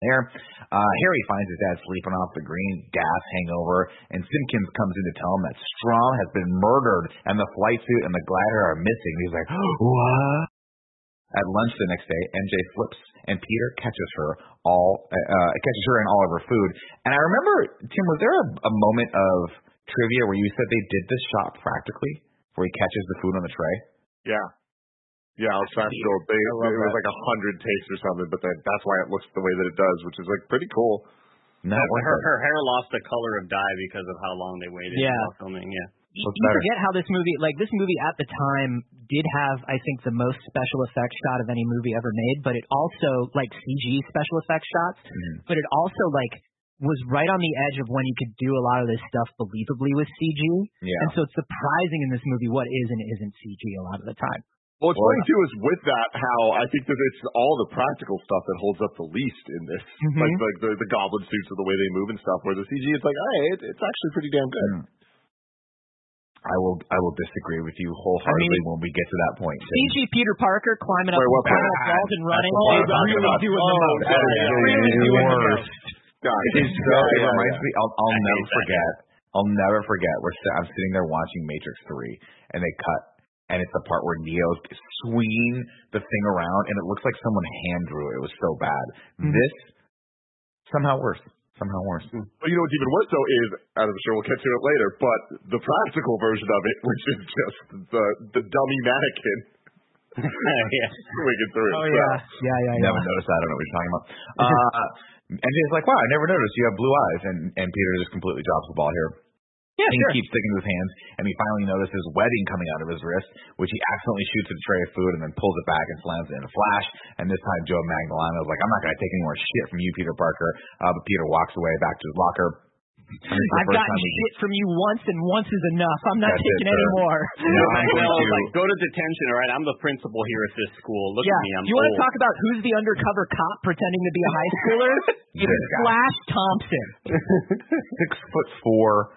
there. Uh, Harry finds his dad sleeping off the green, gas hangover, and Simpkins comes in to tell him that Strom has been murdered and the flight suit and the glider are missing. He's like, what? At lunch the next day, MJ flips and Peter catches her all uh, uh, catches her in all of her food. And I remember, Tim, was there a, a moment of trivia where you said they did this shot practically, where he catches the food on the tray? Yeah. Yeah, Alex Fansfield, they, it was like a hundred takes or something, but then that's why it looks the way that it does, which is like pretty cool. No, her, her hair lost the color of dye because of how long they waited Yeah. while filming. Yeah. You, you forget how this movie, like this movie at the time, did have, I think, the most special effects shot of any movie ever made. But it also, like CG special effects shots, Mm-hmm. but it also like was right on the edge of when you could do a lot of this stuff believably with CG. Yeah. And so it's surprising in this movie what is and isn't CG a lot of the time. Well, it's funny too is with that how I think that it's all the practical stuff that holds up the least in this, Mhm. like the, the the goblin suits or the way they move and stuff. Where the CG, it's like, hey, it, it's actually pretty damn good. I will I will disagree with you wholeheartedly when we get to that point. CG Peter Parker climbing up Wait, the what part? walls and running That's I'm talking really about. doing the Oh, most. that is Really the doing the worst. most. It's so, it reminds me. I'll, I'll never forget. I'll never forget. We're I'm sitting there watching Matrix Three, and they cut, and it's the part where Neo's swinging the thing around, and it looks like someone hand drew it. It was so bad. This somehow worse. Somehow worse. But you know what's even worse though is, and I'm sure we'll get to it later, but the practical version of it, which is just the the dummy mannequin. yeah. Through. Oh So- yeah, yeah, yeah, yeah. Never noticed that. I don't know what you're talking about. Uh, and he's like, "Wow, I never noticed you have blue eyes." And and Peter just completely drops the ball here. Yeah, and sure. he keeps sticking to his hands, and he finally notices webbing coming out of his wrist, which he accidentally shoots at a tray of food and then pulls it back and slams it in a flash. And this time, Joe Manganiello is like, "I'm not going to take any more shit from you, Peter Parker." Uh, but Peter walks away back to his locker. And it's the I've first gotten shit from you once, and once is enough. I'm not That's it, taking sir. any more. No, I'm Well, to- like, go to detention, all right? I'm the principal here at this school. Look yeah. at me, I'm you want to talk about who's the undercover cop pretending to be a high schooler? This it's. Flash Thompson. six foot four,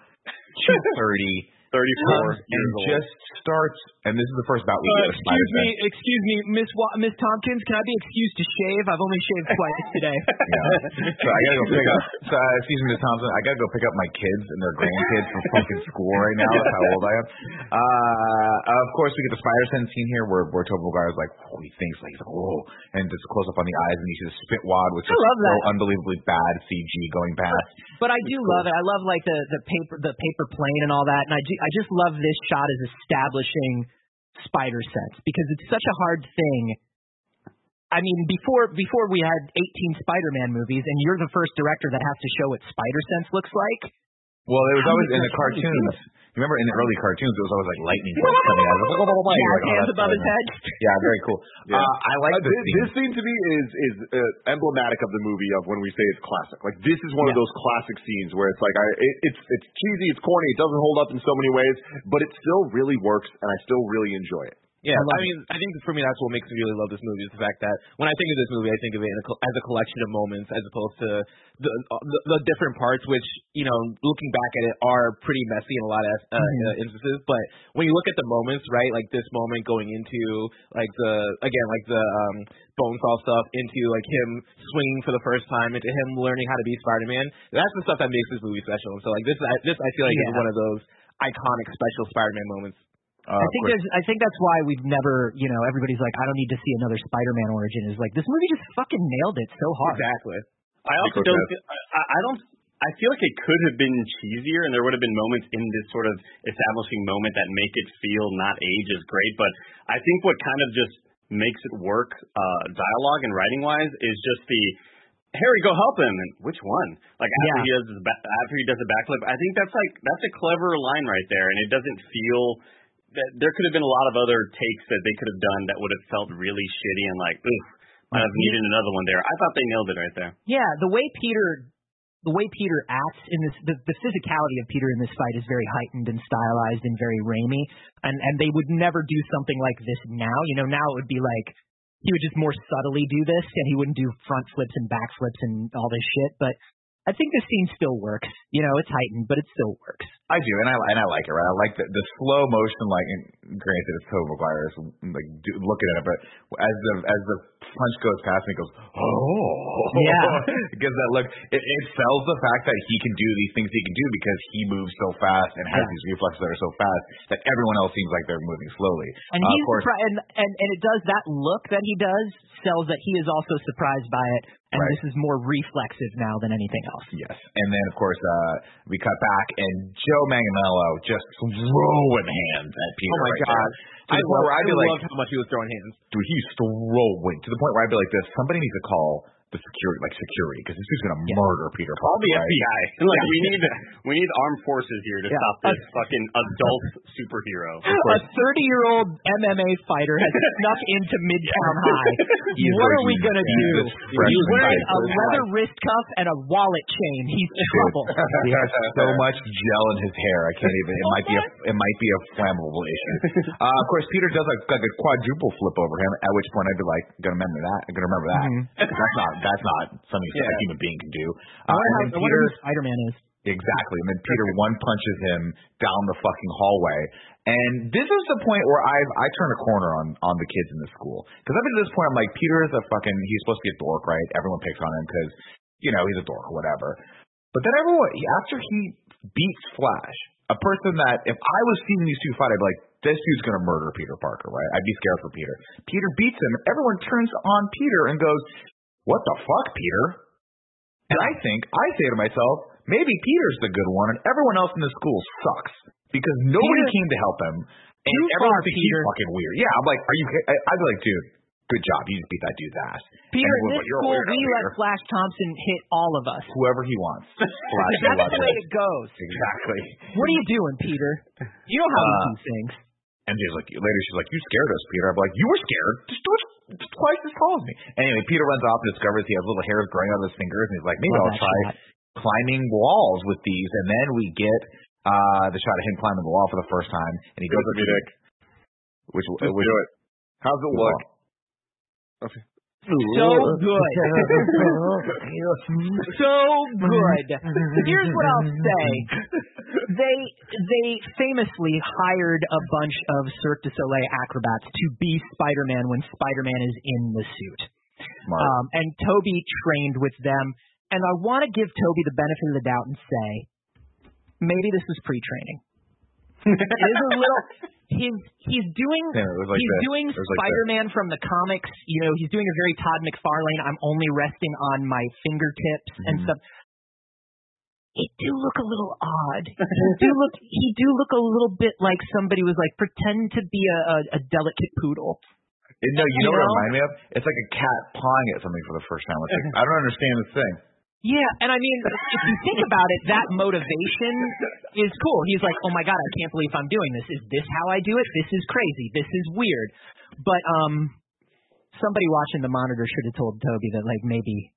two thirty, 34 comes years and old. just starts. And this is the first bout we Uh, get excuse Spider-Man. me, excuse me, Miss Wa- Miss Tompkins. Can I be excused to shave? I've only shaved twice today. Yeah. So I gotta go pick up. So uh, excuse me, Miss Thompson. I gotta go pick up my kids and their grandkids from fucking school right now. That's how old I am. Uh, of course, we get the spider sense scene here where where Tobey Maguire is like, oh, he thinks like he's like, whoa, and just close up on the eyes, and you see the spit wad, which I is love so unbelievably bad CG going past. But I do love it. I love like the the paper the paper plane and all that. And I do, I just love this shot as establishing spider sense because it's such a hard thing. I mean, before before we had 18 Spider-Man movies, and you're the first director that has to show what spider sense looks like. Well, it was How always in the cartoons. You remember in the early cartoons, it was always like lightning bolts coming out. It was like, blah, blah, blah, blah. Yeah, like, oh, hands that's above his head. Yeah, very cool. Yeah. Uh, I like Uh, this this, scene. this scene to me is is uh, emblematic of the movie of when we say it's classic. Like this is one of those classic scenes where it's like I it, it's it's cheesy, it's corny, it doesn't hold up in so many ways, but it still really works, and I still really enjoy it. Yeah, I, mean, I think for me that's what makes me really love this movie is the fact that when I think of this movie, I think of it in a, as a collection of moments as opposed to the, the the different parts, which you know, looking back at it, are pretty messy in a lot of uh, Mhm. uh, instances. But when you look at the moments, right, like this moment going into like the again like the um, Bonesaw stuff, into like him swinging for the first time, into him learning how to be Spider-Man, that's the stuff that makes this movie special. And so like this, I, this I feel like is one of those iconic special Spider-Man moments. Uh, I think there's, I think that's why we've never, you know, everybody's like, I don't need to see another Spider-Man origin. Is like this movie just fucking nailed it so hard. Exactly. I also Nico don't. I, I don't. I feel like it could have been cheesier, and there would have been moments in this sort of establishing moment that make it feel not age as great. But I think what kind of just makes it work, uh, dialogue and writing wise, is just the Harry, go help him. And which one? Like after Yeah. he does his ba- after he does a backflip, I think that's like that's a clever line right there, and it doesn't feel. That there could have been a lot of other takes that they could have done that would have felt really shitty and like, oof, might have needed mm-hmm. another one there. I thought they nailed it right there. Yeah, the way Peter, the way Peter acts in this, the, the physicality of Peter in this fight is very heightened and stylized and very Raimi, and and they would never do something like this now. You know, now it would be like he would just more subtly do this, and he wouldn't do front flips and back flips and all this shit. But I think the scene still works. You know, it's heightened, but it still works. I do, and I and I like it. Right, I like the, the slow motion. Like, and granted, it's Tobey Maguire is like do, looking at it, but as the as the punch goes past me, it goes oh Yeah. gives that look. It, it sells the fact that he can do these things he can do because he moves so fast and has Yeah. these reflexes that are so fast that everyone else seems like they're moving slowly. And Uh, he's of course, surpri- and, and and it does that look that he does sells that he is also surprised by it, and Right. this is more reflexive now than anything else. Yes, and then of course uh, we cut back and Joe Manganiello just throwing hands at Peter. Oh my right god. there. To I the point love, where I I'd be like, loved how much he was throwing hands. dude, he's throwing to the point where I'd be like this. Somebody needs to call the security, like security, because this dude's gonna Yeah. murder Peter. Call the Parker, right? FBI. Like we need we need armed forces here to Yeah. stop this fucking adult superhero. A 30 year old MMA fighter has snuck into Midtown High. what are we gonna do? He's wearing a leather wrist cuff and a wallet chain. He's trouble. he has so much gel in his hair. I can't even. It might be a. It might be a flammable issue. Uh, of course, Peter does like, like a quadruple flip over him. At which point I'd be like, gonna remember that. I'm gonna remember that. That's not. That's not something a human being can do. Uh, I wonder, and how, then I Peter. who Spider Man is. Exactly. And then Peter one punches him down the fucking hallway. And this is the point where I I turn a corner on on the kids in the school because up to this point I'm like Peter is a fucking he's supposed to be a dork right everyone picks on him because you know he's a dork or whatever but then everyone after he beats Flash a person that if I was seeing these two fight I'd be like this dude's gonna murder Peter Parker right I'd be scared for Peter Peter beats him everyone turns on Peter and goes what the fuck Peter and I think, I say to myself, maybe Peter's the good one and everyone else in the school sucks because nobody Peter- came to help him. And everyone thinks he's Peter. fucking weird. Yeah, I'm like, are you, I, I'd be like, dude, good job. You just beat that dude's ass. Peter, in this school, we Peter." let Flash Thompson hit all of us. Whoever he wants. Flash That's the way it goes. Exactly. What are you doing, Peter? You know how Uh, we do things. And she's like, later she's like, you scared us, Peter. I'm like, you were scared. Just do it twice as tall as me. Anyway, Peter runs off and discovers he has little hairs growing out of his fingers, and he's like, maybe I'll try shot. climbing walls with these. And then we get uh the shot of him climbing the wall for the first time, and he goes up to Comedic. which Let's which do it. How's it look? So good. so good. Here's what I'll say. They they famously hired a bunch of Cirque du Soleil acrobats to be Spider-Man when Spider-Man is in the suit. Um, and Tobey trained with them. And I want to give Tobey the benefit of the doubt and say, maybe this was pre-training. It is a little. He's he's doing Yeah, like he's doing was like Spider-Man from the comics. You know, he's doing a very Todd McFarlane. I'm only resting on my fingertips and Mhm. stuff. It do look a little odd. He do look he do look a little bit like somebody was like pretend to be a, a, a delicate poodle. And no, you know what it know? reminded me of? It's like a cat pawing at something for the first time. It's like, I don't understand this thing. Yeah, and I mean, if you think about it, that motivation is cool. He's like, oh my god, I can't believe I'm doing this. Is this how I do it? This is crazy. This is weird. But um, somebody watching the monitor should have told Tobey that like maybe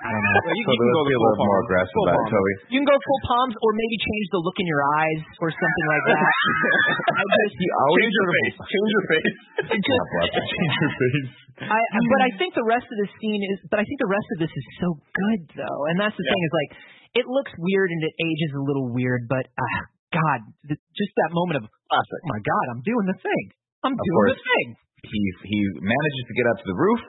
I don't know. Yeah, you, So you can go be a full little more aggressive Full about it. Tobey. You can go full palms, or maybe change the look in your eyes, or something like that. I just, He always Change your face. Change your face. God bless him. Change your face. I, I- but I think the rest of this scene is, but I think the rest of this is so good though, and that's the thing is like, it looks weird and it ages a little weird, but uh, God, th- just that moment of, oh my God, I'm doing the thing. I'm Of doing the thing. He he manages to get up to the roof,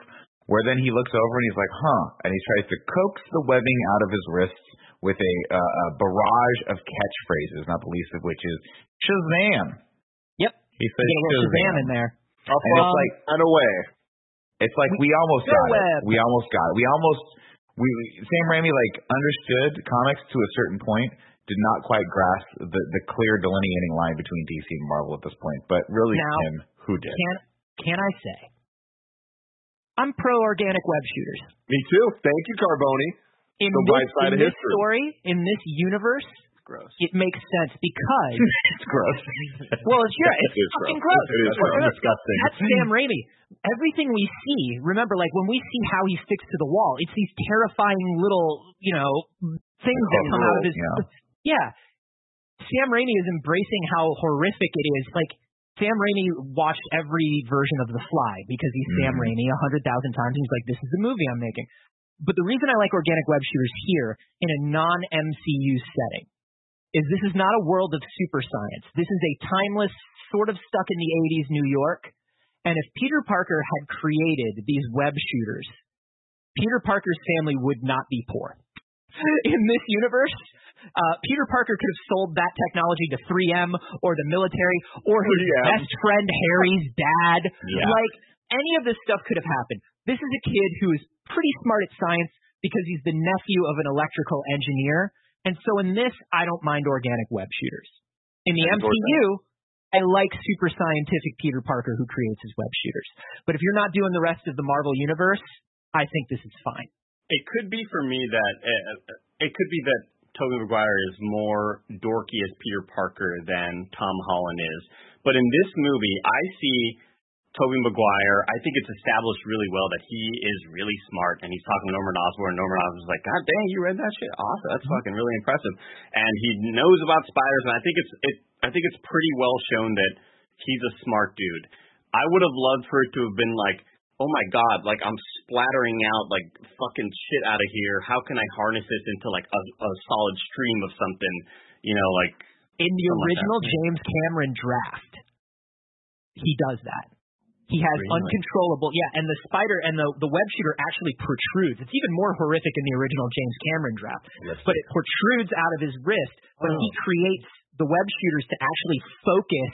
where then he looks over and he's like, huh, and he tries to coax the webbing out of his wrists with a, uh, a barrage of catchphrases, not the least of which is Shazam. Yep. He says Get a Shazam. Shazam in there. Up And it's like and away. It's like we almost got web. it. We almost got it. We almost we Sam Raimi like understood comics to a certain point, did not quite grasp the the clear delineating line between DC and Marvel at this point. But really, Now, Tim, who did? Can can I say? I'm pro organic web shooters. Me too. Thank you, Carboni. In The this, side in of this history. story, in this universe, Gross. it makes sense because it's gross. well, it's your, it's It is fucking gross. gross. It is It's gross. disgusting. That's Sam Raimi. Everything we see, remember, like when we see how he sticks to the wall, it's these terrifying little, you know, things that come out of his. Yeah. Yeah. Sam Raimi is embracing how horrific it is. Like Sam Raimi watched every version of The Fly because he's Sam Mhm. Raimi a hundred thousand times. He's like, this is the movie I'm making. But the reason I like organic web shooters here in a non-MCU setting is this is not a world of super science. This is a timeless, sort of stuck in the 80s New York. And if Peter Parker had created these web shooters, Peter Parker's family would not be poor. In this universe, uh, Peter Parker could have sold that technology to 3M or the military or his 3M. best friend Harry's dad. Yeah. Like any of this stuff could have happened. This is a kid who is pretty smart at science because he's the nephew of an electrical engineer. And so in this, I don't mind organic web shooters. In the I endorse MCU, I like super scientific Peter Parker who creates his web shooters. But if you're not doing the rest of the Marvel universe, I think this is fine. It could be for me that uh, it could be that Tobey Maguire is more dorky as Peter Parker than Tom Holland is. But in this movie, I see Tobey Maguire. I think it's established really well that he is really smart, and he's talking to Norman Osborn. Norman Osborn's like, "God dang, you read that shit? Awesome, that's mm-hmm. fucking really impressive." And he knows about spiders, and I think it's it. I think it's pretty well shown that he's a smart dude. I would have loved for it to have been like, oh my god, like I'm splattering out like fucking shit out of here. How can I harness this into like a, a solid stream of something? You know, like In the Something like original. James Cameron draft, he does that. He has Really? uncontrollable, yeah, and the spider and the the web shooter actually protrudes. It's even more horrific in the original James Cameron draft, but it protrudes out of his wrist. But he Oh. creates the web shooters to actually focus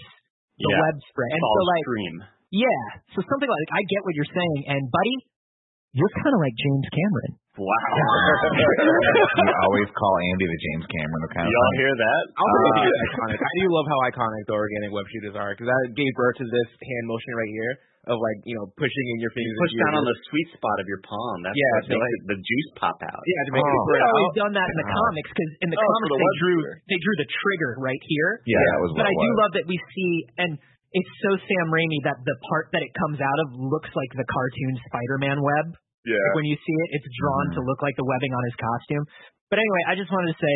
the Yeah. web spray. And so, like, stream. Yeah, so something like I get what you're saying, and buddy, you're kind of like James Cameron. Wow. you always call Andy the James Cameron of kind of Y'all thing. hear that? I'll say Uh, it's iconic. I do love how iconic the organic web shooters are because that gave birth to this hand motion right here of like you know pushing in your fingers. Push down on the sweet spot of your palm. That's Yeah, what to makes like- the juice pop out. yeah to make Oh. it They've always done that in the Oh. comics because in the Oh, comics the they drew shooter. they drew the trigger right here. Yeah, that was But what I it do love that we see, and it's so Sam Raimi that the part that it comes out of looks like the cartoon Spider-Man web. Yeah. Like when you see it, it's drawn to look like the webbing on his costume. But anyway, I just wanted to say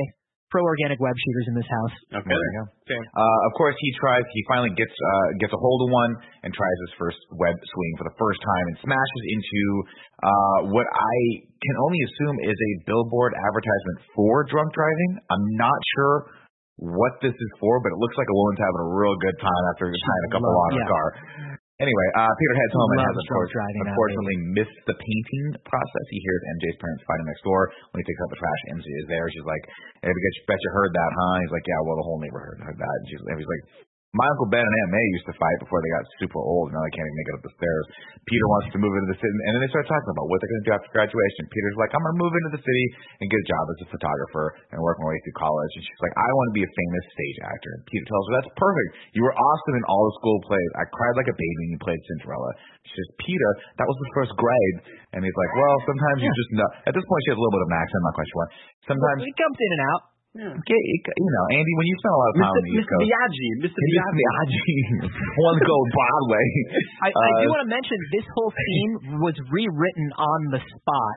pro organic web shooters in this house. Okay. There you go. Same. Uh, of course, he tries. He finally gets uh, gets a hold of one and tries his first web swing for the first time and smashes into uh, what I can only assume is a billboard advertisement for drunk driving. I'm not sure what this is for, but it looks like a woman's having a real good time after tying a couple on her yeah. car. Anyway, uh, Peter heads home and has, of course, unfortunately missed the painting process. He hears MJ's parents fighting next door. When he takes out the trash, MJ is there. She's like, "Hey, bet you, bet you heard that, huh?" He's like, "Yeah, well, the whole neighborhood heard that." And she's, and he's like, "My uncle Ben and Aunt May used to fight before they got super old. Now they can't even make it up the stairs." Peter wants to move into the city, and then they start talking about what they're going to do after graduation. Peter's like, "I'm going to move into the city and get a job as a photographer and work my way through college." And she's like, "I want to be a famous stage actor." And Peter tells her, "That's perfect. You were awesome in all the school plays. I cried like a baby when you played Cinderella." She says, "Peter, that was the first grade." And he's like, "Well, sometimes you just know." At this point, she has a little bit of an accent. I'm not quite sure why. Sometimes, It comes in and out. Okay, you know, Andy, when you spend a lot of time on the East Mr. Coast. Miyagi. Mr. Mr. Miyagi. Miyagi wants to go Broadway. I, I do Uh, want to mention this whole scene was rewritten on the spot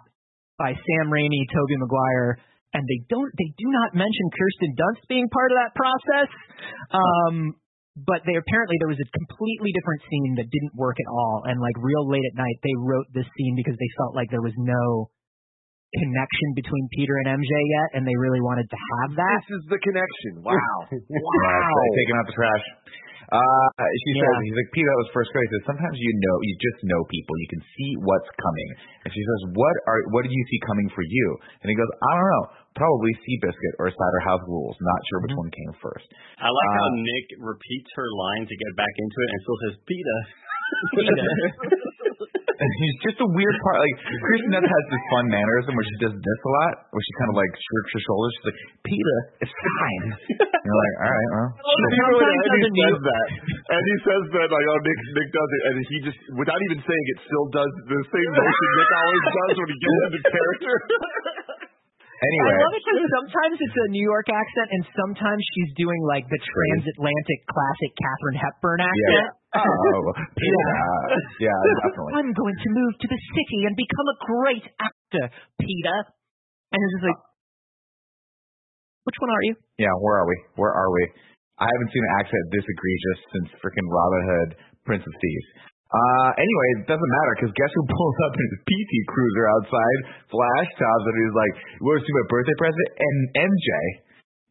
by Sam Raimi, Tobey Maguire, and they don't they do not mention Kirsten Dunst being part of that process. Um, but they apparently there was a completely different scene that didn't work at all, and like real late at night they wrote this scene because they felt like there was no connection between Peter and MJ yet, and they really wanted to have that. This is the connection. Wow. Wow. taking out the trash. Uh, she Yeah. says, he's like, Peter, that was first grade. He says, sometimes you know, you just know people. You can see what's coming. And she says, what are, what did you see coming for you? And he goes, I don't know. Probably Seabiscuit or Cider House Rules. Not sure which one came first. I like how Uh, Nick repeats her line to get back into it and still says, Peter. And he's just a weird part. Like Kristen Dunst has this fun mannerism where she does this a lot, where she kind of like shrugs her shoulders. She's like, "Peter, it's fine." And you're like, "All right, well." You know, Sometimes when Andy doesn't says need- that, and he says that like, oh, Nick, Nick does it, and he just, without even saying it, still does the same motion Nick always does when he gets into character. Anyway, I love it because sometimes it's a New York accent, and sometimes she's doing like the transatlantic classic Katharine Hepburn accent. Oh, Peter, yeah, definitely. I'm going to move to the city and become a great actor, Peter. And it's just like, which one are you? Yeah, where are we? Where are we? I haven't seen an accent this egregious since freaking Robin Hood, Prince of Thieves. Uh, anyway, it doesn't matter because guess who pulls up in his PT Cruiser outside Flash Tops and he's like, "You want to see my birthday present?" And MJ,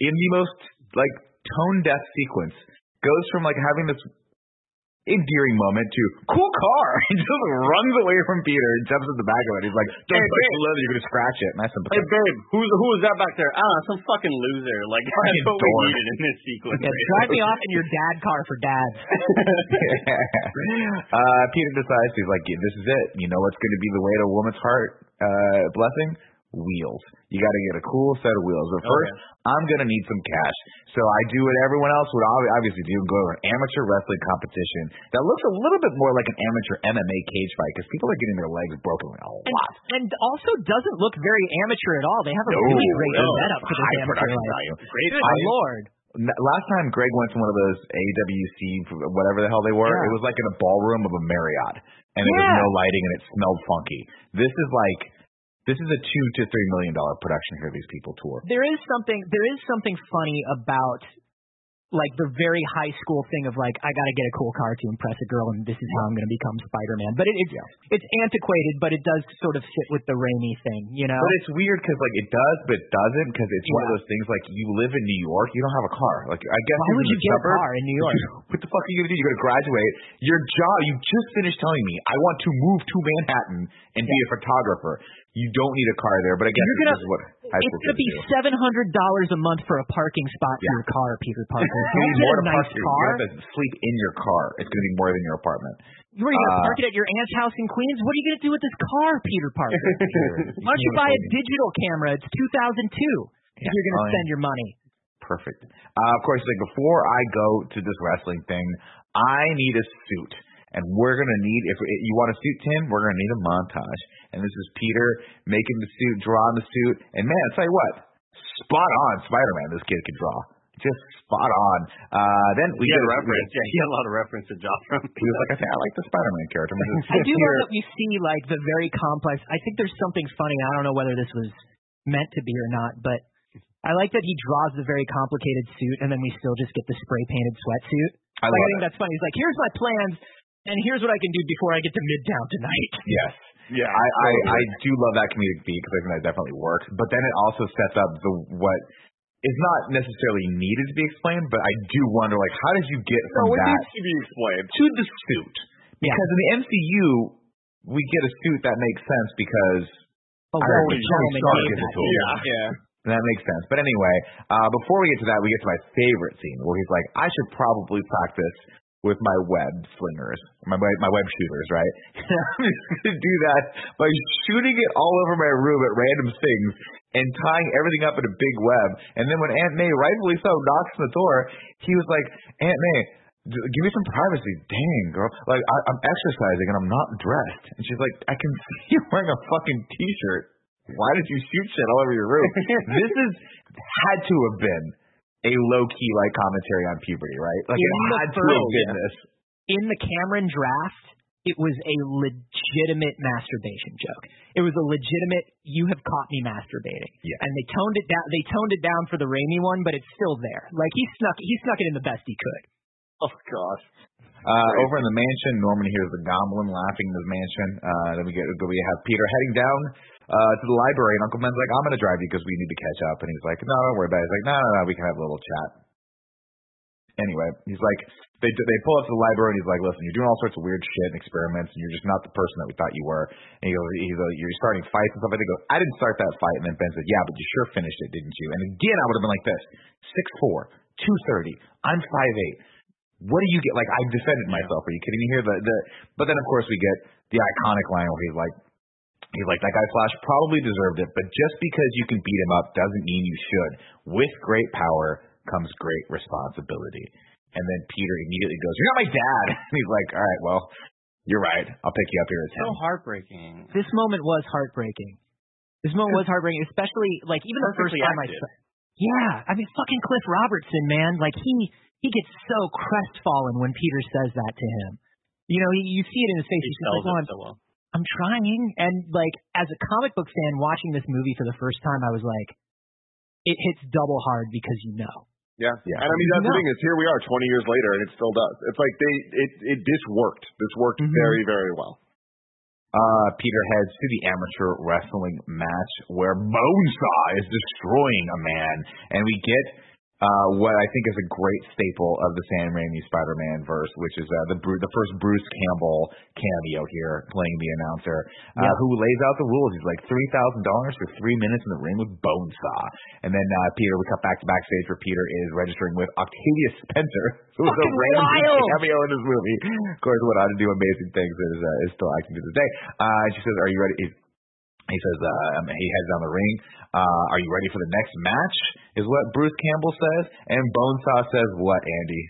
in the most like tone deaf sequence, goes from like having this endearing moment to cool car and just runs away from Peter and jumps in the back of it. He's like, "Don't Hey, push the leather, you're gonna scratch it." And I Hey sympathize. babe, who's who is that back there? Ah, some fucking loser. Like that's what we needed in this sequence. Yeah, right drive me off in your dad car for dads. uh, Peter decides he's like, yeah, this is it. You know what's going to be the way to a woman's heart uh, blessing? Wheels. You got to get a cool set of wheels. But first, I'm going to need some cash. So I do what everyone else would obviously do and go to an amateur wrestling competition that looks a little bit more like an amateur MMA cage fight because people are getting their legs broken a lot. and also doesn't look very amateur at all. They have a No, really great no. setup for this High amateur value. Great Good fight. lord. Last time Greg went to one of those AWC, whatever the hell they were, Yeah. it was like in a ballroom of a Marriott, and there was no lighting and it smelled funky. This is like, this is a two to three million dollar production here. These people tour. There is something there is something funny about like the very high school thing of like I got to get a cool car to impress a girl and this is how I'm going to become Spider-Man. But it, it's it's antiquated, but it does sort of fit with the Raimi thing, you know. But it's weird because like it does, but it doesn't because it's one of those things like you live in New York, you don't have a car. Like I guess Why would you get a car in New York? what the fuck are you gonna do? You're gonna graduate. Your job. You just finished telling me I want to move to Manhattan and be a photographer. You don't need a car there, but I guess You're this gonna- is what high It's going to be seven hundred dollars a month for a parking spot for your car, Peter Parker. You Don't need get more to nice park car. You have to sleep in your car. It's going to be more than your apartment. You're going to Uh, park it at your aunt's house in Queens? What are you going to do with this car, Peter Parker? Why don't you buy a digital camera? It's 2002 if Yeah. you're going to spend your money. Perfect. Uh, of course, like before I go to this wrestling thing, I need a suit. And we're gonna need if you want a suit, Tim, we're gonna need a montage. And this is Peter making the suit, drawing the suit, and man, I'll tell you what, spot on Spider-Man. This kid can draw, just spot on. Uh, then we He had get a reference. Yeah, he had a lot of reference to draw from. He was like, I think I like the Spider-Man character. I'm gonna I sit do here. love that we see like the very complex. I think there's something funny. I don't know whether this was meant to be or not, but I like that he draws the very complicated suit, and then we still just get the spray painted sweatsuit. I like, love I think it. that's funny. He's like, here's my plans, and here's what I can do before I get to Midtown tonight. Yes. Yeah, I, I, I do love that comedic beat because I think that definitely works. But then it also sets up the what is not necessarily needed to be explained, but I do wonder like how did you get from No, it that to be explained. to the suit? Because in the MCU we get a suit that makes sense because A I don't Tony Stark gave gives it that to him. to him. Yeah. that makes sense. But anyway, uh, before we get to that, we get to my favorite scene where he's like, I should probably practice with my web slingers, my web, my web shooters, right? I'm just gonna do that by shooting it all over my room at random things and tying everything up in a big web. And then when Aunt May, rightfully so, knocks on the door, he was like, Aunt May, give me some privacy. Dang, girl. Like, I, I'm exercising and I'm not dressed. And she's like, I can see you wearing a fucking t-shirt. Why did you shoot shit all over your room? this is had to have been a low key like commentary on puberty, right? Like In it the had to have been this. in the Cameron draft, it was a legitimate masturbation joke. It was a legitimate "you have caught me masturbating." Yeah. And they toned it down. They toned it down for the Raimi one, but it's still there. Like he snuck, he snuck it in the best he could. Oh gosh. Uh, over in the mansion, Norman hears the goblin laughing in the mansion. Uh, then we get we have Peter heading down uh, to the library, and Uncle Ben's like, "I'm going to drive you because we need to catch up." And he's like, "No, don't worry about it." He's like, "No, no, no, we can have a little chat." Anyway, he's like, they they pull up to the library, and he's like, "Listen, you're doing all sorts of weird shit and experiments, and you're just not the person that we thought you were." And he goes, "He's like, you're starting fights and stuff." And he goes, "I didn't start that fight." And then Ben said, "Yeah, but you sure finished it, didn't you?" And again, I would have been like this: six four, two thirty. I'm five eight. What do you get? Like I defended myself. Are you kidding me here? The the but then of course we get the iconic line where he's like he's like that guy Flash probably deserved it, but just because you can beat him up doesn't mean you should. With great power comes great responsibility. And then Peter immediately goes, "You're not my dad." And he's like, "All right, well, you're right. I'll pick you up here at ten." So heartbreaking. This moment was heartbreaking. This moment was heartbreaking, especially like even the first Perfectly time I acted. saw. Yeah, I mean fucking Cliff Robertson, man. Like he he gets so crestfallen when Peter says that to him. You know, he, you see it in his face. He He's just like, well, I'm, so well. I'm trying. And like as a comic book fan watching this movie for the first time, I was like, it hits double hard because you know. Yeah. Yeah. And I mean that's the No. thing is here we are 20 years later and it still does. It's like they it it this worked. This worked Mhm. very very well. Uh, Peter heads to the amateur wrestling match where Bonesaw is destroying a man, and we get uh, what I think is a great staple of the Sam Raimi Spider-Man verse, which is uh, the Bru- the first Bruce Campbell cameo here, playing the announcer, uh, Yeah. who lays out the rules. He's like three thousand dollars for three minutes in the ring with Bonesaw, and then uh, Peter, we cut back to backstage where Peter is registering with Octavia Spencer, who was a random cameo in this movie. Of course, went on to do amazing things and is, uh, is still acting to this day. Uh, she says, "Are you ready?" He, says, uh, um, he heads down the ring. Uh, are you ready for the next match? Is what Bruce Campbell says. And Bonesaw says, what, Andy?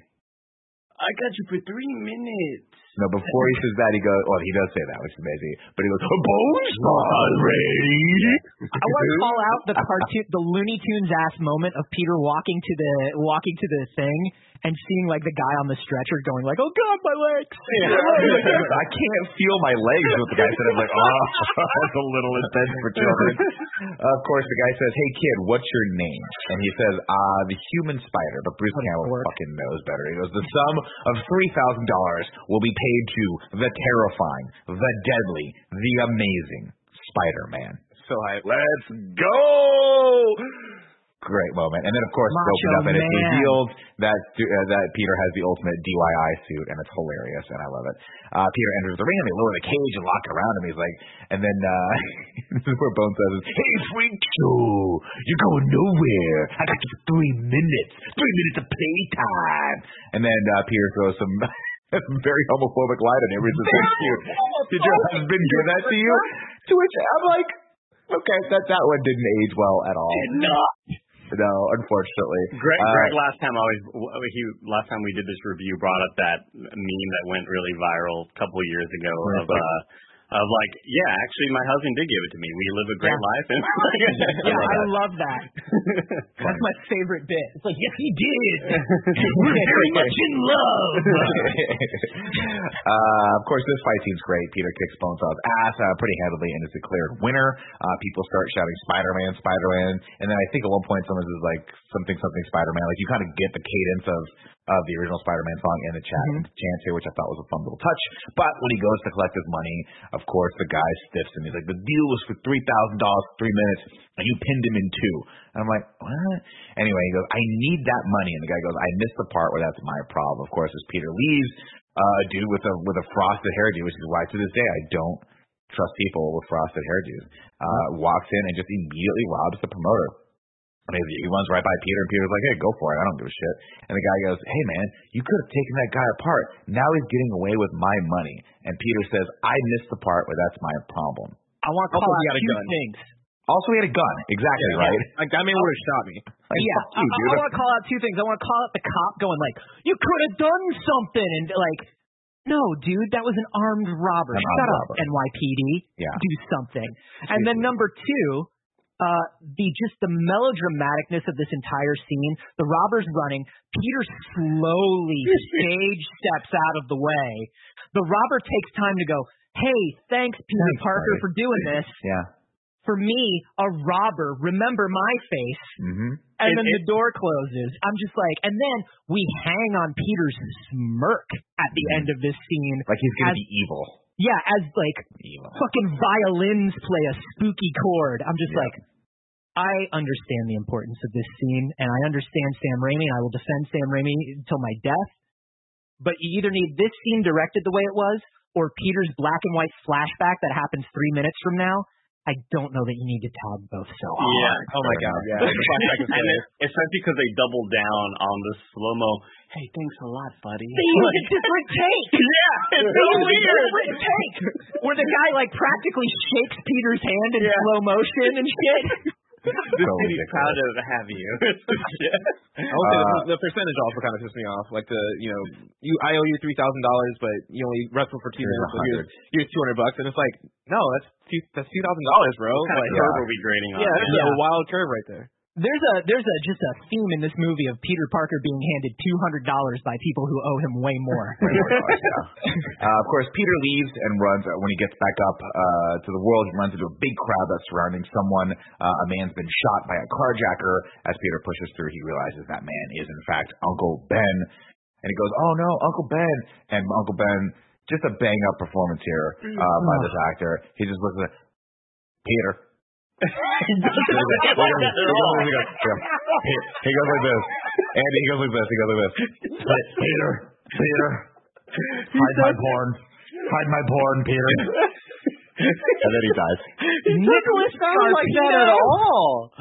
I got you for three minutes. No, before he says that, he goes, well, he does say that, which is amazing. But he goes, Bonesaw's ready. I want to call out the cartoon, the Looney Tunes ass moment of Peter walking to the walking to the thing and seeing like the guy on the stretcher going like, "Oh God, my legs!" I can't feel my legs. What the guy said. I'm like, oh, that's a little intense for children. of course, the guy says, "Hey kid, what's your name?" And he says, "Ah, the human spider." But Bruce Campbell fucking knows better. He goes, "The sum of three thousand dollars will be paid to the terrifying, the deadly, the amazing Spider-Man." So hype. Let's go. Great moment, and then of course it Macho opens up and it's revealed that uh, that Peter has the ultimate DIY suit, and it's hilarious, and I love it. Uh, Peter enters the ring and they lower the cage and lock around him. He's like, and then uh, this is where Bone says, "Hey, freak show, you're going nowhere. I got you for three minutes, three minutes of playtime." And then uh, Peter throws some. some very homophobic line on him. He's just like, "Cute. Did your husband do that to you? To which I'm like, okay, that that one didn't age well at all. Did not. No, unfortunately. Greg, Uh, Greg last time always he last time we did this review brought up that meme that went really viral a couple years ago Where of like- uh of like yeah actually my husband did give it to me we live a great Yeah. life and Yeah, I love that. That's my favorite bit. It's like, yes, he did. We're very much in love. uh, of course, this fight seems great. Peter kicks Bonesaw's ass uh, pretty handily and is declared winner. Uh, people start shouting Spider-Man, Spider-Man, and then I think at one point someone says like something, something Spider-Man. Like you kind of get the cadence of of the original Spider-Man song in the chat Mhm. chant here, which I thought was a fun little touch. But when he goes to collect his money, of course, the guy stiffs him. He's like, the deal was for three thousand dollars for three minutes, and you pinned him in two. And I'm like, what? Anyway, he goes, I need that money, and the guy goes, I missed the part where that's my problem. Of course, as Peter leaves, uh, dude with a with a frosted hairdo, which is why to this day I don't trust people with frosted hairdos. Uh, walks in and just immediately robs the promoter. I mean, he runs right by Peter, and Peter's like, "Hey, go for it. I don't give a shit." And the guy goes, "Hey, man, you could have taken that guy apart. Now he's getting away with my money." And Peter says, "I missed the part where that's my problem." I want to call he out a two gun. things. Also, he had a gun. Exactly right. Like that man would have shot me. Like, yeah, you, I. I want to call out two things. I want to call out the cop going like, "You could have done something," and like, "No, dude, that was an armed robber. An Shut armed up, robber. NYPD. Yeah. Do something." And then number two, uh, the just the melodramaticness of this entire scene. The robber's running. Peter slowly stage steps out of the way. The robber takes time to go. Hey, thanks, Peter Thanks, Parker, buddy." for doing this. Yeah. For me, a robber, remember my face Mm-hmm. and It- then it- the door closes. I'm just like, and then we hang on Peter's smirk at the end of this scene. Like he's gonna As- be evil. Yeah, as like Evil. fucking violins play a spooky chord. I'm just Yeah. like, I understand the importance of this scene, and I understand Sam Raimi, and I will defend Sam Raimi until my death. But you either need this scene directed the way it was, or Peter's black and white flashback that happens three minutes from now. I don't know that you need to tag both so hard. yeah Oh my god. Yeah. The flashback is and great. it, especially because they doubled down on the slow mo. Hey, thanks a lot, buddy. They use a different take. yeah, it's They so use a weird. different take. Where the guy like practically shakes Peter's hand in slow motion and shit. The So city's ridiculous. proud to have you. Shit. I will say Uh, the, the percentage also kind of pissed me off. Like the, you know, you I owe you three thousand dollars, but you only wrestle for two minutes. So here's here's two hundred bucks, and it's like, no, that's two that's two thousand dollars, bro. What kind Like, of curve are we grading on? yeah, that's Yeah. a wild curve right there. There's a there's a just a theme in this movie of Peter Parker being handed two hundred dollars by people who owe him way more. uh, of course, Peter leaves and runs. Uh, when he gets back up uh, to the world, he runs into a big crowd that's surrounding someone. Uh, a man's been shot by a carjacker. As Peter pushes through, he realizes that man is in fact Uncle Ben, and he goes, "Oh no, Uncle Ben!" And Uncle Ben, just a bang up performance here uh, by this actor. He just looks at Peter. He, goes, he, goes, he, goes, he goes like this. Andy, he goes like this. He goes like this. Peter, Peter, hide my porn. Hide my porn, Peter. and then he dies. Nicholas Sounds like that at all.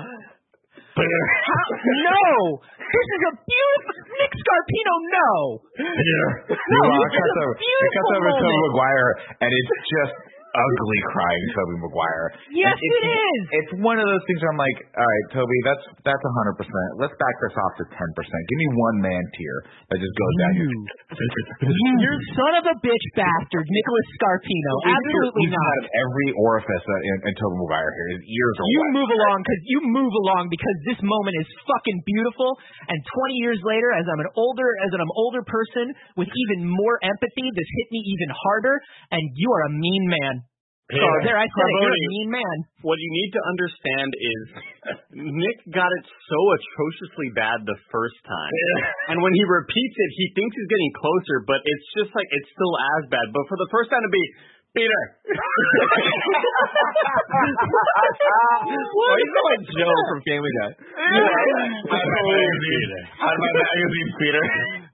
Peter, no, this is a beautiful Nick Scarpino. No, Peter. No, You this cuts over, it cuts over to Tobey moment. Maguire, and it's just ugly crying Tobey Maguire. Yes, And it's, it is. It's one of those things where I'm like, all right, Tobey, that's that's a hundred percent. Let's back this off to ten percent. Give me one man tier that just goes down. You. you son of a bitch bastard, Nicholas Scarpino. Absolutely He's not. out of every orifice uh, in, in Tobey Maguire here. His ears are You wet. move along because you move along because this moment is fucking beautiful. And 20 years later, as I'm an older as an I'm older person with even more empathy, this hit me even harder. And you are a mean man. So there, I said it. You're a mean man. What you need to understand is Nick got it so atrociously bad the first time. And when he repeats it, he thinks he's getting closer, but it's just like it's still as bad. But for the first time to be Peter. Why you sound like Joe from Family Guy? Out of my magazine, Peter.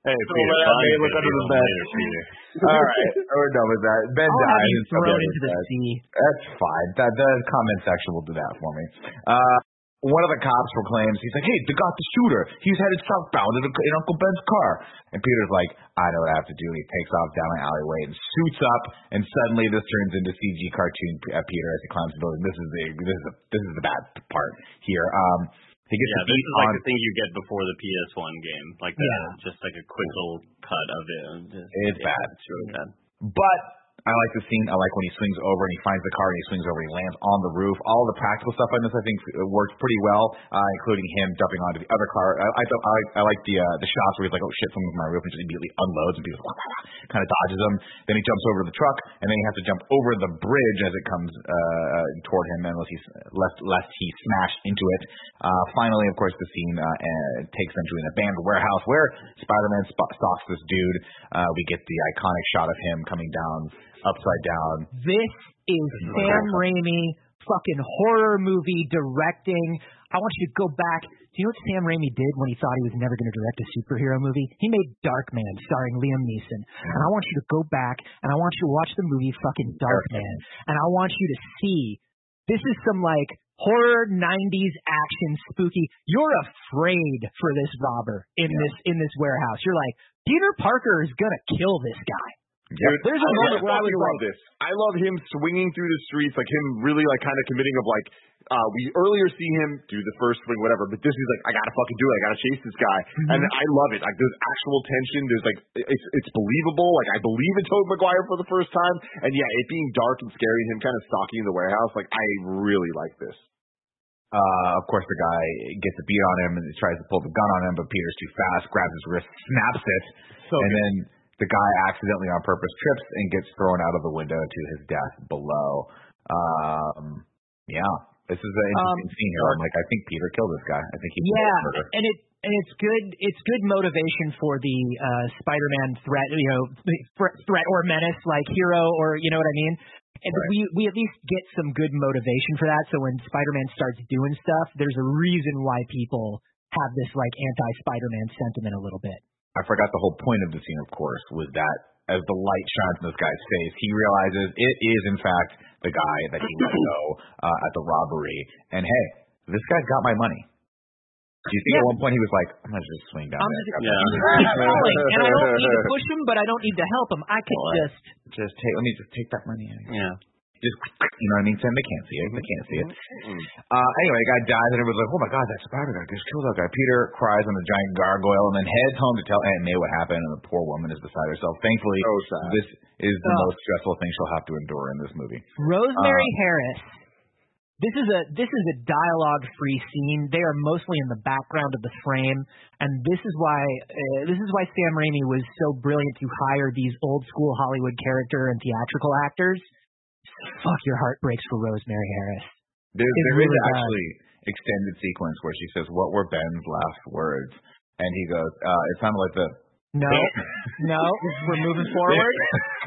Hey, Peter, let fine, me look Peter, under the bed. Peter. All right, we're done with that. Ben I'll have dies. you thrown into the sea. That's fine. That the comment section will do that for me. Uh, one of the cops proclaims, he's like, hey, they got the shooter. He's headed southbound in, in Uncle Ben's car. And Peter's like, I know what I have to do. And he takes off down an alleyway and suits up. And suddenly this turns into CG cartoon uh, Peter as he climbs the building. This is the this is the, this is the bad part here. Um, he gets Yeah, this is like on. the thing you get before the PS1 game, like that, Yeah. just like a quick little cut of it. Just, It's yeah, bad. It's really bad. But I like the scene. I like when he swings over and he finds the car and he swings over and he lands on the roof. All the practical stuff on this, I think, worked pretty well, uh, including him jumping onto the other car. I, I, I, like- I like the uh, the shots where he's like, "Oh shit, someone's on my roof," and just immediately unloads and people kind of dodges him. Then he jumps over the truck and then he has to jump over the bridge as it comes uh, toward him, unless he's lest lest he smash into it. Uh, finally, of course, the scene uh, uh, takes them to an abandoned warehouse where Spider-Man sp- stalks this dude. Uh, we get the iconic shot of him coming down upside down. This is Sam Raimi fucking horror movie directing. I want you to go back. Do you know what Sam Raimi did when he thought he was never going to direct a superhero movie? He made Darkman starring Liam Neeson. And I want you to go back and I want you to watch the movie fucking Darkman. And I want you to see this is some like horror 90s action spooky. You're afraid for this robber in this in this warehouse. You're like, Peter Parker is going to kill this guy. Dude, There's a moment where I love this. I love him swinging through the streets, like him really like kind of committing of like, uh, we earlier see him do the first swing, whatever, but this is like, I gotta fucking do it. I gotta chase this guy. And I love it. Like there's actual tension. There's like, it's, it's believable. Like I believe in Tobey Maguire for the first time. And yeah, it being dark and scary, him kind of stalking the warehouse, like I really like this. Uh, of course, the guy gets a beat on him and he tries to pull the gun on him, but Peter's too fast, grabs his wrist, snaps it, and then the guy accidentally on purpose trips and gets thrown out of the window to his death below. Um, yeah, this is an interesting scene here. I'm like, I think Peter killed this guy. I think he Yeah, and it and it's good. It's good motivation for the uh, Spider-Man threat, you know, threat, threat or menace, like hero, or you know what I mean. And we we at least get some good motivation for that. So when Spider-Man starts doing stuff, there's a reason why people have this like anti-Spider-Man sentiment a little bit. I forgot the whole point of the scene, of course, was that as the light shines in this guy's face, he realizes it is, in fact, the guy that he let go uh, at the robbery. And hey, this guy's got my money. Do you think at one point he was like, I'm going to just swing down I'm there? just- Yeah. He's falling, and I don't need to push him, but I don't need to help him. I could Well, just Just take, let me just take that money. out. Yeah. Just, you know what I mean? Sam, they can't see it. They can't see it. Uh, anyway, the guy dies, and everyone's like, oh my god, that spider guy just killed that guy. Peter cries on the giant gargoyle and then heads home to tell Aunt May what happened, and the poor woman is beside herself. Thankfully, So this is the Oh. most stressful thing she'll have to endure in this movie. Rosemary Uh, Harris this is a this is a dialogue free scene. They are mostly in the background of the frame, and this is why uh, this is why Sam Raimi was so brilliant to hire these old school Hollywood character and theatrical actors. Fuck your heart breaks for Rosemary Harris. There, there is really does. actually extended sequence where she says, "What were Ben's last words?" And he goes, uh, "It sounded like the." No, no, we're moving forward.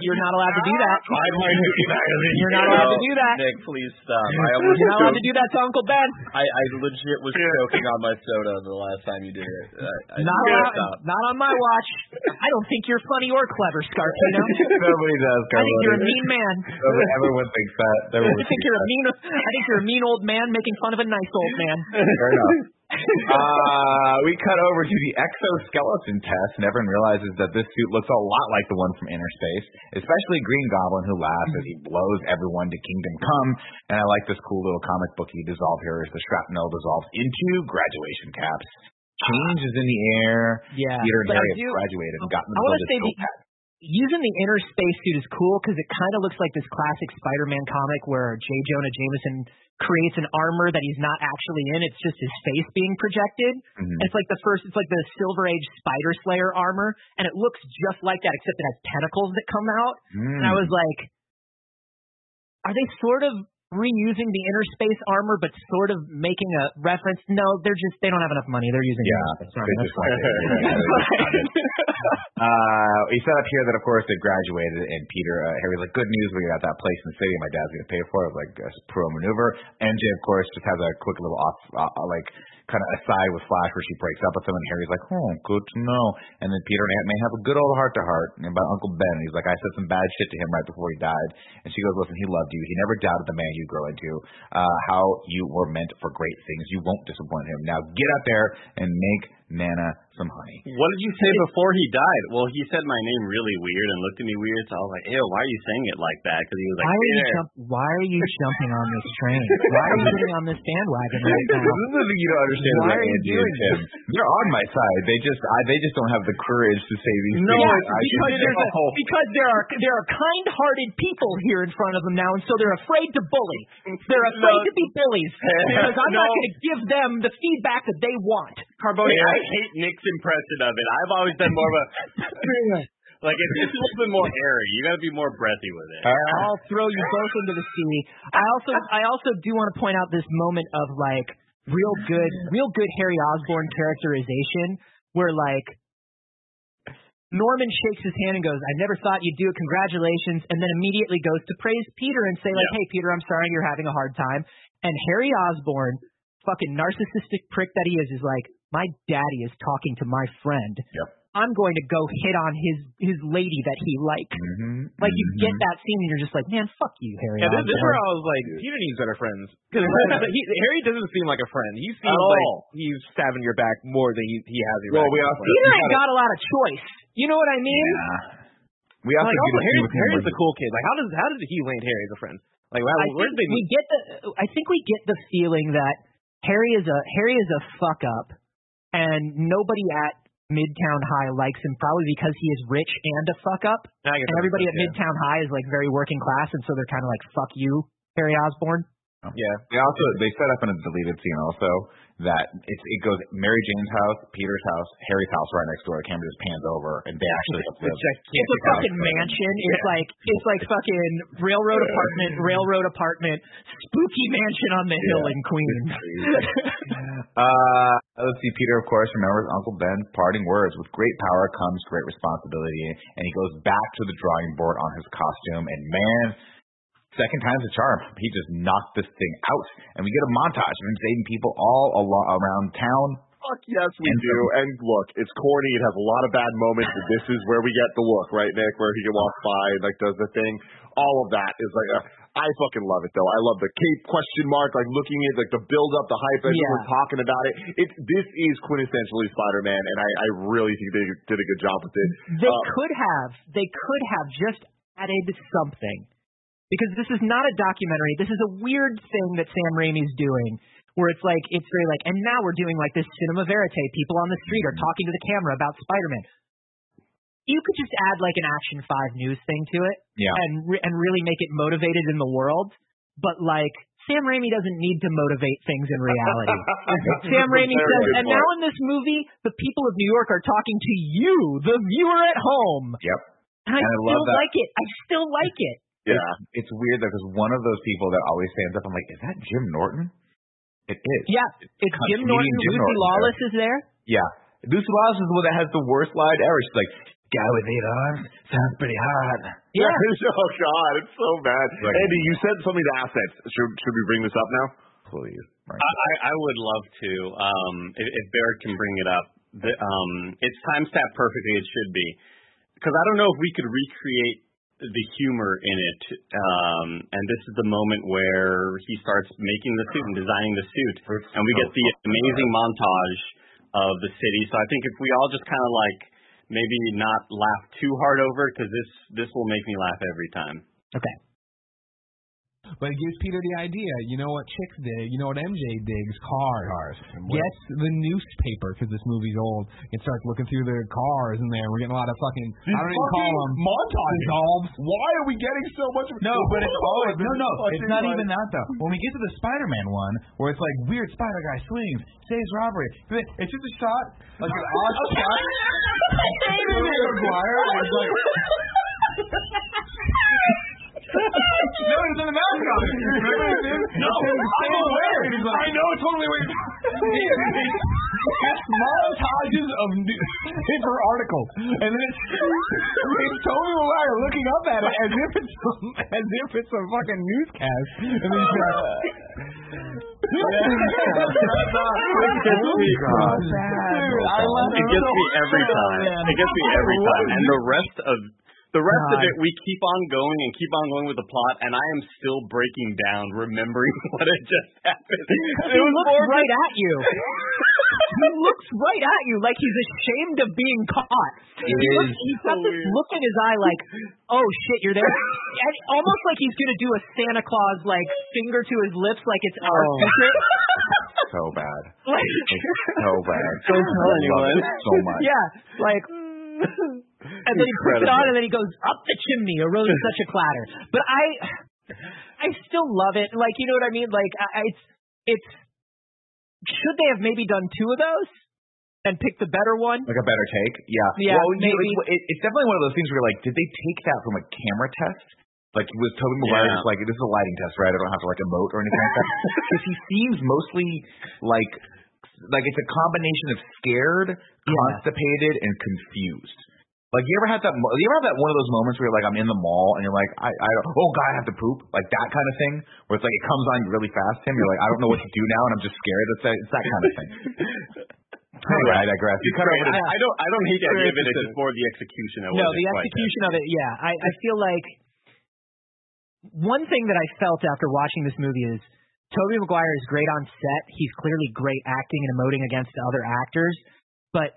You're not allowed to do that. You're not allowed to do that. Nick, please stop. I almost You're not allowed to do that to Uncle Ben. I, I legit was choking on my soda the last time you did it. I, I Not allowed, stop. not on my watch. I don't think you're funny or clever, Scarpino. Nobody does. I think you're a mean man. Nobody- Everyone thinks that. I Everyone think you're a mean. I think you're a mean old man making fun of a nice old man. Fair enough. Uh, we cut over to the exoskeleton test, and everyone realizes that this suit looks a lot like the one from Innerspace, especially Green Goblin, who laughs as he blows everyone to Kingdom Come. And I like this cool little comic booky dissolve here as the shrapnel dissolves into graduation caps. Change is in the air. Yeah, Peter and Harry have graduated and gotten I want to the say the, using the inner space suit is cool because it kind of looks like this classic Spider-Man comic where J. Jonah Jameson creates an armor that he's not actually in. It's just his face being projected. Mhm. It's like the first. It's like the Silver Age Spider Slayer armor, and it looks just like that, except it has tentacles that come out. And I Mm. was like, are they sort of reusing the inner space armor, but sort of making a reference? No, they're just they don't have enough money. They're using Yeah, Innerspace armor. they That's just want fine. Uh, we set up here that, of course, they graduated, and Peter, uh, Harry's like, good news, we got that place in the city, my dad's going to pay for it, like a pro maneuver. MJ, of course, just has a quick little off, uh, uh, like, kind of aside with Flash where she breaks up with him, and Harry's like, oh, good to know. And then Peter and Aunt May have a good old heart to heart And about Uncle Ben. He's like, I said some bad shit to him right before he died. And she goes, listen, he loved you. He never doubted the man you grow into, uh, how you were meant for great things. You won't disappoint him. Now get out there and make Nana some honey. What did you say before he died? Well, he said my name really weird and looked at me weird, so I was like, ew, why are you saying it like that? Because he was like, Why are you jump, Why are you jumping on this train? Why are you getting on this bandwagon right now? this is the thing you don't understand Why about are you Andy and doing Tim. They're on my side. They just I, they just don't have the courage to say these No, things. it's I because should there's a, know. because there are there are kind-hearted people here in front of them now, and so they're afraid to bully. They're afraid No. to be bullies because I'm not going to give them the feedback that they want. Carboni, I hate Nick's impression of it. I've always done more of a like it's, it's a little bit more airy. You got to be more breathy with it. I'll throw you both into the sea. I also I also do want to point out this moment of like real good real good Harry Osborn characterization where like Norman shakes his hand and goes, I never thought you'd do it, congratulations, and then immediately goes to praise Peter and say, like, Yeah. hey Peter, I'm sorry you're having a hard time. And Harry Osborn, fucking narcissistic prick that he is, is like, My daddy is talking to my friend. Yep. I'm going to go hit on his his lady that he likes. Mhm, Like you get mhm. that scene and you're just like, man, fuck you, Harry. Yeah, this, this is where I was like, Peter needs better friends. Because Harry doesn't seem like a friend. He seems At like all. he's stabbing your back more than he, he has your Well, back. we also Peter ain't got a lot of choice. You know what I mean? Yeah. We also like, get also, to see Harry, with Harry's was- the cool kid. Like, how does how does he land Harry as a friend? Like, wow, I where think did they we get the. I think we get the feeling that Harry is a Harry is a fuck up, and nobody at Midtown High likes him probably because he is rich and a fuck up, and everybody at sense, Midtown High is like very working class, and so they're kind of like fuck you, Harry Osborn. Yeah. Oh. yeah. They also they set up in a deleted scene also that it's it goes Mary Jane's house, Peter's house, Harry's house right next door. The camera just pans over and they actually have lived. It's a fucking mansion. It's like it's like fucking railroad apartment, railroad apartment, spooky mansion on the hill in Queens. Uh, let's see. Peter, of course, remembers Uncle Ben's parting words. With great power comes great responsibility, and he goes back to the drawing board on his costume. And man, second time's a charm. He just knocked this thing out, and we get a montage of him saving people all alo- around town. Fuck yes, we And do. And look, it's corny. It has a lot of bad moments. But this is where we get the look, right, Nick? Where he walks by and like does the thing. All of that is like a. I fucking love it though. I love the cape question mark, like looking at like the build up, the hype, everyone's talking about it. It this is quintessentially Spider Man, and I, I really think they did a good job with it. They Uh, could have they could have just added something. Because this is not a documentary. This is a weird thing that Sam Raimi's doing where it's like it's very like and now we're doing like this cinema verite. People on the street are talking to the camera about Spider-Man. You could just add like an Action 5 news thing to it Yeah. and re- and really make it motivated in the world. But like Sam Raimi doesn't need to motivate things in reality. Sam Raimi says, and now in this movie, the people of New York are talking to you, the viewer at home. Yep. And I, And I still love that. like it. I still like it. Yeah. It's weird though because one of those people that always stands up, I'm like, is that Jim Norton? It is. Yeah, it's Con- Jim Norton. Jim Lucy Norton, Lawless is there. Yeah. Lucy Lawless is the one that has the worst line ever. She's like, guy with eight arms sounds pretty hot. Yeah. oh God, it's so bad. Right. Andy, you said something to assets. Should should we bring this up now? Please. Right. I, I I would love to. Um, if, if Barrett can bring it up, the, um, it's time stamped perfectly. It should be, because I don't know if we could recreate the humor in it. Um, and this is the moment where he starts making the suit and designing the suit, and we get the amazing montage of the city. So I think if we all just kind of like maybe not laugh too hard over, because this this will make me laugh every time. Okay. But it gives Peter the idea. You know what chicks dig? You know what MJ digs? Cars. Cars. Gets the newspaper because this movie's old and starts looking through the cars in there. We're getting a lot of fucking. I don't even call them montage. Why are we getting so much? No, but it's oh, always no, no. It's not even that though. When we get to the Spider-Man one, where it's like weird Spider guy swings, saves robbery. It's just a shot, like an odd shot. Maguire, like. no, it's in the mask on it. Remember it's in? No, I'm aware. He's like, I know totally what you're It's montages of paper articles, and then it's, it's Tobey Maguire looking up at it as if it's as if it's a fucking newscast, and then he's like, It I love it gets me every time. It gets me every time. And the rest of the rest of it, we keep on going and keep on going with the plot, and I am still breaking down, remembering what had just happened. He looks right at you. he looks right at you like he's ashamed of being caught. It he looks, is he's got this look in his eye like, oh shit, you're there. And almost like he's gonna do a Santa Claus like finger to his lips like it's our Oh. secret. so bad. Like, It's so bad. Don't tell anyone. so much. yeah, like. And then he puts it on, and then he goes up the chimney. Arose such a clatter. But I, I still love it. Like you know what I mean? Like I, it's, it's. Should they have maybe done two of those and picked the better one? Like a better take? Yeah. Yeah, Well, you know, maybe. it's, it- it's definitely one of those things where you're like, did they take that from a camera test? Like was Tobey Maguire Yeah. just like, this is a lighting test, right? I don't have to like emote or anything like that. Because he seems mostly like, like it's a combination of scared, constipated, and confused. Like you ever had that? You ever have that one of those moments where you're like, I'm in the mall and you're like, I, I don't, oh god, I have to poop, like that kind of thing, where it's like it comes on really fast. Tim, you're like, I don't know what to do now, and I'm just scared. It's that, it's that kind of thing. anyway, I digress. You cut over I, I don't I don't hate to give it. It's more the execution. That No, the execution of it, yeah. I, I feel like one thing that I felt after watching this movie is Tobey Maguire is great on set. He's clearly great acting and emoting against other actors, but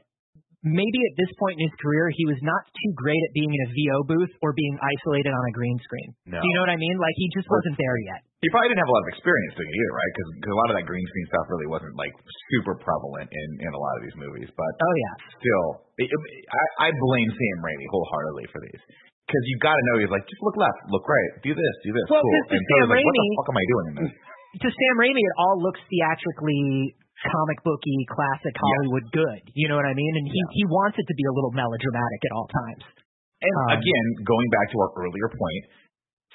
maybe at this point in his career, he was not too great at being in a VO booth or being isolated on a green screen. No. Do you know what I mean? Like he just wasn't there yet. He probably didn't have a lot of experience doing it either, right? Because a lot of that green screen stuff really wasn't like super prevalent in in a lot of these movies. But Oh yeah. still, it, it- I, I blame Sam Raimi wholeheartedly for these. Because you got to know he's like, just look left, look right, do this, do this, Well, cool. And Sam like, what the fuck am I doing in this? To Sam Raimi, it all looks theatrically comic booky, classic Hollywood good. You know what I mean? And he he wants it to be a little melodramatic at all times. And Um, again, going back to our earlier point,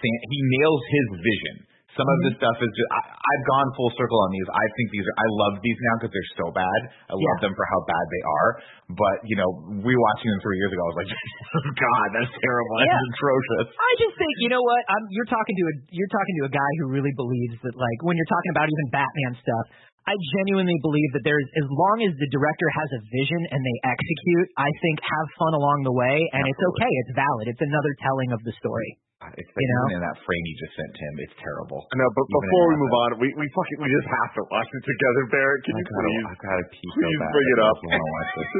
he nails his vision. Some of this stuff is just, I, I've gone full circle on these. I think these are, I love these now because they're so bad. I love Yeah. them for how bad they are. But, you know, we watching them three years ago, I was like, God, that's terrible. That's atrocious. I just think you know what I'm, you're talking to a you're talking to a guy who really believes that like when you're talking about even Batman stuff. I genuinely believe that there's as long as the director has a vision and they execute, I think have fun along the way and it's okay. It's valid. It's another telling of the story. It's You know? even in that frame you just sent him, it's terrible. No, but Even before we move on, we we fucking we just have to watch it together, Barrett. Can I you gotta, please? I gotta pee so please bad. bring it up. just wanna watch this.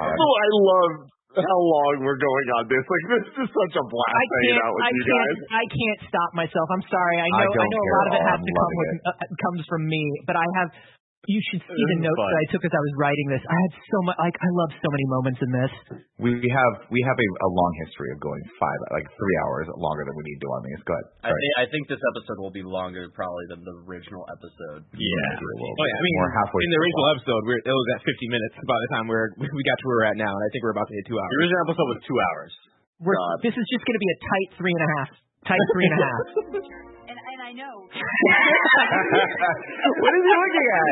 All right. Oh, I love how long we're going on this. Like this is such a blast I hanging can't out with I you can't guys. I can't stop myself. I'm sorry. I I know I, don't know a lot of it has I'm to come with uh, comes from me, but I have You should see the notes fun. that I took as I was writing this. I had so much, like, I love so many moments in this. We have we have a, a long history of going five like three hours longer than we need to on these. Go ahead. I, Sorry. think, I think this episode will be longer probably than the original episode. Yeah. Oh yeah, I mean, We're halfway in the through. original episode, we're, it was at 50 minutes by the time we're we got to where we're at now, and I think we're about to hit two hours. The original episode was two hours. We're, uh, this is just going to be a tight three and a half. Tight three and a half. And, and I know. what is he looking at?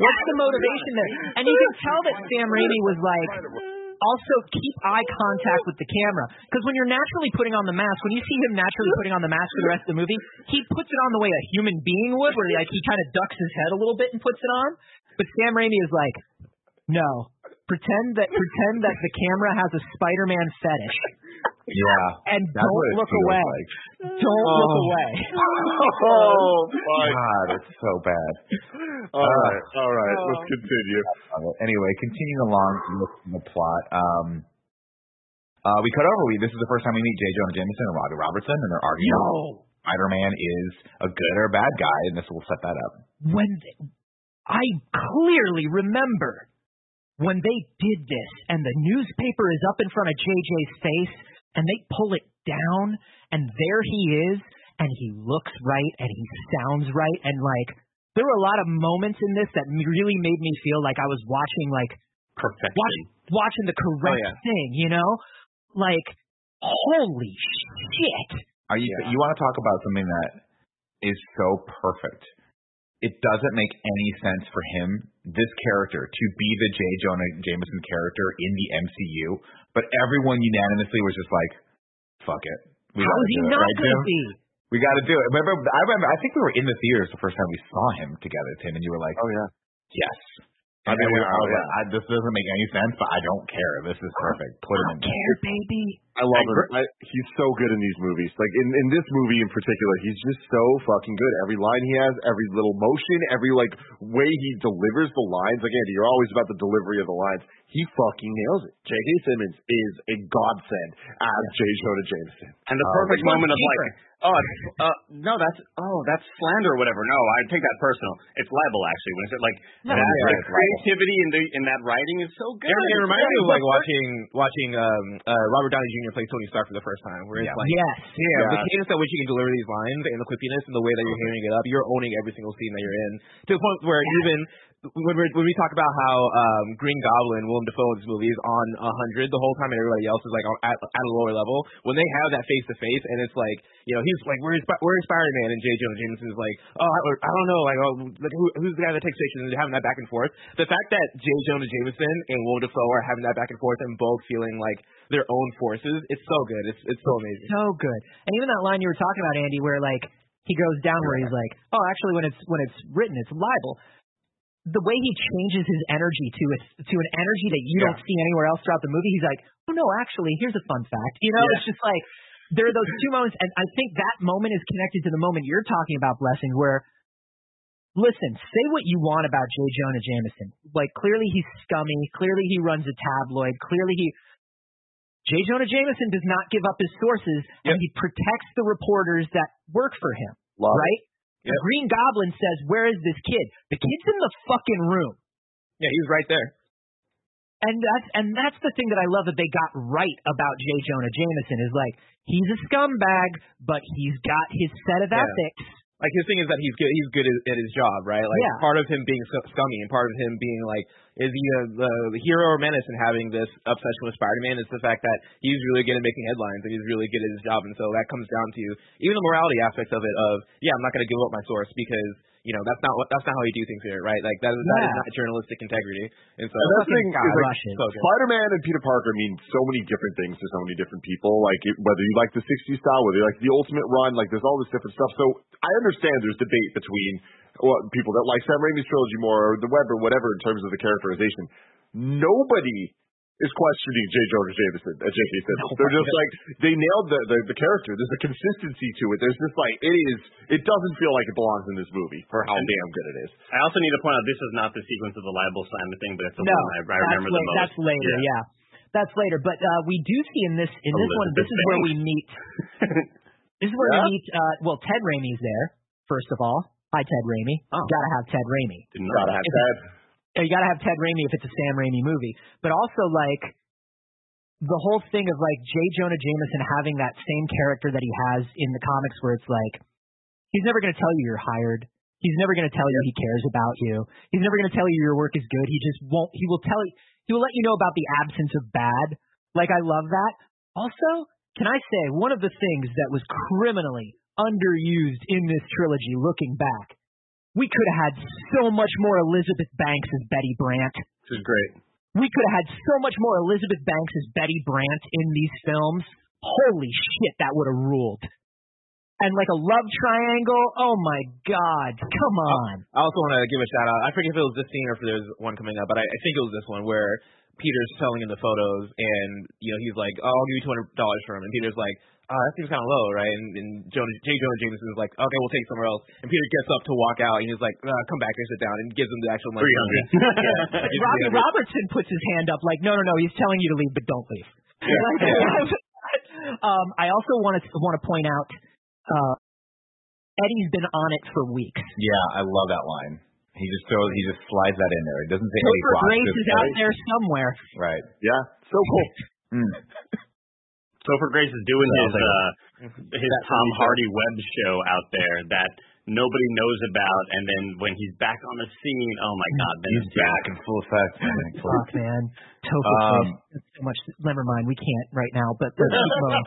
What's the motivation there? And you can tell that Sam Raimi was like, also keep eye contact with the camera. Because when you're naturally putting on the mask, when you see him naturally putting on the mask for the rest of the movie, he puts it on the way a human being would, where like he kind of ducks his head a little bit and puts it on. But Sam Raimi is like, no. Pretend that pretend that the camera has a Spider-Man fetish, yeah. and That's don't look away. like. Don't look Oh. away. Oh, my. God, it's so bad. All right, all right. Let's continue. Anyway, continuing along with the plot. Um, uh, we cut over. We this is the first time we meet J. Jonah Jameson and Robbie Robertson, and they're arguing. No. Spider-Man is a good or bad guy, and this will set that up. when they, I clearly remember when they did this and the newspaper is up in front of JJ's face and they pull it down and there he is and he looks right and he sounds right and like there were a lot of moments in this that really made me feel like I was watching like Perfection. watch, watching the correct Oh, yeah. thing, you know? Like holy shit. Are you you want to talk about something that is so perfect? It doesn't make any sense for him, this character, to be the J. Jonah Jameson character in the MCU, but everyone unanimously was just like, "Fuck it, we How gotta is he do it, right, going to be? We got to do it." Remember, I remember. I think we were in the theaters the first time we saw him together, Tim, and you were like, Oh, yeah. "Yes." I And mean, we we- were- I oh, was like, I, "This doesn't make any sense, but I don't care. This is perfect. Put him in." there." Care, baby. I love him. I, he's so good in these movies. Like in in this movie in particular, he's just so fucking good. Every line he has, every little motion, every like way he delivers the lines. Like Andy, you're always about the delivery of the lines. He fucking nails it. J.K. Simmons is a godsend as J. Jonah Jameson. And the Oh, perfect which one's moment of like, oh, uh, no, that's oh, that's slander or whatever. No, I take that personal. It's libel actually. When it's like No, that, yeah, the creativity in the in that writing is so good. It, it reminds me of like watching watching um, uh, Robert Downey Jr. play Tony Stark for the first time, where it's Yeah. like, Yes. yeah, the cadence at which you can deliver these lines and the quippiness and the way that you're hearing it up, you're owning every single scene that you're in to the point where even when we when we talk about how um, Green Goblin, Willem Dafoe in this movie is on a hundred the whole time, and everybody else is like on, at, at a lower level. When they have that face to face, and it's like, you know, he's like, "Where's Where's Spider Man?" and J. Jonah Jameson is like, "Oh, I, I don't know, like, oh, like who, who's the guy that takes pictures?" and having that back and forth. The fact that J. Jonah Jameson and Willem Dafoe are having that back and forth and both feeling like their own forces, it's so good. It's it's so amazing. so good. And even that line you were talking about, Andy, where like he goes down where he's like, oh, actually, when it's when it's written, it's libel. The way he changes his energy to a, to an energy that you don't see anywhere else throughout the movie, he's like, oh no, actually, here's a fun fact. You know, it's just like there are those two moments, and I think that moment is connected to the moment you're talking about, blessing, where. Listen, say what you want about J. Jonah Jameson. Like, clearly he's scummy. Clearly he runs a tabloid. Clearly he, J. Jonah Jameson does not give up his sources, and he protects the reporters that work for him. Love right? The Green Goblin says, "Where is this kid? The kid's in the fucking room." Yeah, he's right there. And that's and that's the thing that I love that they got right about J. Jonah Jameson is like he's a scumbag, but he's got his set of Yeah. ethics. Like his thing is that he's good. He's good at, at his job, right? Like Yeah. part of him being sc- scummy, and part of him being like, is he a, uh, the, the hero or menace and having this obsession with Spider-Man? It's the fact that he's really good at making headlines and he's really good at his job, and so that comes down to even the morality aspects of it. Of yeah, I'm not going to give up my source because you know that's not what that's not how you do things here, right? Like that is that is not journalistic integrity, and so And that's the thing God, is like, Russian. so good. Spider-Man and Peter Parker mean so many different things to so many different people. Like it, whether you like the '60s style, whether you like the Ultimate Run, like there's all this different stuff. So I understand there's debate between well, people that like Sam Raimi's trilogy more, or the web, or whatever in terms of the characterization. Nobody is questioning J. Jonah Jameson at J.K. Simmons. They're just like they nailed the, the the character. There's a consistency to it. There's just like it is. It doesn't feel like it belongs in this movie for how damn good it is. I also need to point out this is not the sequence of the libel slander thing, but it's the No, one I, I that's, remember the la- most. that's later. Yeah. that's later. But uh, we do see in this in this one. This is where we meet. this is where Yeah? we meet. Uh, well, Ted Raimi's there first of all. Hi, Ted Raimi. Oh. Gotta have Ted Raimi. Gotta have Ted. Yeah, you gotta have Ted Raimi if it's a Sam Raimi movie. But also like the whole thing of like J. Jonah Jameson having that same character that he has in the comics where it's like he's never gonna tell you you're hired. He's never gonna tell you he cares about you. He's never gonna tell you your work is good. He just won't he will tell you he will let you know about the absence of bad. Like I love that. Also, can I say one of the things that was criminally underused in this trilogy looking back we could have had so much more Elizabeth Banks as Betty Brant. This is great. We could have had so much more Elizabeth Banks as Betty Brant in these films. Holy shit, that would have ruled. And like a love triangle, oh my god, come on. I also want to give a shout out. I forget if it was this scene or if there's one coming up, but I, I think it was this one where Peter's telling him the photos, and you know he's like, "Oh, I'll give you two hundred dollars for him," and Peter's like, uh, "That seems kind of low, right?" And, and Jonah, J. Jonah Jameson is like, "Okay, we'll take it somewhere else." And Peter gets up to walk out, and he's like, uh, "Come back and sit down," and gives him the actual money. yeah, like, it's Robbie 300. Robertson puts his hand up like, no, no, no, he's telling you to leave, but don't leave. um, I also want to want to point out, uh, Eddie's been on it for weeks. Yeah, I love that line. He just throws, he just slides that in there. It doesn't say any Topher plot. Grace is out there somewhere. Right. Yeah, so cool. Mm. Topher Grace is doing Yeah, his uh, his Tom Hardy web show out there that nobody knows about, and then when he's back on the scene, oh my God, then He's back in full effect. man. Fuck, man. Topher Um, Grace. So much. Never mind. We can't right now. But let's keep going.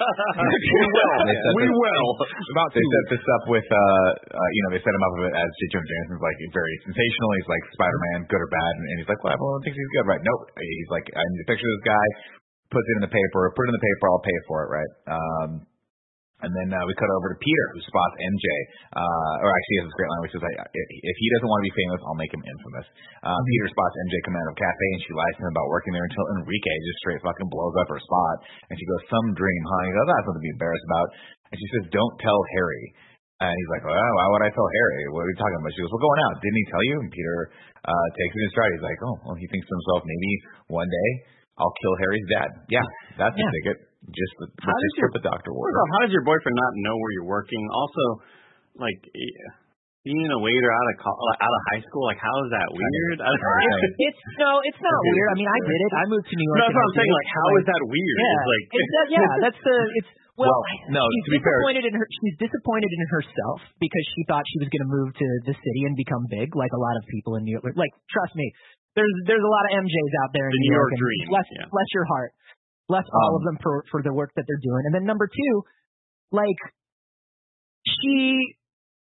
we will. They We will. About they set this up with, uh, uh, you know, they set him up with it as J. Jonah Jameson's like very sensational. He's like Spider-Man, good or bad, and, and he's like, well, everyone thinks he's good, right? Nope. He's like, I need a picture of this guy. Puts it in the paper. Put it in the paper. I'll pay for it, right? Um, and then uh, we cut over to Peter, who spots MJ. Uh, or actually, he has this great line which says, I- "If he doesn't want to be famous, I'll make him infamous." Uh, Peter spots MJ coming out of a cafe, and she lies to him about working there until Enrique just straight fucking blows up her spot. And she goes, "Some dream, huh?" He goes, "That's nothing to be embarrassed about." And she says, "Don't tell Harry." And he's like, well, why would I tell Harry? What are you talking about? She goes, we're going out. Didn't he tell you? And Peter uh, takes it in stride. He's like, oh, well, he thinks to himself, maybe one day I'll kill Harry's dad. Yeah, that's Yeah. the ticket. Just the, How just does your- what the doctor First ordered. how does your boyfriend not know where you're working? Also, like being a waiter out of co- out of high school, like how is that weird? I don't- It's no, it's not weird. I mean, I did it. I moved to New York. That's what I I'm saying. did it. Like, how is that weird? Yeah, It's like it's that, yeah, that's the it's well, Well, no, she's to be fair- in her she's disappointed in herself because she thought she was going to move to the city and become big like a lot of people in New York. Like trust me, there's there's a lot of MJs out there in The New York. York dream, Bless yeah. bless your heart. Bless all Um, of them for for the work that they're doing. And then number 2, like she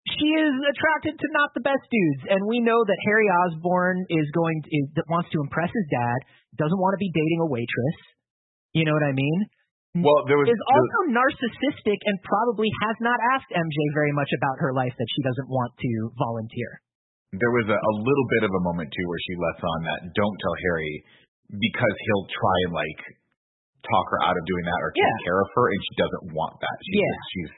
she is attracted to not the best dudes, and we know that Harry Osborn is going to, is, that wants to impress his dad, doesn't want to be dating a waitress. You know what I mean? Well, there was Is also narcissistic and probably has not asked MJ very much about her life that she doesn't want to volunteer. There was a, a little bit of a moment too where she lets on that don't tell Harry because he'll try and like talk her out of doing that or take Yeah. care of her, and she doesn't want that. She's, Yeah. she's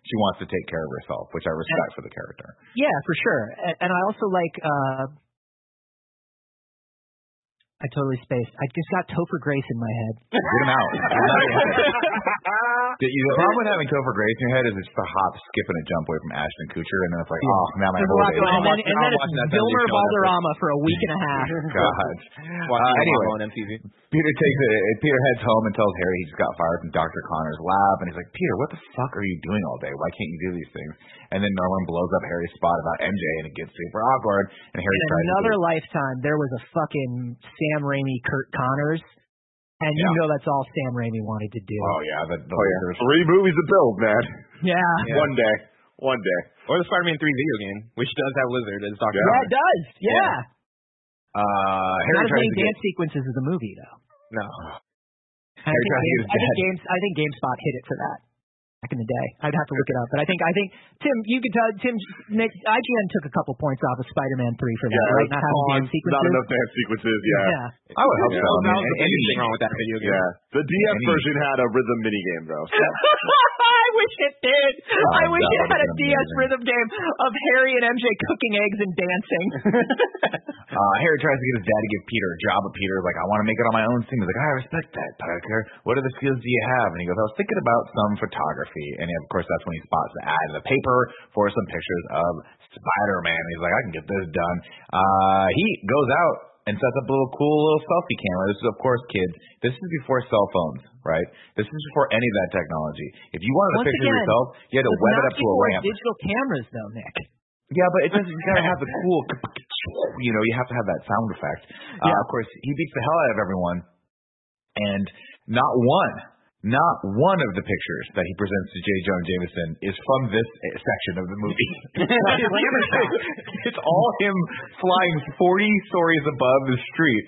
she wants to take care of herself, which I respect for the character. Yeah, for sure. And, and I also like. uh I totally spaced. I just got Topher Grace in my head. Get him out. Get him out of your head. The, the problem with having Topher Grace in your head is it's the hop, skip, and a jump away from Ashton Kutcher, and then it's like, oh, now my There's a lot whole day. going. And then, watching- and then I'm it's watching that Wilmer Sunday Valderrama for a week and a half. God. Watching Uh, it anyway, on MTV. Peter takes it. Peter heads home and tells Harry he just got fired from Dr. Connors' lab, and he's like, Peter, what the fuck are you doing all day? Why can't you do these things? And then Norman blows up Harry's spot about MJ, and it gets super awkward. And Harry In tries another to. lifetime, there was a fucking Sam Raimi, Kurt Connors, and you Yeah. know that's all Sam Raimi wanted to do. Oh yeah, the, the Oh yeah, three movies to build, man. Yeah. One day, one day. Or the Spider-Man 3 video game, which does have Lizard as Dr. Yeah. Yeah, it does. Yeah. Uh, Harry Not as many to get. dance sequences as the movie, though. No. I think, tries Games, I think Games, I think GameSpot hit it for that back in the day. I'd have to look it up, but I think I think Tim, you could tell Tim Nick, IGN took a couple points off of Spider-Man three for that, Yeah, right? Not having dance sequences. Not enough dance sequences. Yeah. Yeah. I would hope Yeah. so. I mean, That was any- the biggest thing wrong with that video game. Yeah. The DS Any- version had a rhythm minigame though. So. I wish it did. I wish it had a DS amazing. rhythm game of Harry and MJ cooking eggs and dancing. Uh, Harry tries to get his dad to give Peter a job, but Peter's like, I want to make it on my own thing. He's like, I respect that, Parker. What other skills do you have? And he goes, I was thinking about some photography. And of course, that's when he spots the ad in the paper for some pictures of Spider-Man. He's like, I can get this done. Uh, he goes out and sets up a little cool little selfie camera. This is, of course, kids. This is before cell phones, right? This is before any of that technology. If you wanted a Once picture of yourself, you had to web it up to a ramp. digital cameras, though, Nick. Yeah, but it doesn't. You gotta have the cool. You know, you have to have that sound effect. Uh, Of course, he beats the hell out of everyone, and not one, not one of the pictures that he presents to J. Jonah Jameson is from this section of the movie. it's all him flying 40 stories above the street,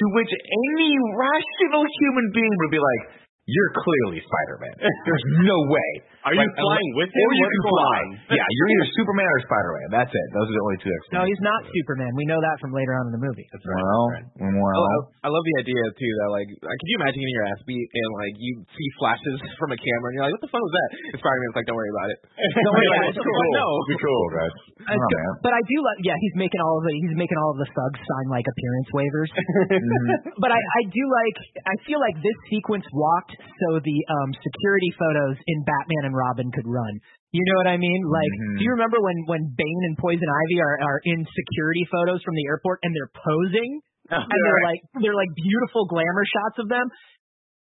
to which any rational human being would be like, "You're clearly Spider-Man. There's no way." Are you Like, flying with him? Or you can fly. Yeah, you're either Superman or Spider-Man. That's it. Those are the only two No, he's not Superman. We know that from later on in the movie. Well, well, Oh, I love the idea too that like, like could you imagine getting your ass beat and like you see flashes from a camera and you're like, what the fuck was that? And Spider-Man's like, don't worry about it. Don't worry Yeah, about it's it. cool. No. be cool, guys. Uh, Oh, man. But I do like, yeah, he's making all of the he's making all of the thugs sign like appearance waivers. But I, I do like, I feel like this sequence walked so the um security photos in Batman Robin could run. You know what I mean? Like, Mhm. do you remember when when Bane and Poison Ivy are are in security photos from the airport and they're posing and they're like they're like beautiful glamour shots of them?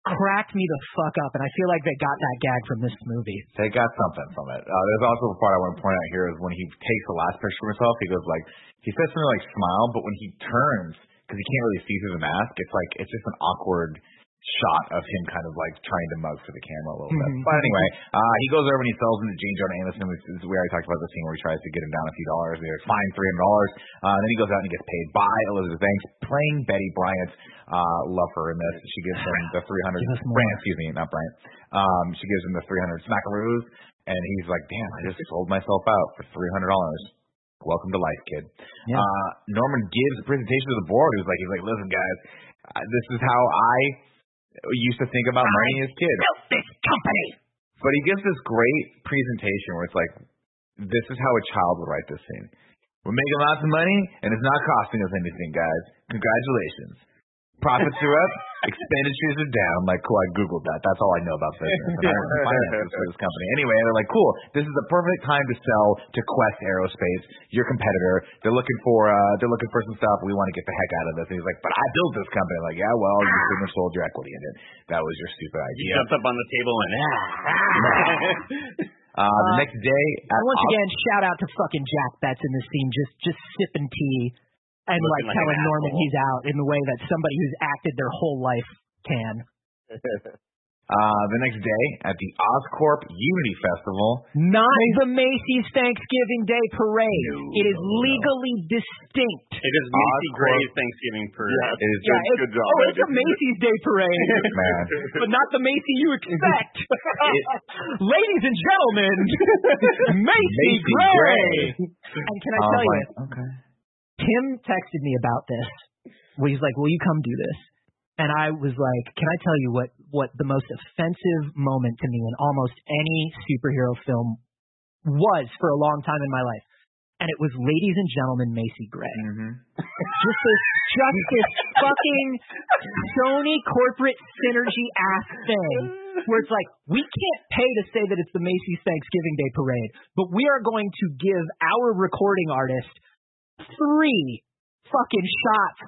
Cracked me the fuck up, and I feel like they got that gag from this movie. They got something from it. Uh, there's also a part I want to point out here is when he takes the last picture of himself, he goes like, he says something like smile, but when he turns, because he can't really see through the mask, it's like, it's just an awkward shot of him kind of like trying to mug for the camera a little bit. Mhm. But anyway, uh, he goes over and he sells him to J. Jonah. This is, we already talked about the scene where he tries to get him down a few dollars. Like, fine, $300. Uh, then he goes out and he gets paid by Elizabeth Banks playing Betty Bryant. Uh, love her in this. She gives him the 300, Give us more. Bryant, excuse me, not Bryant. Um, she gives him the 300 smackaroos and he's like, damn, I just sold myself out for $300. Welcome to life, kid. Yeah. Uh, Norman gives a presentation to the board. He's like, he's like, listen, guys, uh, this is how I used to think about money as kids. This company. But he gives this great presentation where it's like, this is how a child would write this scene. We're making lots of money, and it's not costing us anything, guys. Congratulations. Profits are up, expenditures are down. Like, cool, I Googled that. That's all I know about business. And I run finances for this company. Anyway, they're like, cool, this is the perfect time to sell to Quest Aerospace, your competitor. They're looking for, uh, they're looking for some stuff. We want to get the heck out of this. And he's like, but I built this company. Like, yeah, well, you shouldn't have sold your equity in it. That was your stupid He idea. jumped up on the table and ah. Uh, the next day, at And once Ox- again, shout out to fucking Jack Betts in this scene, just just sipping tea and Looking like like telling an Norman asshole. he's out in the way that somebody who's acted their whole life can. Uh, the next day at the Oscorp Unity Festival. Not the Macy's Thanksgiving Day Parade. it is legally distinct. It is Macy Gray's Thanksgiving parade. It is Yeah, just it's, good job, oh, it's a Macy's Day Parade, man. but not the Macy you expect. Ladies and gentlemen, Macy, Macy Gray. Gray. And can I Oh, tell you, okay. Tim texted me about this. Where he's like, "Will you come do this?" And I was like, "Can I tell you what what the most offensive moment to me in almost any superhero film was for a long time in my life?" And it was Ladies and Gentlemen Macy Gray. Mm-hmm. Just this just this fucking Sony corporate synergy ass thing where it's like, we can't pay to say that it's the Macy's Thanksgiving Day parade, but we are going to give our recording artist three fucking shots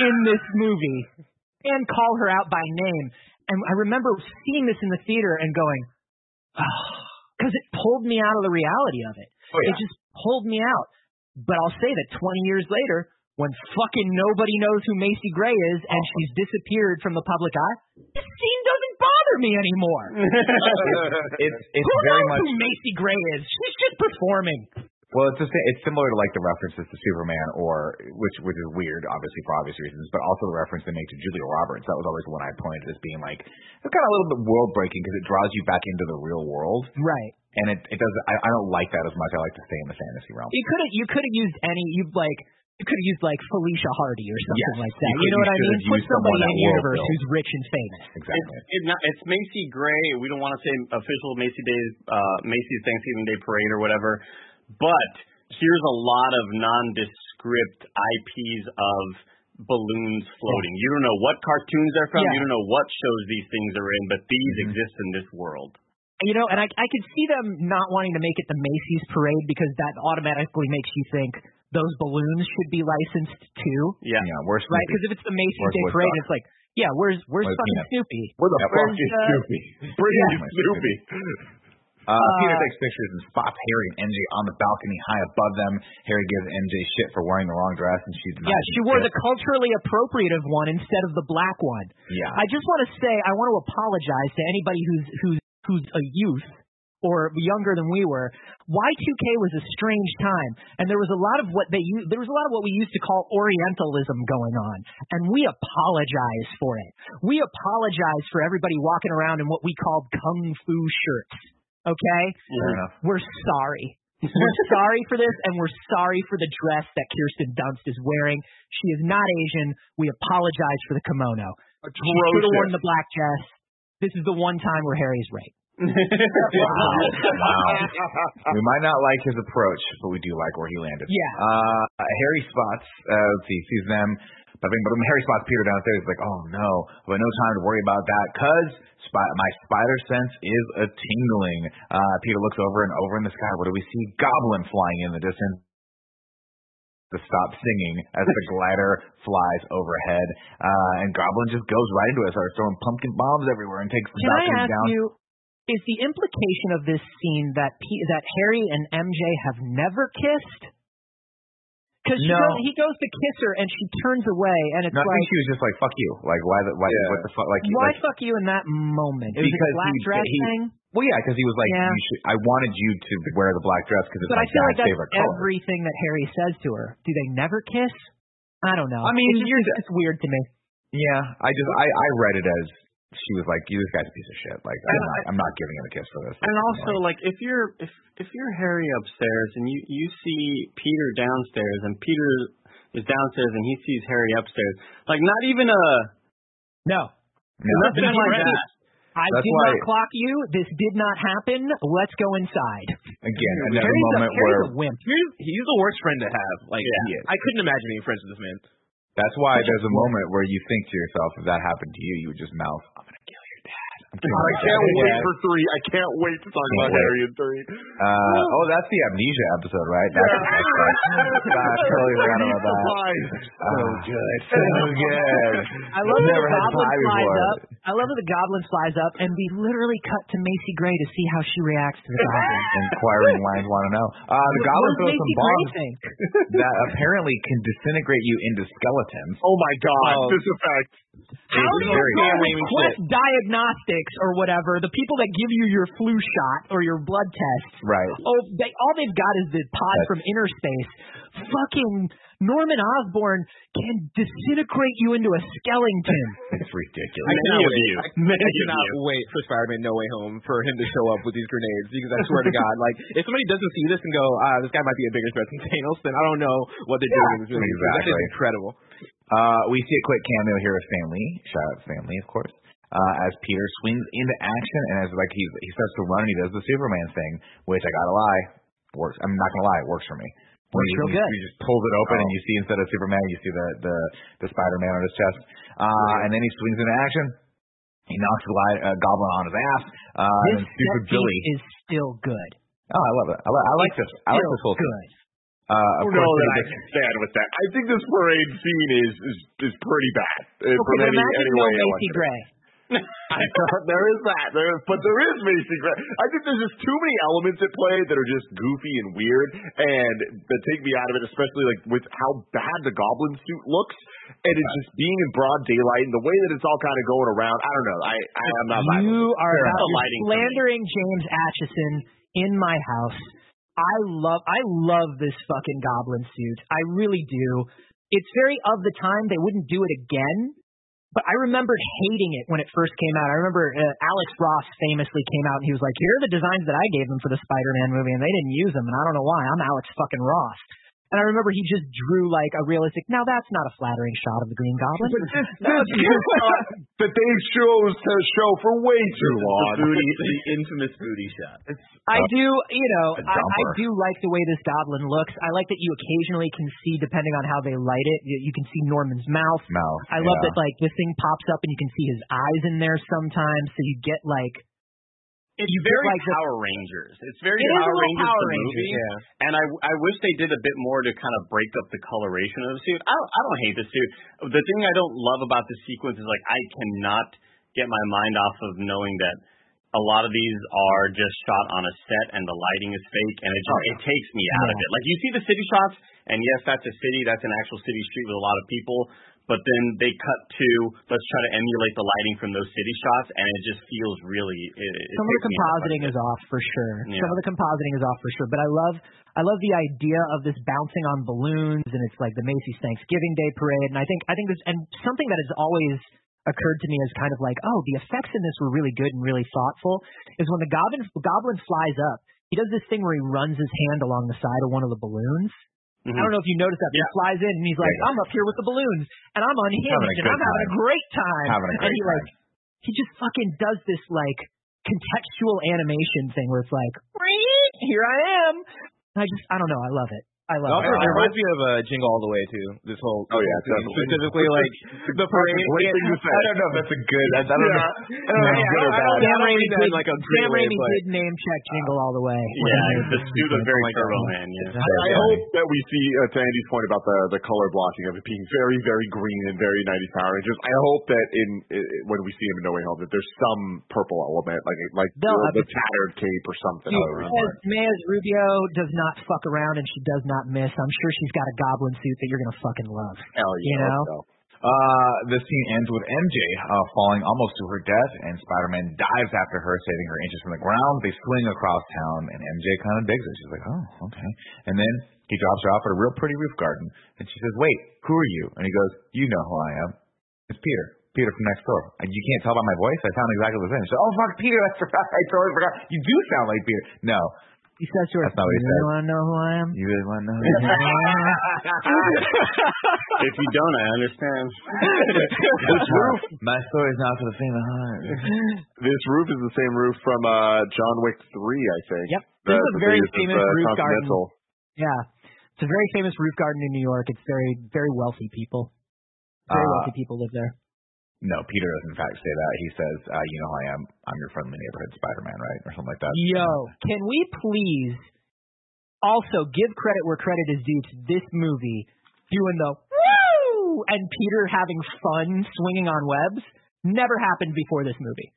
in this movie and call her out by name. And I remember seeing this in the theater and going, because it pulled me out of the reality of it. Oh, yeah. It just pulled me out. But I'll say that 20 years later, when fucking nobody knows who Macy Gray is and oh. she's disappeared from the public eye, this scene doesn't bother me anymore. it's it's who very knows much who Macy Gray is? She's just performing. Well, it's just it's similar to like the references to Superman or which which is weird, obviously for obvious reasons, but also the reference they make to Julia Roberts. That was always the one I pointed as being like it's kind of a little bit world breaking because it draws you back into the real world, Right. and it it does. I, I don't like that as much. I like to stay in the fantasy realm. You could have you could have used any you like you could have used like Felicia Hardy or something Yes, like that. you You, could- know what I mean? have Put used someone somebody that in world universe who's rich and famous. Exactly. It's, it not, it's Macy Gray. We don't want to say official Macy Days, uh, Macy's Thanksgiving Day Parade or whatever, but here's a lot of nondescript IPs of balloons floating. You don't know what cartoons they're from. Yeah. You don't know what shows these things are in, but these exist in this world. you know, and I I could see them not wanting to make it the Macy's parade because that automatically makes you think those balloons should be licensed too, Yeah. Yeah, where's Snoopy? right? Because if it's the Macy's Where's Day Woodstock? parade, it's like, yeah, where's where's Where's fucking Peanut? Snoopy? Where the fuck is uh, Snoopy? Bring Yeah. Snoopy. Uh, Peter takes pictures and spots Harry and MJ on the balcony high above them. Harry gives MJ shit for wearing the wrong dress, and she denies Yeah, she wore the culturally appropriative one instead of the black one. Yeah. I just want to say I want to apologize to anybody who's who's who's a youth or younger than we were. Y2K was a strange time, and there was a lot of what they there was a lot of what we used to call Orientalism going on, and we apologize for it. We apologize for everybody walking around in what we called kung fu shirts. Okay, enough. we're sorry. We're sorry for this, and we're sorry for the dress that Kirsten Dunst is wearing. She is not Asian. We apologize for the kimono. She should have worn the black dress. This is the one time where Harry's right. Wow. we might not like his approach, but we do like where he landed. Yeah. Uh, Harry spots, uh, let's see, sees them. But, but when Harry spots Peter downstairs, he's like, oh no, but no time to worry about that because spy- my spider sense is a tingling. Uh, Peter looks over and over in the sky. What do we see? Goblin flying in the distance. To stop singing as the glider flies overhead, uh, and Goblin just goes right into it, starts throwing pumpkin bombs everywhere, and takes the Can I balcony ask down. you, is the implication of this scene that P- that Harry and MJ have never kissed? Because No. goes, he goes to kiss her and she turns away, and it's No, I think like, she was just like, "Fuck you!" Like, why? The, why? Yeah. What the fuck? Like, why like, fuck you in that moment? It was Because a black he- dress he- thing. well, yeah, because he was like, Yeah. you should, "I wanted you to wear the black dress because it's my favorite color. But my I feel like dad's that's favorite color." everything that Harry says to her. Do they never kiss? I don't know. I mean, it's, just, you're- it's weird to me. Yeah, I just, I, I read it as she was like, "You, this guy's a piece of shit." Like, I'm not, I'm not giving him a kiss for this. And also, like, if you're if if you're Harry upstairs and you you see Peter downstairs and Peter is downstairs and he sees Harry upstairs, like, not even a No. No. nothing like that. I That's did why- not clock you. This did not happen. Let's go inside. Again, another Harry's, a, moment Harry's where a wimp. He's, he's the worst friend to have. Like, he is. I couldn't imagine being friends with this man. That's why there's a moment where you think to yourself, if that happened to you, you would just mouth, "I'm gonna kill I can't Yeah. wait for three. I can't wait to talk Can't about wait. Harry and three. Uh, oh, that's the amnesia episode, right? That's God, I totally forgot about that. So good, so good. I love that the had goblin flies before. up. I love that the goblin flies up, and we literally cut to Macy Gray to see how she reacts to the goblin. Inquiring minds want to know. Uh, the goblin what does throws Macy some bombs that apparently can disintegrate you into skeletons. Oh my God, Oh. this effect. How It's do you very know scary. with Quest Diagnostics or whatever, the people that give you your flu shot or your blood test, Right. oh, they, all they've got is the pod That's- from Innerspace. Fucking Norman Osborn can disintegrate you into a skeleton. It's ridiculous. I Many cannot of wait. you. I, Many I of cannot you. wait for Spider-Man No Way Home for him to show up with these grenades because I swear to God, like if somebody doesn't see this and go, ah, this guy might be a bigger threat than Thanos, then I don't know what they're doing in this movie. That exactly. is incredible. Uh, we see a quick cameo here of Stan Lee. Shout out to Stan Lee, of course. Uh, as Peter swings into action and as like he he starts to run and he does the Superman thing, which I gotta lie, works. I'm not gonna lie, it works for me. When Works he, real good. he just pulls it open and you see instead of Superman, you see the the, the Spider-Man on his chest. Uh, and then he swings into action. He knocks the li- uh, Goblin on his ass. Uh, this and Stupid set Billy. is still good. Oh, I love it. I, li- I like this. I like this whole thing. good. Uh, of I don't know course, that I they can stand with that. I think this parade scene is is, is pretty bad. Okay, from but any, imagine any no way I look Macy. Gray. I thought there is that. There is, but there is Macy Gray. I think there's just too many elements at play that are just goofy and weird, and that take me out of it. Especially like with how bad the Goblin suit looks, and it's just being in broad daylight and the way that it's all kind of going around. I don't know. I, I I'm not. You are Fair about enough. you're Lighting for me. slandering James Acheson in my house. I love I love this fucking goblin suit. I really do. It's very of the time. They wouldn't do it again. But I remembered hating it when it first came out. I remember uh, Alex Ross famously came out and he was like, "Here are the designs that I gave them for the Spider-Man movie, and they didn't use them, and I don't know why. I'm Alex fucking Ross." And I remember he just drew like a realistic. Now that's not a flattering shot of the Green Goblin. But, this is not that they chose to show for way too long. The booty, the infamous booty shot. I do, you know, I, jumper. do like the way this goblin looks. I like that you occasionally can see, depending on how they light it, you, you can see Norman's mouth. Mouth. I love yeah. that like this thing pops up and you can see his eyes in there sometimes, so you get like It's you very like the, Power Rangers. It's very It Power Rangers Power the Rangers, movie. yeah. And I I wish they did a bit more to kind of break up the coloration of the suit. I don't, I don't hate the suit. The thing I don't love about the sequence is like I cannot get my mind off of knowing that a lot of these are just shot on a set and the lighting is fake and it just it takes me out of it. Like you see the city shots and yes that's a city, that's an actual city street with a lot of people, but then they cut to let's try to emulate the lighting from those city shots and it just feels really it, it some of the takes me out compositing is off for sure. Yeah. Some of the compositing is off for sure. But I love I love the idea of this bouncing on balloons and it's like the Macy's Thanksgiving Day parade. And I think I think this and something that has always occurred to me as kind of like, oh, the effects in this were really good and really thoughtful is when the goblin goblin flies up, he does this thing where he runs his hand along the side of one of the balloons. Mhm. I don't know if you noticed that, but he flies in and he's like, I'm up here with the balloons and I'm unhinged and I'm having a great time. Having a and great he like he just fucking does this like contextual animation thing where it's like, here I am. I just I don't know, I love it. I love also it. it reminds me of uh, Jingle All the Way too. This whole Oh, yeah, this whole scene. definitely. specifically like the parade. Great thing to say. I don't know if that's a good. I, I don't know. I don't know Yeah, good or bad. Sam Raimi mean that in, did, like, a Sam great way, Raimi did name check Jingle all the way. Yeah, the suit was very Oh my Turbo Man, yeah. I, I hope that we see, uh, to Andy's point about the the color blocking of it being very, very green and very 90s Power Rangers. I hope that in, i when we see him in No Way Home, that there's some purple element, like like the, the tattered cape or something. Dude, Mez, Mez Rubio does not fuck around and she does not miss. I'm sure she's got a goblin suit that you're gonna fucking love. Hell yeah, you know? Uh, the scene ends with MJ uh, falling almost to her death, and Spider-Man dives after her, saving her inches from the ground. They swing across town, and MJ kind of digs it. She's like, "Oh, okay." And then he drops her off at a real pretty roof garden, and she says, "Wait, who are you?" And he goes, "You know who I am. It's Peter. Peter from next door. And you can't tell by my voice. I sound exactly the same." She said, "Oh fuck, Peter. That's right. I totally forgot. You do sound like Peter." No, He says to her, That's not what he "You said. want to know who I am?" you really want to know? if you don't, I understand. this roof, my story's not for the faint of heart. this roof is the same roof from uh, John Wick 3, I think. Yep. This is a very they used famous uh, roof garden. Yeah, it's a very famous roof garden in New York. It's very very wealthy people. Very Uh, wealthy people live there. No, Peter does in fact say that. He says, uh, "You know who I am. I'm your friendly neighborhood Spider-Man, right, or something like that." Yo, can we please also give credit where credit is due to this movie doing the woo and Peter having fun swinging on webs never happened before this movie.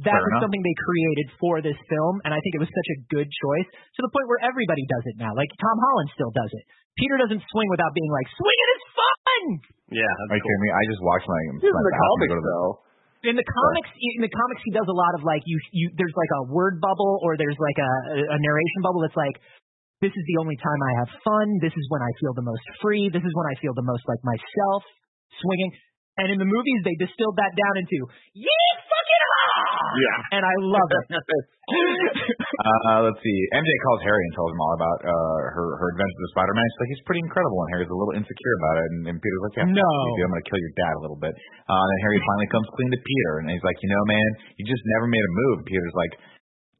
That Fair was enough. something they created for this film, and I think it was such a good choice to the point where everybody does it now. Like Tom Holland still does it. Peter doesn't swing without being like, swinging is fun. Yeah, Are that's you kidding me? I just watched my. This is my the comics, go to the- though. In the comics, in the comics, he does a lot of like you, you. There's like a word bubble, or there's like a, a narration bubble that's like, "This is the only time I have fun. This is when I feel the most free. This is when I feel the most like myself, swinging." And in the movies, they distilled that down into "Yeah, fucking ah!" Yeah. and I love it. Uh, let's see. MJ calls Harry and tells him all about uh, her her adventures with Spider-Man. She's like, he's pretty incredible, and Harry's a little insecure about it. And, and Peter's like, yeah, No. I'm gonna kill your dad a little bit. Uh, and then Harry finally comes clean to Peter, and he's like, you know, man, you just never made a move. And Peter's like,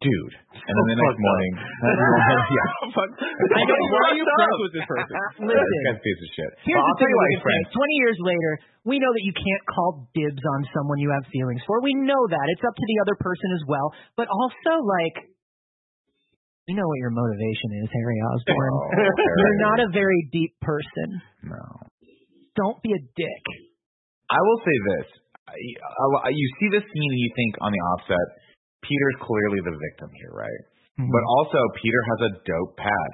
dude. And then the next morning, yeah, I know Why are you friends with this person? Uh, this Listen, guy's piece of shit. Here's Well, the thing you why we he's can say. friends. Twenty years later, we know that you can't call dibs on someone you have feelings for. We know that. It's up to the other person as well. But also, like, you know what your motivation is, Harry Osborn. Oh, You're not a very deep person. No. Don't be a dick. I will say this. You see this scene and you think on the offset, Peter's clearly the victim here, right? Mm-hmm. But also, Peter has a dope pad.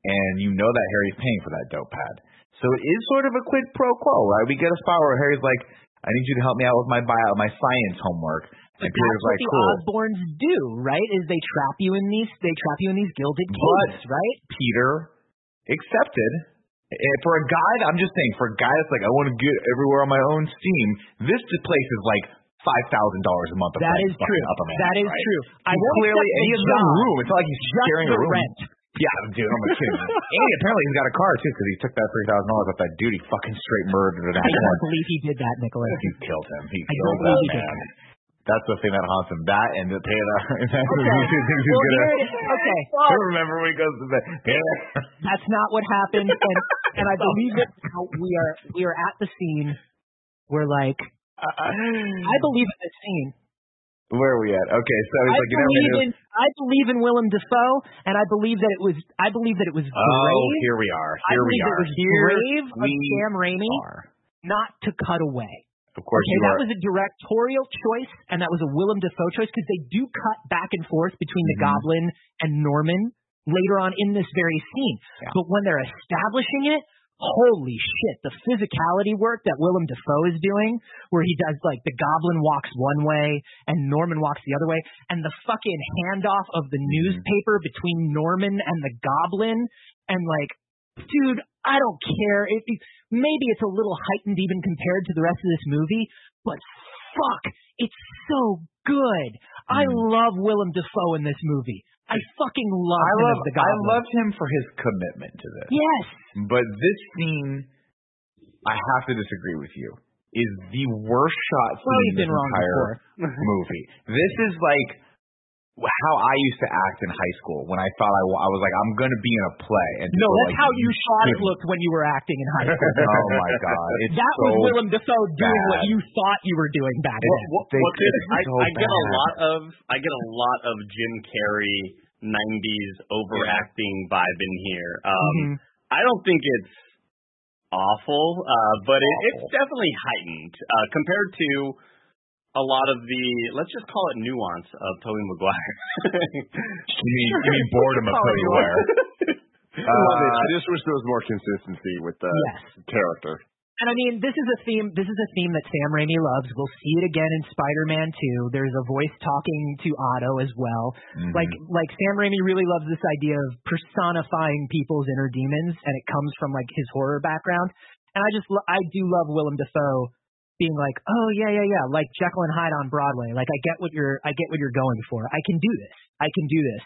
And you know that Harry's paying for that dope pad. So it is sort of a quid pro quo, right? We get a spot where Harry's like, I need you to help me out with my bio, my science homework. And But Peter's that's what like, the cool. Osborns do, right? Is they trap you in these, they trap you in these gilded But- cages, right? Peter accepted. And for a guy, I'm just saying, for a guy that's like, I want to get everywhere on my own steam, this place is like five thousand dollars a month. of That is true. Up a man, That is right? true. I clearly, and he has no job, room. It's not like he's sharing a room. rent. Yeah, dude, I'm kidding. and apparently he's got a car too because he took that three thousand dollars off that dude. He fucking straight murdered an I don't believe he did that, Nicholas. He killed him. He I killed don't that he man. That's the thing that haunts him. That and the pay that. Okay. Well, gonna. it. Okay. I remember when he goes to bed. That's not what happened, and and I believe that we are we are at the scene where like I believe in this scene Where are we at? Okay, so he's I like, you never believe in I believe in Willem Dafoe, and I believe that it was I believe that it was Oh, here we are. I Here we are. it was Here brave of Sam Raimi are. not to cut away. Of course okay, that are. was a directorial choice, and that was a Willem Dafoe choice because they do cut back and forth between the Mhm. Goblin and Norman later on in this very scene. Yeah. But when they're establishing it, holy shit, the physicality work that Willem Dafoe is doing, where he does like the Goblin walks one way and Norman walks the other way, and the fucking handoff of the Mm-hmm. newspaper between Norman and the Goblin, and like, dude, I don't care. It, it, maybe it's a little heightened even compared to the rest of this movie, but fuck, it's so good. I Mm. love Willem Dafoe in this movie. I fucking love I love the I loved him for his commitment to this. Yes. But this scene, I have to disagree with you, is the worst shot scene Well, in this entire movie. This is like how I used to act in high school when I thought I, I was like I'm going to be in a play. And No, that's like, how you thought it looked when you were acting in high school. oh my god, it's that so was Willem Dafoe doing what you thought you were doing back It's- then. What, They- what's it? it's I, so I get a lot of I get a lot of Jim Carrey '90s overacting vibe in here. Um, Mhm. I don't think it's awful, uh, but it, it's definitely heightened uh, compared to a lot of the let's just call it nuance of Tobey Maguire. You mean, you mean boredom of Tony Blair? I. I just wish there was more consistency with the Yes. character. And I mean, this is a theme. This is a theme that Sam Raimi loves. We'll see it again in Spider-Man 2. There's a voice talking to Otto as well. Mhm. Like, like Sam Raimi really loves this idea of personifying people's inner demons, and it comes from like his horror background. And I just, lo- I do love Willem Dafoe being like, oh yeah, yeah, yeah, like Jekyll and Hyde on Broadway. Like I get what you're, I get what you're going for. I can do this. I can do this.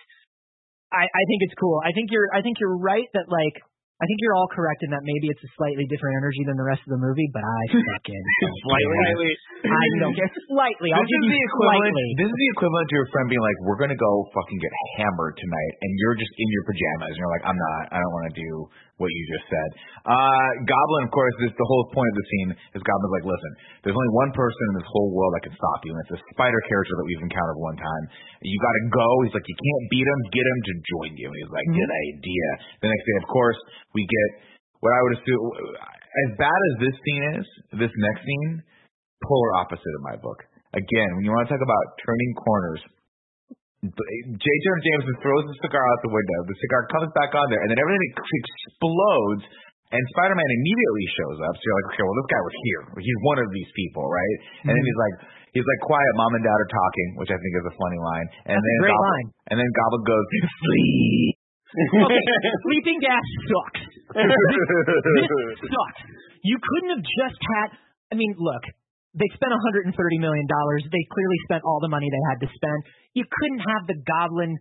I, I think it's cool. I think you're, I think you're right that like. I think you're all correct in that maybe it's a slightly different energy than the rest of the movie, but I fucking Slightly. I don't care. Slightly. I'll This give is you the equivalent. slightly. This is the equivalent to your friend being like, "We're gonna go fucking get hammered tonight," and you're just in your pajamas, and you're like, "I'm not. I don't want to do what you just said." Uh, Goblin, of course, this the whole point of the scene is Goblin's like, "Listen, there's only one person in this whole world that can stop you, and it's a spider character that we've encountered one time. You got to go." He's like, "You can't beat him. Get him to join you." And he's like, "Good idea." The next day, of course, we get what I would assume. As bad as this scene is, this next scene polar opposite of my book. Again, when you want to talk about turning corners, Eh, J. Jonah Jameson throws the cigar out the window. The cigar comes back on there, and then everything explodes. And Spider-Man immediately shows up. So you're like, okay, well, this guy was here. He's one of these people, right? And then mm-hmm. he's like, he's like, quiet. Mom and Dad are talking, which I think is a funny line. And That's a then great Goblin, line. And then Goblin goes, sleep. Okay, sleeping gas sucks. this, this sucks. You couldn't have just had. I mean, look, they spent 130 million dollars. They clearly spent all the money they had to spend. You couldn't have the Goblin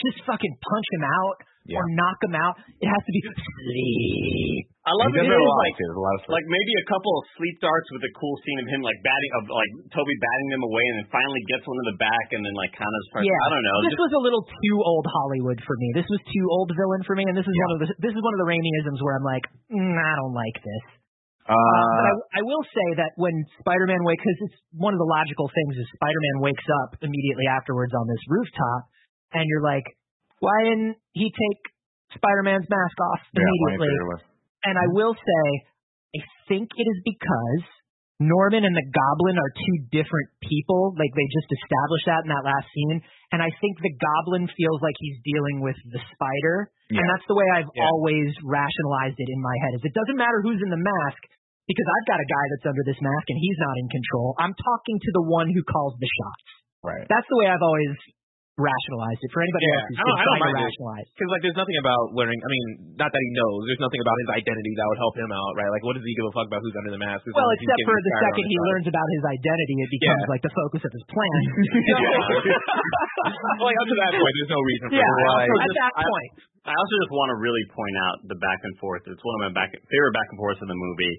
just fucking punch him out Yeah. or knock him out. It has to be sleep. I love He it. does it a too, lot, like a lot of like maybe a couple of sleep darts with a cool scene of him like batting of like Tobey batting them away and then finally gets one in the back and then like kind of starts Yeah, I don't know. This just- was a little too old Hollywood for me. This was too old villain for me, and this is one of the this is one of the Raimiisms where I'm like, mm, I don't like this. Uh, Uh, but I, I will say that when Spider-Man wakes, because it's one of the logical things is Spider-Man wakes up immediately afterwards on this rooftop, and you're like, why didn't he take Spider-Man's mask off immediately? 23 was. And I will say, I think it is because Norman and the Goblin are two different people. Like they just established that in that last scene. And I think the Goblin feels like he's dealing with the spider. And that's the way I've Yeah. always rationalized it in my head. Is it doesn't matter who's in the mask because I've got a guy that's under this mask and he's not in control. I'm talking to the one who calls the shots. Right. That's the way I've always rationalized it. For anybody Yeah, else who's I don't- been I don't trying to rationalize. Because like, there's nothing about learning. I mean, not that he knows. There's nothing about his identity that would help him out, right? Like, what does he give a fuck about who's under the mask? as Well, long except for the second he learns about his identity, it becomes Yeah. like the focus of his plan. well, like, up to that point, there's no reason for yeah, it. At just- that I- point. I also just want to really point out the back and forth. It's one of my back favorite back and forths in the movie.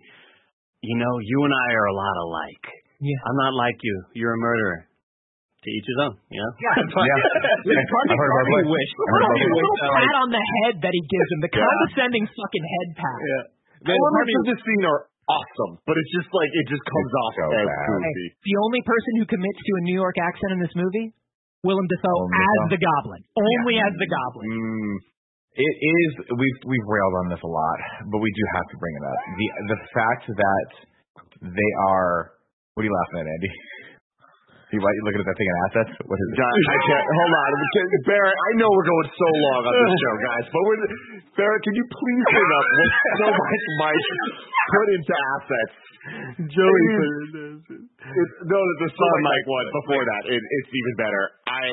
You know, you and I are a lot alike. Yeah. I'm not like you. You're a murderer. To each his own. You know. Yeah. I've heard about it. wish. I've heard about The it. little pat on the head that he gives him, the condescending fucking head pat. Then part of Elements of this scene are awesome, but it's just like it just comes off so as bad. goofy. The only person who commits to a New York accent in this movie, Willem Dafoe Willem as Dafoe. the Goblin. Only as the Goblin. Mm. It is we've we've railed on this a lot, but we do have to bring it up. The the fact that they are what are you laughing at, Andy? You what, you looking at that thing in assets? What is it? God, I can't. Hold on, Barrett. I know we're going so long on this show, guys, but we're, Barrett, can you please bring up what so much Mike put into assets? Joey, it, no, the Sun Mike one before that. It, it's even better. I.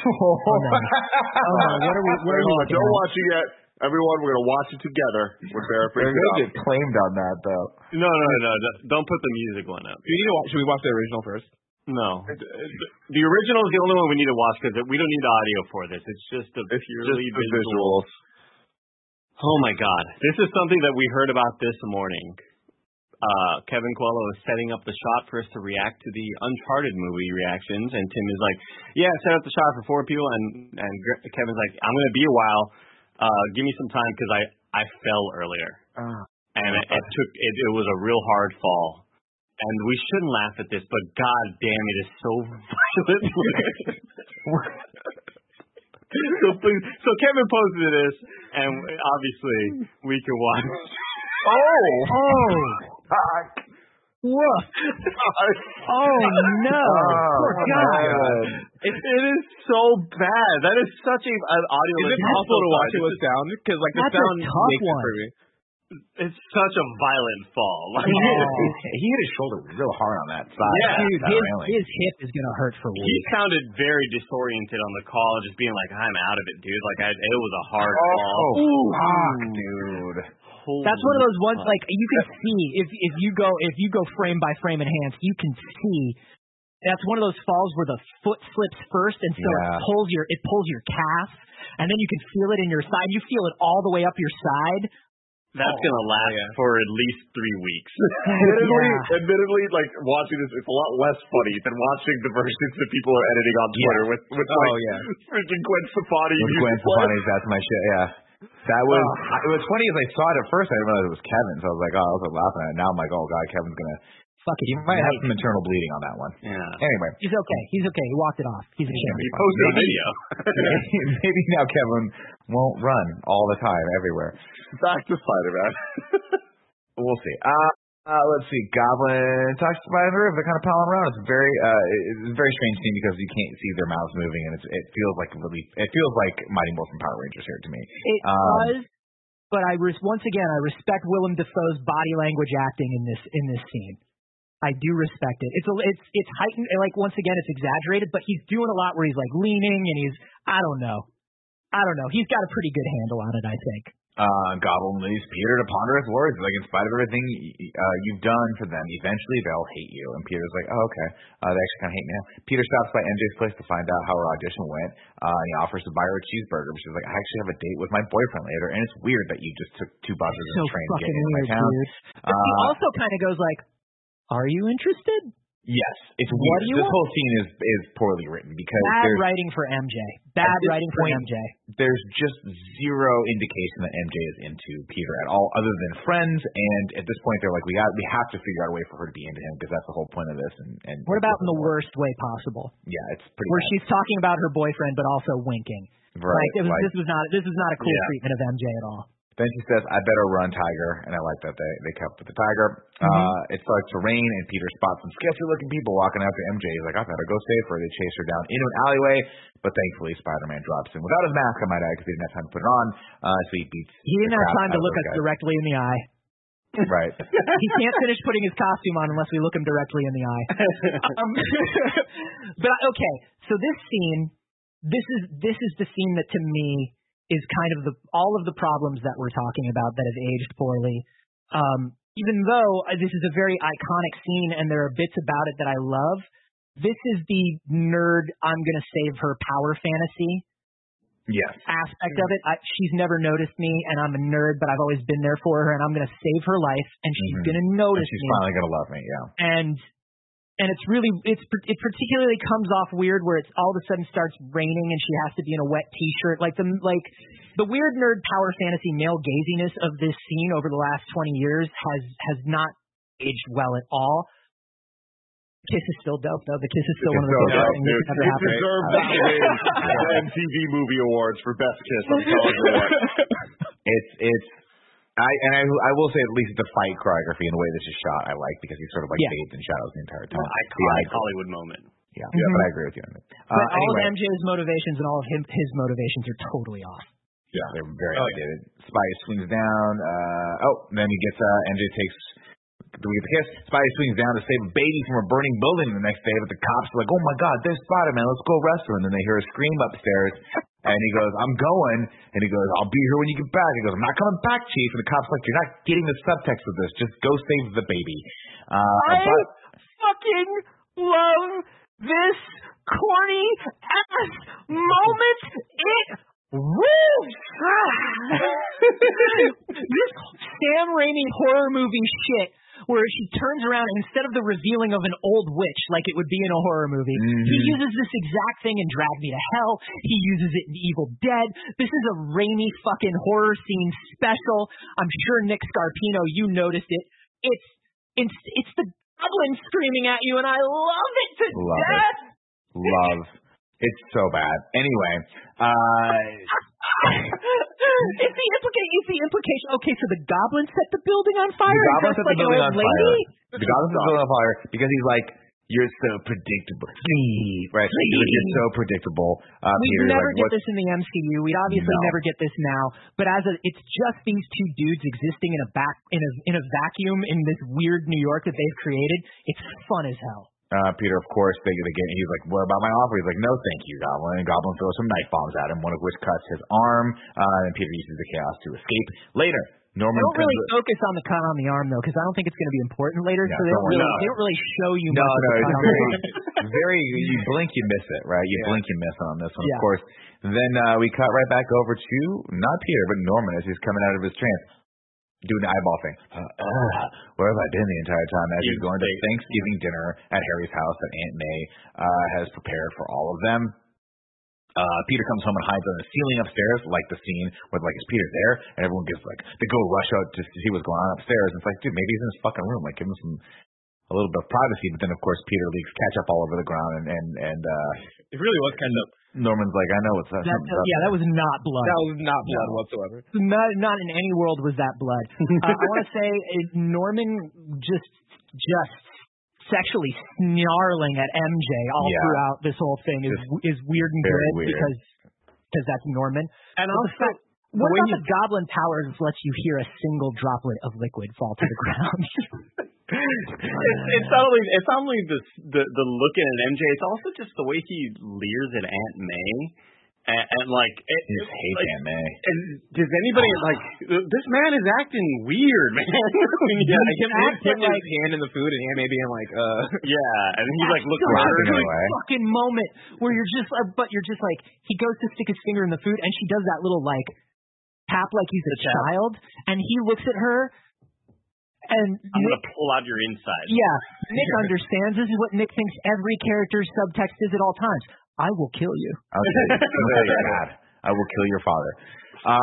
Oh no. Oh. What are we? What are we Hold don't at? watch it yet. Everyone, we're gonna watch it together. When Barrett They're gonna get claimed on that though. No, no, no, no. Don't put the music one up. Do we need to watch, should we watch the original first? No. The original is the only one we need to watch because we don't need audio for this. It's just a It's purely just the visual. visuals. Oh my God. This is something that we heard about this morning. Uh, Kevin Coelho is setting up the shot for us to react to the Uncharted movie reactions, and Tim is like, "Yeah, set up the shot for four people," and and Kevin's like, "I'm gonna be a while. Uh, give me some time because I I fell earlier, and it, it took it, it was a real hard fall." And we shouldn't laugh at this, but god damn it is so violent. so please, so Kevin posted this, and obviously we can watch. Oh, Oh. Woof. Oh no. Oh, Poor God. It, it is so bad. That is such a an audio. Is it possible to watch it with sound? Because like the That's a sound tough makes it for me. It's such a violent fall. Like, he hit, his, he hit his shoulder real hard on that side. Yeah. Dude, his, railing. his hip is gonna hurt for weeks. he sounded very disoriented on the call, just being like, "I'm out of it, dude." Like, I, it was a hard Oh, fall. fuck, dude. Holy That's one of those ones like you can see if if you go if you go frame by frame enhanced, you can see that's one of those falls where the foot slips first and so Yeah. it pulls your it pulls your calf and then you can feel it in your side. You feel it all the way up your side. That's oh, gonna last for at least three weeks. Admittedly, Yeah. admittedly, like watching this, it's a lot less funny than watching the versions that people are editing on Twitter with with Oh, like yeah. freaking Gwen Stefani. With Gwen playing. Stefani's That's My Shit, yeah. That was, I- it was funny as I saw it at first, I didn't realize it was Kevin, so I was like, oh, I was like laughing at it. Now I'm like, oh god, Kevin's gonna, Fuck it. he might have some internal bleeding on that one. Yeah. Anyway, He's okay. He's okay. He walked it off. He's a He champion. Posted a video. maybe now Kevin won't run all the time everywhere. Back to Spider-Man. We'll see. Uh, uh, let's see. Goblin talks to Spider the kind of palling around. It's very, uh, it's a very strange scene because you can't see their mouths moving, and it's, it feels like really, it feels like Mighty Morphin Power Rangers here to me. It Um, does, but I res- once again I respect Willem Dafoe's body language acting in this in this scene. I do respect it. It's a, it's it's heightened. Like once again, it's exaggerated, but he's doing a lot where he's like leaning and he's I don't know, I don't know. He's got a pretty good handle on it, I think. Uh, Goblin leaves Peter to ponder his words. Like, in spite of everything uh, you've done for them, eventually they'll hate you. And Peter's like, oh, okay. Uh, they actually kind of hate me now. Peter stops by MJ's place to find out how her audition went. Uh, and he offers to buy her a cheeseburger. But she's like, I actually have a date with my boyfriend later. And it's weird that you just took two buses So of the train to get into my town. But he Uh, also kind of goes like, "Are you interested?" Yes, it's What weird. you this want? whole scene is is poorly written because Bad writing for MJ. Bad writing for point, MJ. there's just zero indication that MJ is into Peter at all, other than friends. And at this point, they're like, we got we have to figure out a way for her to be into him because that's the whole point of this. And and What about in the work. worst way possible, Yeah, it's pretty. where bad. she's talking about her boyfriend but also winking? right. like, was, like- this was not this was not a cool Yeah. treatment of MJ at all. Then she says, "I better run, Tiger," and I like that they they kept with the tiger. Mm-hmm. Uh, it starts to rain, and Peter spots some sketchy-looking people walking after MJ. He's like, "I better go save her." They chase her down into an alleyway, but thankfully Spider-Man drops in without his mask. I might add, because he didn't have time to put it on. Uh, so he beats. He didn't have time to look us guys. directly in the eye. Right. he can't finish putting his costume on unless we look him directly in the eye. um, but okay, so this scene, this is this is the scene that to me is kind of the all of the problems that we're talking about that have aged poorly. Um, even though uh, this is a very iconic scene and there are bits about it that I love, this is the nerd I'm gonna save her power fantasy Yes. aspect of it. I, she's never noticed me, and I'm a nerd, but I've always been there for her, and I'm going to save her life, and she's Mhm. going to And notice she's me. finally gonna love me. Yeah. And and it's really it's it particularly comes off weird where it's all of a sudden starts raining and she has to be in a wet t-shirt like the like the weird nerd power fantasy male gaziness of this scene over the last 20 years has has not aged well at all Kiss is still dope though. The Kiss is still one of the best dope, things dude. that's ever It happened. deserves uh, that win MTV Movie Awards for Best Kiss. I'm telling you. It's it's I and I I will say at least the fight choreography and the way this is shot I like because he's sort of like Yeah. bathed in shadows the entire time. Iconic Yeah, Hollywood moment. Yeah, yeah, but I agree with you. on that. Mm-hmm. But Uh, all anyway, of MJ's motivations and all of him, his motivations are totally off. yeah, they're very Oh, outdated. Spidey swings down. Uh, oh, then he gets uh, MJ takes. Do we get the kiss? Spidey swings down to save a baby from a burning building the next day, but the cops are like, "Oh my God, there's Spider Man! Let's go arrest him!" And then they hear a scream upstairs, and he goes, "I'm going," and he goes, "I'll be here when you get back." He goes, "I'm not coming back, Chief." And the cops like, "You're not getting the subtext of this. Just go save the baby." Uh, I but fucking love this corny ass moment. It rules. this Sam Raimi horror movie shit. Where she turns around and instead of the revealing of an old witch like it would be in a horror movie, he mm-hmm. uses this exact thing in Drag Me to Hell. He uses it in Evil Dead. This is a rainy fucking horror scene special. I'm sure Nick Scarpino, you noticed it. It's it's it's the goblin screaming at you, and I love it to Love it. death. love. It's so bad. Anyway, uh, it's the implication. It's the implication. Okay, so the goblin set the building on fire. The goblin set the like an building on lady? fire. The goblin set the building on fire because he's like, "You're so predictable." Right? You're so predictable. Uh, We Peter's never like, get this in the MCU. We'd obviously No. never get this now. But as a, it's just these two dudes existing in a back in a in a vacuum in this weird New York that they've created. It's fun as hell. Uh, Peter, of course, they, they get, he's like, what about my offer? He's like, no, thank you, Goblin. And Goblin throws some knife bombs at him, one of which cuts his arm. Uh, and Peter uses the chaos to escape. Later, Norman They don't really focus on the cut on the arm though, because I don't think it's going to be important later. Yeah, so they don't really, about they don't really show you No, no, it's cut on the very, very. You blink, you miss it, right? You Yeah. blink, you miss on this one, of course. Then uh, we cut right back over to not Peter, but Norman as he's coming out of his trance, doing the eyeball thing. Uh, uh, where have I been the entire time? As he's He's going to. Thanksgiving dinner at Harry's house that Aunt May uh, has prepared for all of them. Uh, Peter comes home and hides on the ceiling upstairs, like the scene where like is Peter there, and everyone gets like they go rush out to see what's going on upstairs. And it's like, dude, maybe he's in his fucking room. Like, give him some a little bit of privacy. But then of course Peter leaks ketchup all over the ground, and and and uh, It really was kind of. Norman's like, I know what's that. That, something's yeah, that was not blood. That was not blood whatsoever. Not, not in any world was that blood. uh, I want to say Norman just just sexually snarling at MJ all Yeah. throughout this whole thing is is weird and good weird. because because that's Norman. And But the also, fact, what when about the goblin powers lets you hear a single droplet of liquid fall to the ground? It's, it's not only it's not only the the the looking at MJ. It's also just the way he leers at Aunt May, and, and like it, just hates like, Aunt May. And does anybody like this man is acting weird, man? Yeah, yeah, him, putting like- his hand in the food and him maybe being like, uh, yeah, and he's like, look, That's Laughing the fucking moment where you're just, uh, but you're just like, he goes to stick his finger in the food, and she does that little like tap like he's a child, and he looks at her, and I'm Nick, gonna pull out your inside. yeah, Nick understands. This is what Nick thinks every character's subtext is at all times. I will kill you. Okay, very bad. I will kill your father. Uh,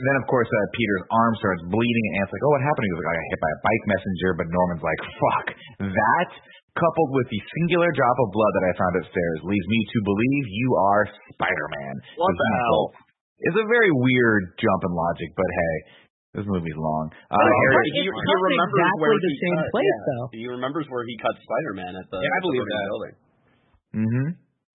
then of course uh, Peter's arm starts bleeding, and Aunt's like, "Oh, what happened?" He goes, "I got hit by a bike messenger." But Norman's like, "Fuck that." Coupled with the singular drop of blood that I found upstairs leads me to believe you are Spider-Man. What the hell? It's a very weird jump in logic, but hey, this movie's long. Uh, But Harry, it's he- he remembers exactly where the he same cut, place, yeah. though. He remembers where he cut Spider-Man at the. Yeah, I believe that. Building. mm-hmm.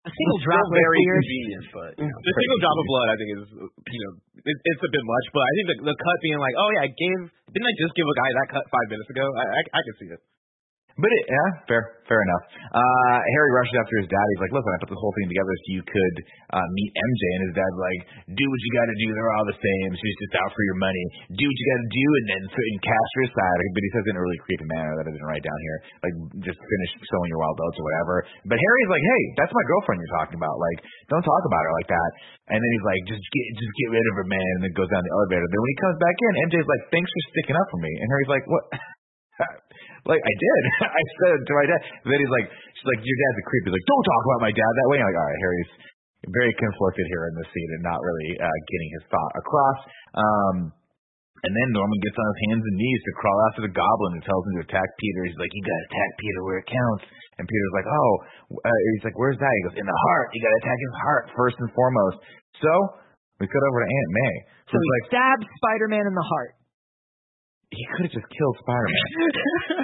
A single Still drop very is weird. convenient, but you know. the single drop of blood, I think is, you know, it, it's a bit much. But I think the, the cut being like, oh yeah, I gave, didn't I just give a guy that cut five minutes ago? I, I, I can see it. But it, yeah, fair, fair enough. Uh, Harry rushes after his dad. He's like, "Listen, I put this whole thing together so you could uh, meet MJ." And his dad's like, "Do what you got to do. They're all the same. She's just out for your money. Do what you got to do, and then and cast her aside." But he says in a really creepy manner that I didn't write down here. Like, just finish sowing your wild oats or whatever. But Harry's like, "Hey, that's my girlfriend you're talking about. Like, don't talk about her like that." And then he's like, "Just get, just get rid of her, man." And then goes down the elevator. Then when he comes back in, MJ's like, "Thanks for sticking up for me." And Harry's like, "What?" like I did. I said to my dad. And then he's like, she's like, your dad's a creep. He's like, don't talk about my dad that way. I'm like, all right, Harry's very conflicted here in this scene and not really uh, getting his thought across. Um, and then Norman gets on his hands and knees to crawl after the goblin and tells him to attack Peter. He's like, you gotta attack Peter where it counts. And Peter's like, oh, uh, he's like, where's that? He goes, in the heart. You gotta attack his heart first and foremost. So we cut over to Aunt May. So So he like, stabs Spider-Man in the heart. he could have just killed Spider-Man.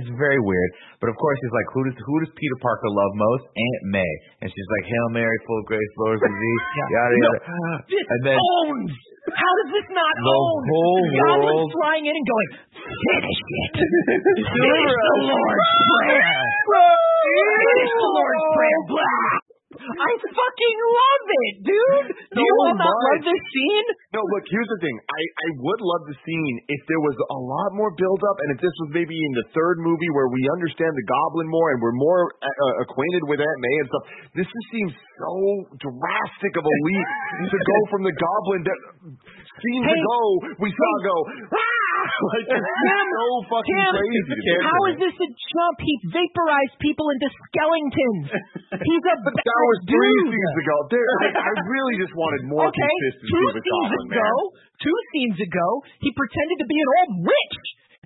it's very weird. But of course, he's like, who does who does Peter Parker love most? Aunt May. And she's like, Hail Mary, full of grace, Lord is thee. Yada yada. This And then owns. How does this not the own? whole Goblin's world flying in and going, finish it. Finish the Lord's Prayer. Finish the Lord's Prayer. Blah. I fucking love it, dude. Do you all not love this scene? No, look, here's the thing. I, I would love the scene if there was a lot more build up and if this was maybe in the third movie where we understand the goblin more and we're more uh, uh, acquainted with Aunt May and stuff. This just seems so drastic of a leap to go from the goblin to scenes Hey, ago we saw go ah! like it's so fucking Tim, crazy. How is this a jump? He vaporized people into skeletons. He's a bad That was three dude. scenes ago. There, I, I really just wanted more okay, consistency two with scenes ago, man. two scenes ago, he pretended to be an old witch.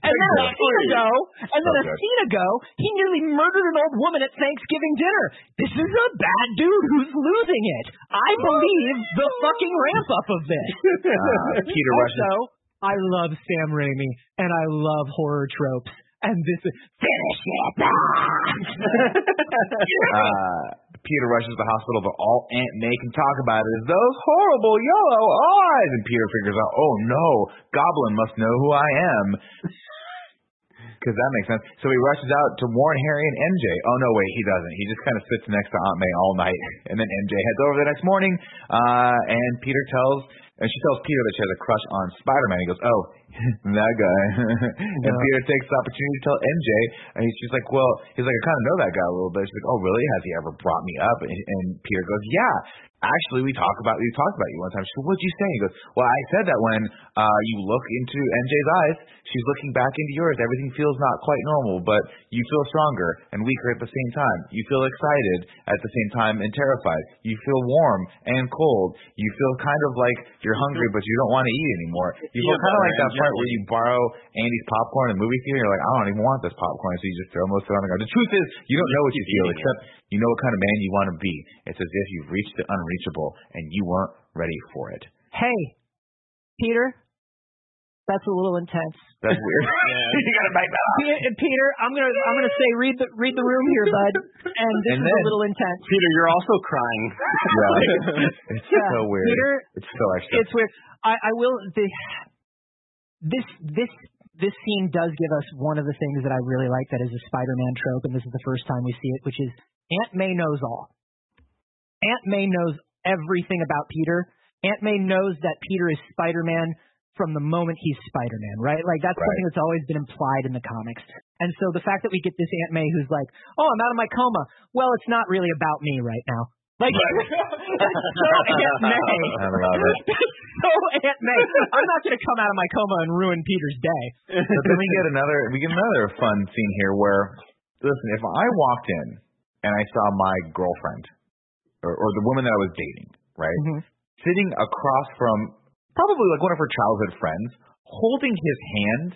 And then a scene ago, and then a scene ago, he nearly murdered an old woman at Thanksgiving dinner. This is a bad dude who's losing it. I believe the fucking ramp up of this. uh, Peter rushes also, I love Sam Raimi and I love horror tropes. And this is finish it. uh, Peter rushes to the hospital, but all Aunt May can talk about is those horrible yellow eyes. And Peter figures out, oh no, Goblin must know who I am. Because that makes sense. So he rushes out to warn Harry and MJ. Oh no, wait, he doesn't. He just kind of sits next to Aunt May all night, and then MJ heads over the next morning. Uh, and Peter tells, and she tells Peter that she has a crush on Spider-Man. He goes, oh, that guy. and Peter takes the opportunity to tell MJ, and he's just like, well, he's like, I kind of know that guy a little bit. She's like, oh, really? Has he ever brought me up? And, and Peter goes, yeah. Actually, we talk about we talked about you one time. She goes, what'd you say? He goes, well, I said that when uh, you look into MJ's eyes, she's looking back into yours. Everything feels not quite normal, but you feel stronger and weaker at the same time. You feel excited at the same time and terrified. You feel warm and cold. You feel kind of like you're hungry, but you don't want to eat anymore. You feel Yeah, kind of like that part where you borrow Andy's popcorn in the movie theater. You're like, I don't even want this popcorn, so you just throw most of it on the ground. The truth is, you don't know what you feel, except you know what kind of man you want to be. It's as if you've reached the unreachable and you weren't ready for it. hey, Peter, that's a little intense. That's weird. you gotta bite that off. Pe- Peter, I'm gonna I'm gonna say read the read the room here, bud. And this And is then- a little intense. Peter, you're also crying. Yeah. it's Yeah, so weird. Peter, it's so extra. It's weird. I, I will. The, this this this scene does give us one of the things that I really like that is a Spider-Man trope, and this is the first time we see it, which is Aunt May knows all. Aunt May knows everything about Peter. Aunt May knows that Peter is Spider-Man from the moment he's Spider-Man, right? Like that's Right. something that's always been implied in the comics. And so the fact that we get this Aunt May who's like, "Oh, I'm out of my coma." Well, it's not really about me right now. Like, so Aunt May. I love it. so Aunt May, I'm not going to come out of my coma and ruin Peter's day. But then we get another we get another fun scene here where listen, if I walked in and I saw my girlfriend or, or the woman that I was dating, right, Mhm. sitting across from probably like one of her childhood friends, holding his hand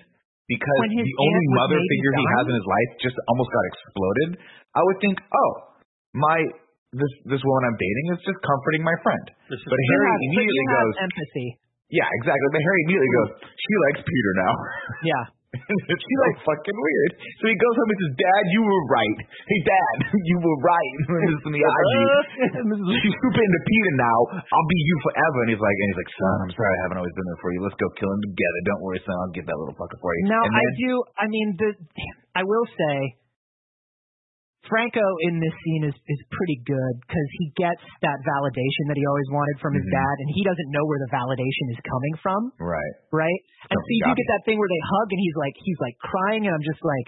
because When his the only mother maybe figure he has in his life just almost got exploded, I would think, oh, my this this woman I'm dating is just comforting my friend. This But Harry have- but immediately you goes, empathy. yeah, exactly. But Harry immediately goes, she likes Peter now. Yeah. it's so fucking weird. So he goes home and says, Dad, you were right. Hey, Dad, you were right. Mrs. Miyagi. She's super into Peter now. I'll be you forever. And he's like, and he's like, son, I'm sorry I haven't always been there for you. Let's go kill him together. Don't worry, son. I'll get that little fucker for you. Now and I do. I mean, the I will say, Franco in this scene is is pretty good because he gets that validation that he always wanted from his Mhm. dad, and he doesn't know where the validation is coming from, right. right? And From so you do get that thing where they hug, and he's like he's like crying, and I'm just like,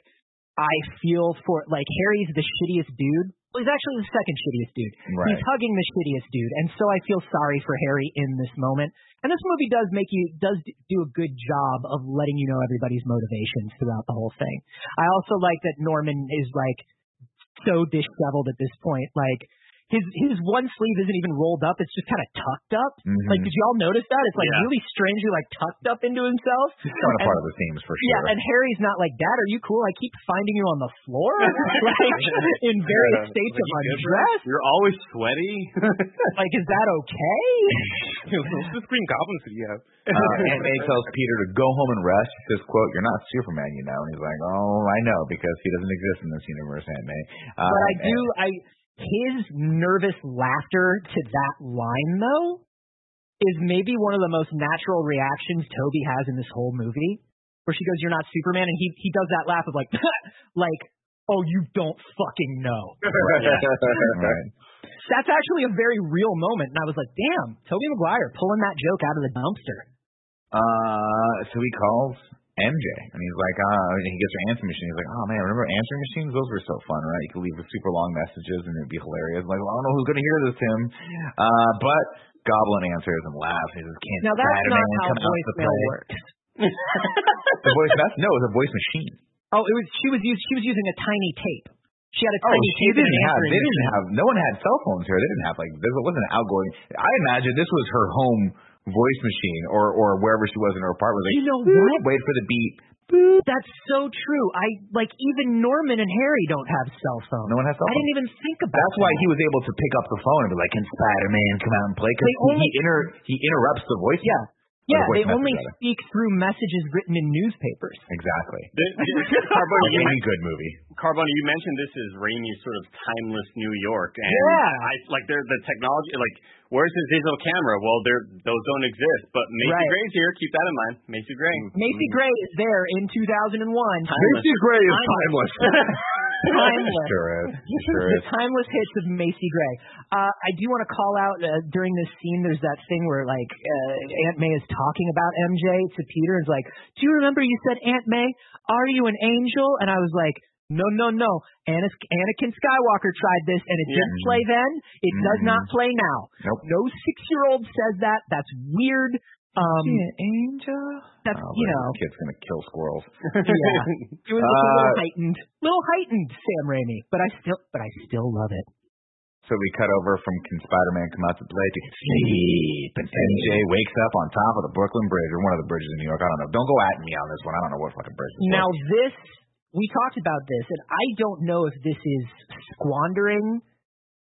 I feel for like Harry's the shittiest dude Well, he's actually the second shittiest dude. Right. He's hugging the shittiest dude, and so I feel sorry for Harry in this moment. And this movie does make you does do a good job of letting you know everybody's motivations throughout the whole thing. I also like that Norman is like so disheveled at this point. Like his his one sleeve isn't even rolled up; it's just kind of tucked up. Mhm. Like, did y'all notice that? It's like Yeah. really strangely like tucked up into himself. It's kind of And- part of the themes for sure. Yeah, and Harry's not like, Dad, are you cool? I keep finding you on the floor, like in various states of undress. You're always sweaty. Like, is that okay? What's this Green Goblin suit you have? uh, Aunt May tells Peter to go home and rest. She says, "quote You're not Superman, you know." And he's like, "Oh, I know because he doesn't exist in this universe, Aunt May." Uh, But I do, I his nervous laughter to that line though is maybe one of the most natural reactions Tobey has in this whole movie, where she goes, "You're not Superman," and he he does that laugh of like, like, "Oh, you don't fucking know." right. That's actually a very real moment, and I was like, "Damn, Tobey Maguire pulling that joke out of the dumpster." Uh, so he calls MJ, and he's like, uh, and he gets her answering machine. He's like, oh man, remember answering machines? Those were so fun, right? You could leave the super long messages, and it'd be hilarious. Like, well, I don't know who's gonna hear this, Tim. Uh, but Goblin answers and laughs. He says, can't Now that's not Spider-Man how come out to voicemail works. The voice, that's no, it's a voice machine. Oh, it was she was used she was using a tiny tape. She had a Oh, tiny she tape. didn't have. They didn't have. No one had cell phones here. They didn't have like. There wasn't an outgoing. I imagine this was her home voice machine, or or wherever she was in her apartment. Like, You know "Boop, what? Wait for the beep. That's so true. I like even Norman and Harry don't have cell phones. No one has cell I didn't even think about. That's why he was able to pick up the phone and be like, "Can Spider-Man come out and play?" Because he, only- he inter he interrupts the voice. Yeah, yeah. They only rather. speak through messages written in newspapers. Exactly. The- the- Carbone, you, Really good movie. Carbone, you mentioned this is Raimi's sort of timeless New York, and Yeah. I like they're the technology. Like, where's his digital camera? Well, they're those don't exist. But Macy Right. Gray's here. Keep that in mind. Macy Gray. Macy mm-hmm. Gray is there in 2001. Timeless. Gray is Timeless. timeless. Timeless. Sure is. Sure the is. timeless hits of Macy Gray. Uh, I do want to call out uh, during this scene. There's that thing where like uh, Aunt May is talking about MJ to Peter. and is like, "Do you remember you said Aunt May? Are you an angel?" And I was like, "No, no, no. Anakin Skywalker tried this, and it didn't play then. It does Mhm. not play now. Nope. No six-year-old says that. That's weird. Um, angel. that's Oh, you know, kid's gonna kill squirrels. yeah. It was a little Uh, heightened, little heightened, Sam Raimi. But I still, but I still love it. So we cut over from Can Spider-Man come out to play to sleep, and MJ wakes up on top of the Brooklyn Bridge or one of the bridges in New York. I don't know. Don't go at me on this one. I don't know what fucking bridge this Now was. this, we talked about this, and I don't know if this is squandering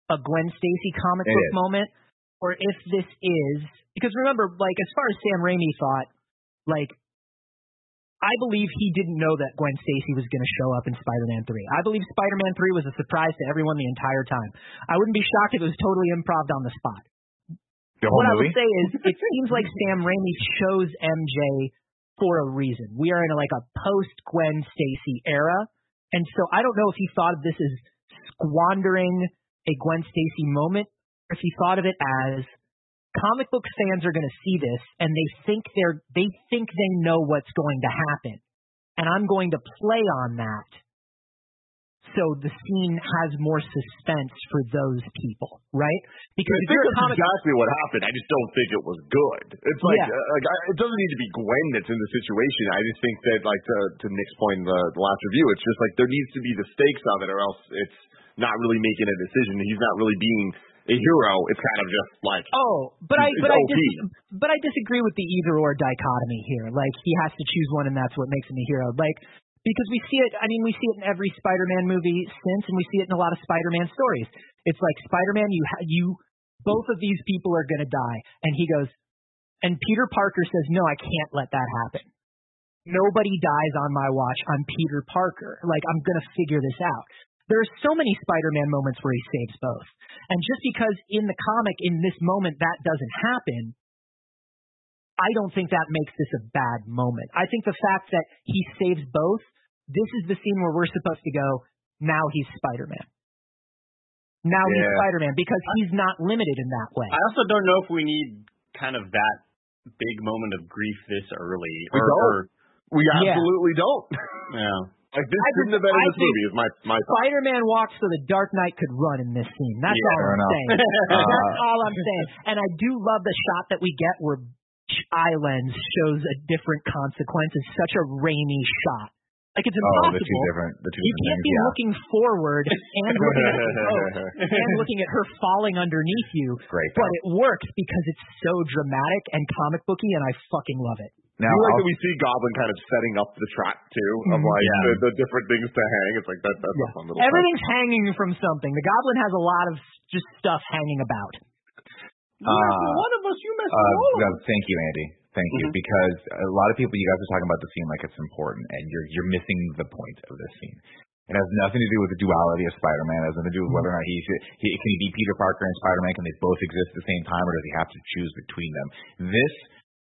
a Gwen Stacy comic It book is. moment, or if this is because remember, like as far as Sam Raimi thought, like I believe he didn't know that Gwen Stacy was going to show up in Spider-Man 3. I believe Spider-Man 3 was a surprise to everyone the entire time. I wouldn't be shocked if it was totally improv on the spot. The whole what I would say is, it seems like Sam Raimi chose MJ for a reason. We are in a, like a post Gwen Stacy era, and so I don't know if he thought of this as squandering a Gwen Stacy moment, if he thought of it as comic book fans are going to see this and they think they're they think they know what's going to happen, and I'm going to play on that. So the scene has more suspense for those people, right? Because I think that's exactly what happened. I just don't think it was good. It's like, Yeah. uh, like I, it doesn't need to be Gwen that's in the situation. I just think that, like to, to Nick's point in the, the last review, it's just like there needs to be the stakes of it, or else it's not really making a decision. He's not really being a hero. It's kind of just like Oh, but I but I dis- but I disagree with the either or dichotomy here. Like he has to choose one, and that's what makes him a hero. Like because we see it. I mean, we see it in every Spider-Man movie since, and we see it in a lot of Spider-Man stories. It's like Spider-Man, you ha- you both of these people are going to die, and he goes, and Peter Parker says, no, I can't let that happen. Nobody dies on my watch. I'm Peter Parker. Like I'm going to figure this out. There are so many Spider-Man moments where he saves both. And just because in the comic, in this moment, that doesn't happen, I don't think that makes this a bad moment. I think the fact that he saves both, this is the scene where we're supposed to go, now he's Spider-Man. Now he's Spider-Man because he's not limited in that way. I also don't know if we need kind of that big moment of grief this early. We or, don't. or we Yeah. absolutely don't. yeah. Like this I shouldn't have been in this think movie. Is my my. Spider-Man walks so the Dark Knight could run in this scene. That's Yeah, all I'm enough. saying. That's all I'm saying. And I do love the shot that we get where eye lens shows a different consequence. It's such a rainy shot. Like it's Oh, impossible. the two different, the two you can't things. be Yeah, looking forward and looking at the boat and looking at her falling underneath you. great. But it works because it's so dramatic and comic booky, and I fucking love it. Now, I like I'll- that we see Goblin kind of setting up the trap too, of Mhm. like Yeah. the, the different things to hang. It's like that. That's a fun little. touch. Everything's hanging from something. The Goblin has a lot of just stuff hanging about. Uh, one of us, you messed Uh, with no, thank you, Andy. Thank you, because a lot of people, you guys are talking about the scene like it's important, and you're you're missing the point of this scene. It has nothing to do with the duality of Spider-Man. It has nothing to do with whether or not he, should, he can he be Peter Parker and Spider-Man. Can they both exist at the same time, or does he have to choose between them? This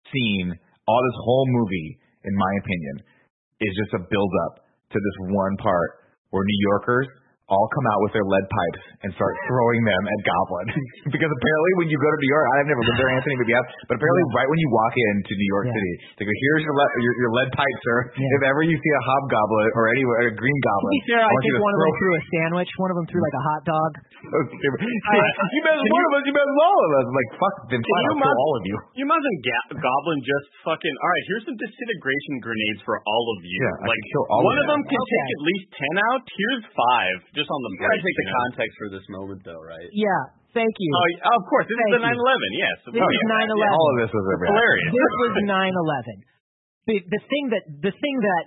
scene, all this whole movie, in my opinion, is just a build-up to this one part where New Yorkers all come out with their lead pipes and start throwing them at Goblin. because apparently when you go to New York, I've never been there, Anthony, but yes, but apparently right when you walk into New York Yeah. City, they go, here's your, le- your, your lead pipe, sir. Yeah. If ever you see a hobgoblin or anywhere, a green goblin, To be fair, I want you think to one of them threw a sandwich. One of them threw like a hot dog. Uh, you mess with one of us, you mess all of us. I'm like, fuck, then Can fine, you I'll kill imagine- all of you. You imagine Ga- Goblin just fucking. All right, here's some disintegration grenades for all of you. Yeah, I like can kill all one of of them them. can Okay. take at least ten out. Here's five, just on the You gotta take the know? context for this moment, though, right? Yeah, thank you. Oh, of course. This Thank is the 9/11. Yes. This is 9/11. All of this was a hilarious. this was 9/11. The the thing that the thing that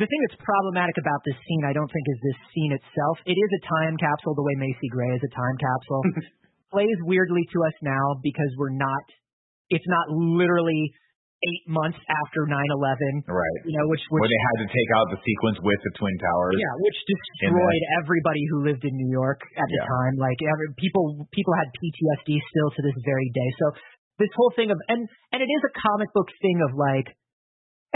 the thing that's problematic about this scene, I don't think, is this scene itself. It is a time capsule, the way Macy Gray is a time capsule. Plays weirdly to us now because we're not. It's not literally eight months after 9/11. Right. You know, which which When they had to take out the sequence with the Twin Towers. yeah, which destroyed everybody who lived in New York at the Yeah. time. Like every, people, people had PTSD still to this very day. So this whole thing of and and it is a comic book thing of like,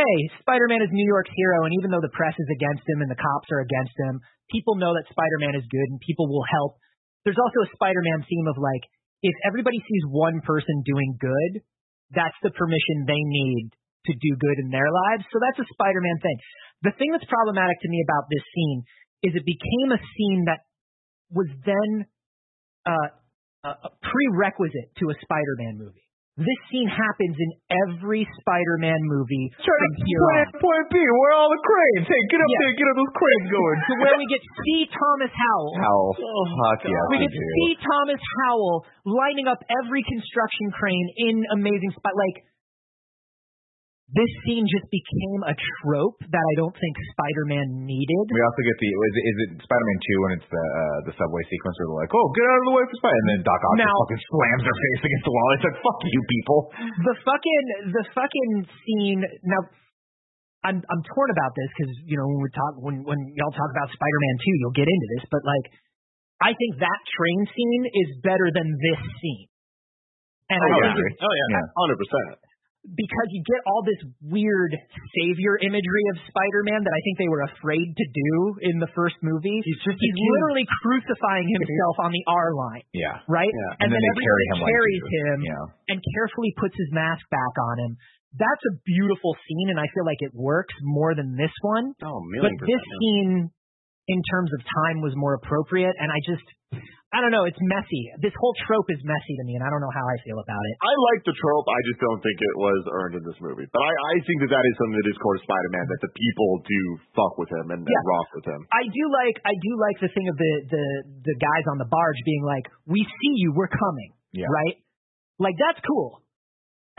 hey, Spider-Man is New York's hero, and even though the press is against him and the cops are against him, people know that Spider-Man is good and people will help. There's also a Spider-Man theme of like, if everybody sees one person doing good, that's the permission they need to do good in their lives. So that's a Spider-Man thing. The thing that's problematic to me about this scene is it became a scene that was then uh, a prerequisite to a Spider-Man movie. This scene happens in every Spider-Man movie from here on. Point B, where are all the cranes? Hey, get up Yeah. there, get up those cranes going. To where we get C. Thomas Howell. Howell. Oh, Fuck yes, we we get do. C. Thomas Howell lining up every construction crane in Amazing Spot. Like, this scene just became a trope that I don't think Spider-Man needed. We also get the is it, is it Spider-Man two when it's the uh, the subway sequence where they're like, oh, get out of the way for Spider, and then Doc Ock just Now- fucking slams their face against the wall. It's like, fuck you, people. the fucking the fucking scene now I'm I'm torn about this because you know when we talk when when y'all talk about Spider-Man 2 you'll get into this but like I think that train scene is better than this scene and I Oh, think yeah. it's Oh yeah, Yeah. hundred percent. Because you get all this weird savior imagery of Spider-Man that I think they were afraid to do in the first movie. He's, just he's literally crucifying himself on the R line, Yeah. right? And, then, they everybody carry him like carries Jesus. him Yeah. and carefully puts his mask back on him. That's a beautiful scene, and I feel like it works more than this one. Oh, But million this percent. scene, in terms of time, was more appropriate, and I just, I don't know, it's messy. This whole trope is messy to me, and I don't know how I feel about it. I like the trope. I just don't think it was earned in this movie. But I, I think that that is something that is core to Spider-Man that the people do fuck with him and, and rock with him. I do like, I do like the thing of the the the guys on the barge being like, "We see you, we're coming," Yeah. right? Like that's cool.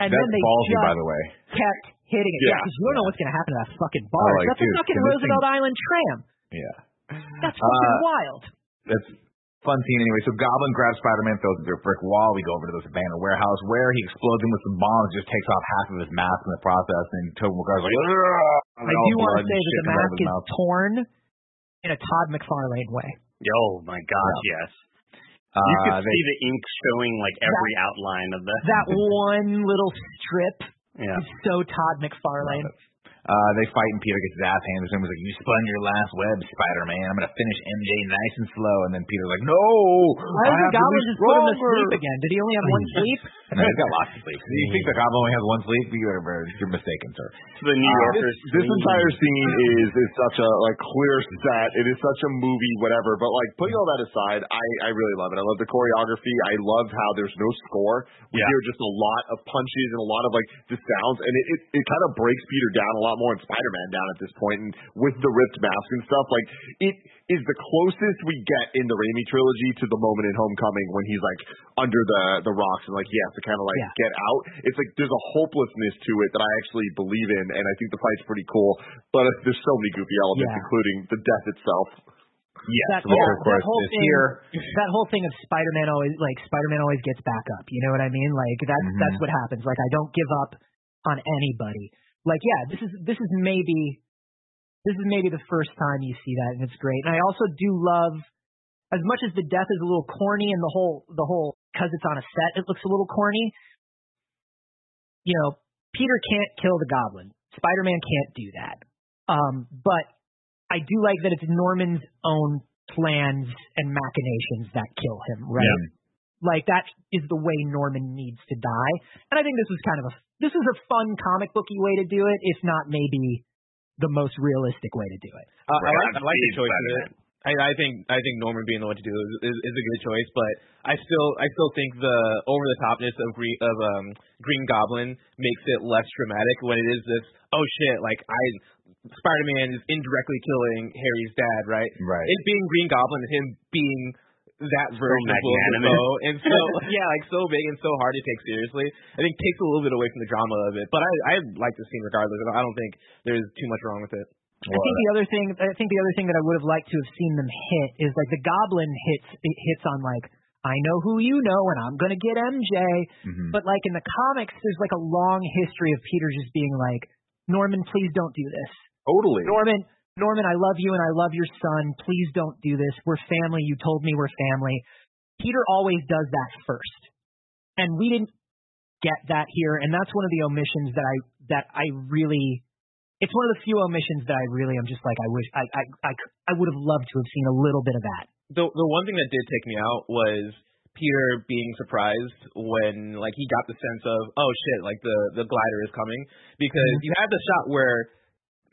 And That's then they ballsy, just by the way. kept hitting it. Yeah. Yeah, because you don't know what's going to happen to that fucking barge. like, That's dude, a fucking Roosevelt thing- Island tram. Yeah. That's fucking Uh, wild. That's fun scene anyway. So Goblin grabs Spider-Man, throws him through a brick wall. We go over to this abandoned warehouse where he explodes him with some bombs, just takes off half of his mask in the process, and Tobey Maguire's like, "Ugh," I do want to say that the mask is mouth. torn in a Todd McFarlane way. Oh my gosh, yes. You Uh, could they- see the ink showing like every outline of the. That one little strip Yeah. is so Todd McFarlane. Uh, they fight and Peter gets his ass handed to him. He's like, "You spun your last web, Spider-Man. I'm gonna finish MJ nice and slow." And then Peter's like, "No, Why I did have the to goblin be just put him to sleep again? Did he only have one sleep? No, he's got lots of sleep. Do You think the goblin only has one sleep? You're, you're mistaken, sir. The New Uh, Yorkers. this, this entire scene is is such a like clear set. It is such a movie, whatever. But like putting all that aside, I I really love it. I love the choreography. I love how there's no score. We Yeah. hear just a lot of punches and a lot of like the sounds, and it it, it kind of breaks Peter down a lot more and Spider-Man down at this. And with the ripped mask and stuff, like it is the closest we get in the Raimi trilogy to the moment in Homecoming when he's like under the the rocks and like he has to kind of like Yeah. get out. It's like there's a hopelessness to it that I actually believe in, and I think the fight's pretty cool. But there's so many goofy elements, Yeah. including the death itself. Yes, that, which yeah, of course that whole thing, here. that whole thing of Spider-Man always like Spider-Man always gets back up. You know what I mean? Like that's Mhm. that's what happens. Like I don't give up on anybody. Like yeah, this is this is maybe this is maybe the first time you see that, and it's great. And I also do love as much as the death is a little corny and the whole the whole because it's on a set, it looks a little corny. You know, Peter can't kill the Goblin. Spider-Man can't do that. Um, but I do like that it's Norman's own plans and machinations that kill him, right? Yeah. Like that is the way Norman needs to die. And I think this was kind of a this is a fun comic booky way to do it, if not maybe the most realistic way to do it. Uh, I like, I like the choice of it. I, I think I think Norman being the one to do it is, is, is a good choice, but I still I still think the over the topness of Green of um Green Goblin makes it less dramatic when it is this oh shit like I Spider Man is indirectly killing Harry's dad right Right. it being Green Goblin and him being that version of Willem magnanimous. And so yeah like so big and so hard to take seriously I think takes a little bit away from the drama of it but I I like the scene regardless I don't think there's too much wrong with it. I think the other thing I think the other thing that I would have liked to have seen them hit is like the goblin hits it hits on like I know who you know and I'm gonna get MJ. Mhm. But like in the comics there's like a long history of Peter just being like, Norman, please don't do this. Totally. Norman Norman, I love you and I love your son. Please don't do this. We're family. You told me we're family. Peter always does that first. And we didn't get that here and that's one of the omissions that I that I really it's one of the few omissions that I really am just like I wish I I I, I would have loved to have seen a little bit of that. the the one thing that did take me out was Peter being surprised when like he got the sense of oh shit like the the glider is coming because mm-hmm. you had the shot where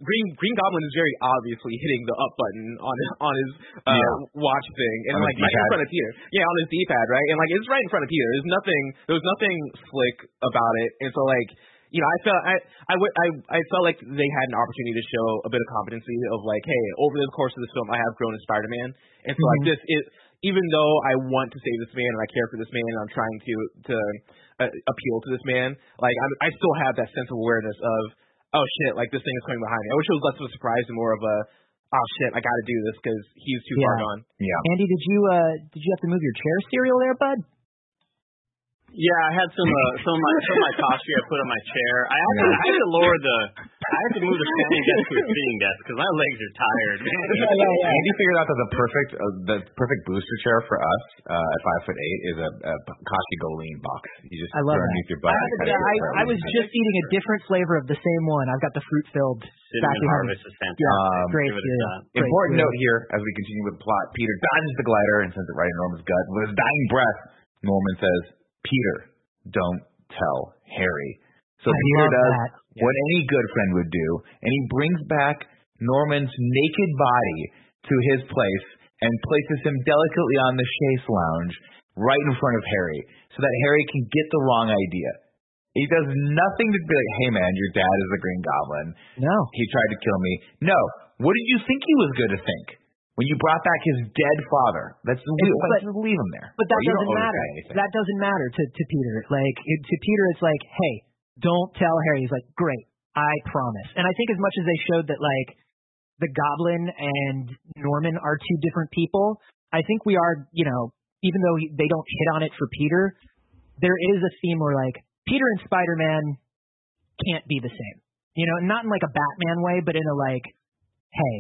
Green Green Goblin is very obviously hitting the up button on his on his uh, Yeah. watch thing. And On like right in front of Peter yeah on his D-pad right? And like it's right in front of Peter there's nothing there was nothing slick about it. And so like you know I felt I I I I felt like they had an opportunity to show a bit of competency of like hey over the course of this film I have grown as Spider-Man. And so like this is even though I want to save this man and I care for this man and I'm trying to to uh, appeal to this man, like I, I still have that sense of awareness of oh shit, like this thing is coming behind me. I wish it was less of a surprise and more of a oh shit, I got to do this because he's too far Yeah. gone. Yeah. Andy, did you uh did you have to move your chair serial there, bud? Yeah, I had some uh, some of my some of my coffee I put on my chair. I had to, I had to lower the I had to move the standing desk to a sitting desk because my legs are tired. Man. Andy figured out that the perfect uh, the perfect booster chair for us uh, at five foot eight is a, a Kashi GoLean box. You just I love it that. underneath your butt. I, and cut I, I was just eating a different flavor of the same one. I've got the fruit filled back Cinnamon behind me. harvest is fantastic. Yeah, Um, great give it a cereal. shot. Great Important cereal. note here as we continue with the plot. Peter dodges the glider and sends it right in Norman's gut. With his dying breath, Norman says, "Peter, don't tell Harry." So I Peter does that. what any good friend would do, and he brings back Norman's naked body to his place and places him delicately on the chaise lounge right in front of Harry, so that Harry can get the wrong idea. He does nothing to be like, "Hey man, your dad is the Green Goblin." No. he tried to kill me. No. What did you think he was going to think when you brought back his dead father? Let's leave, but- let's leave him there. But that you doesn't matter. That doesn't matter to, to Peter. Like it, to Peter, it's like, hey, don't tell Harry. He's like, great, I promise. And I think as much as they showed that like the Goblin and Norman are two different people, I think we are, you know, even though he- they don't hit on it for Peter, there is a theme where like Peter and Spider-Man can't be the same. You know, not in like a Batman way, but in a like, hey,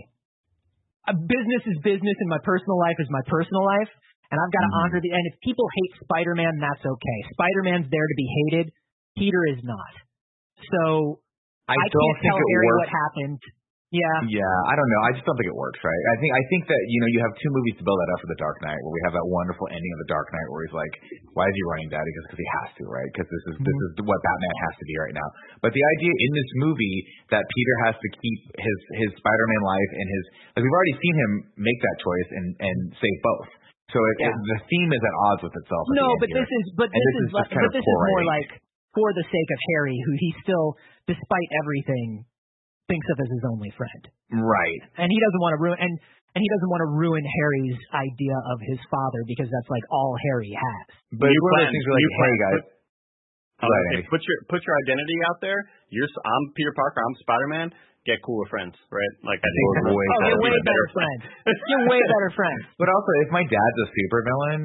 business is business and my personal life is my personal life and I've got to mm-hmm. honor the and if people hate Spider-Man that's okay. Spider-Man's there to be hated. Peter is not. So I, I don't can't think tell it Harry what happened. Yeah. Yeah, I don't know. I just don't think it works, right? I think I think that you know you have two movies to build that up for the Dark Knight, where we have that wonderful ending of the Dark Knight, where he's like, "Why is he running, Daddy?" Because because he has to, right? Because this is this mm-hmm. is what Batman has to be right now. But the idea in this movie that Peter has to keep his his Spider-Man life and his like we've already seen him make that choice and and save both. So it, Yeah. it, the theme is at odds with itself. No, but here. this is but this, this is, is like, kind but of this is more like for the sake of Harry, who he still, despite everything, thinks of as his only friend, right. and he doesn't want to ruin and and he doesn't want to ruin Harry's idea of his father because that's like all Harry has. But you it's one of those things where like, new hey plans. guys, Right, okay, put your put your identity out there. You're I'm Peter Parker. I'm Spider Man. Get cooler friends, right? Like I think We're way Oh, better you're way friends. better friend. You're way better friend. But also, if my dad's a supervillain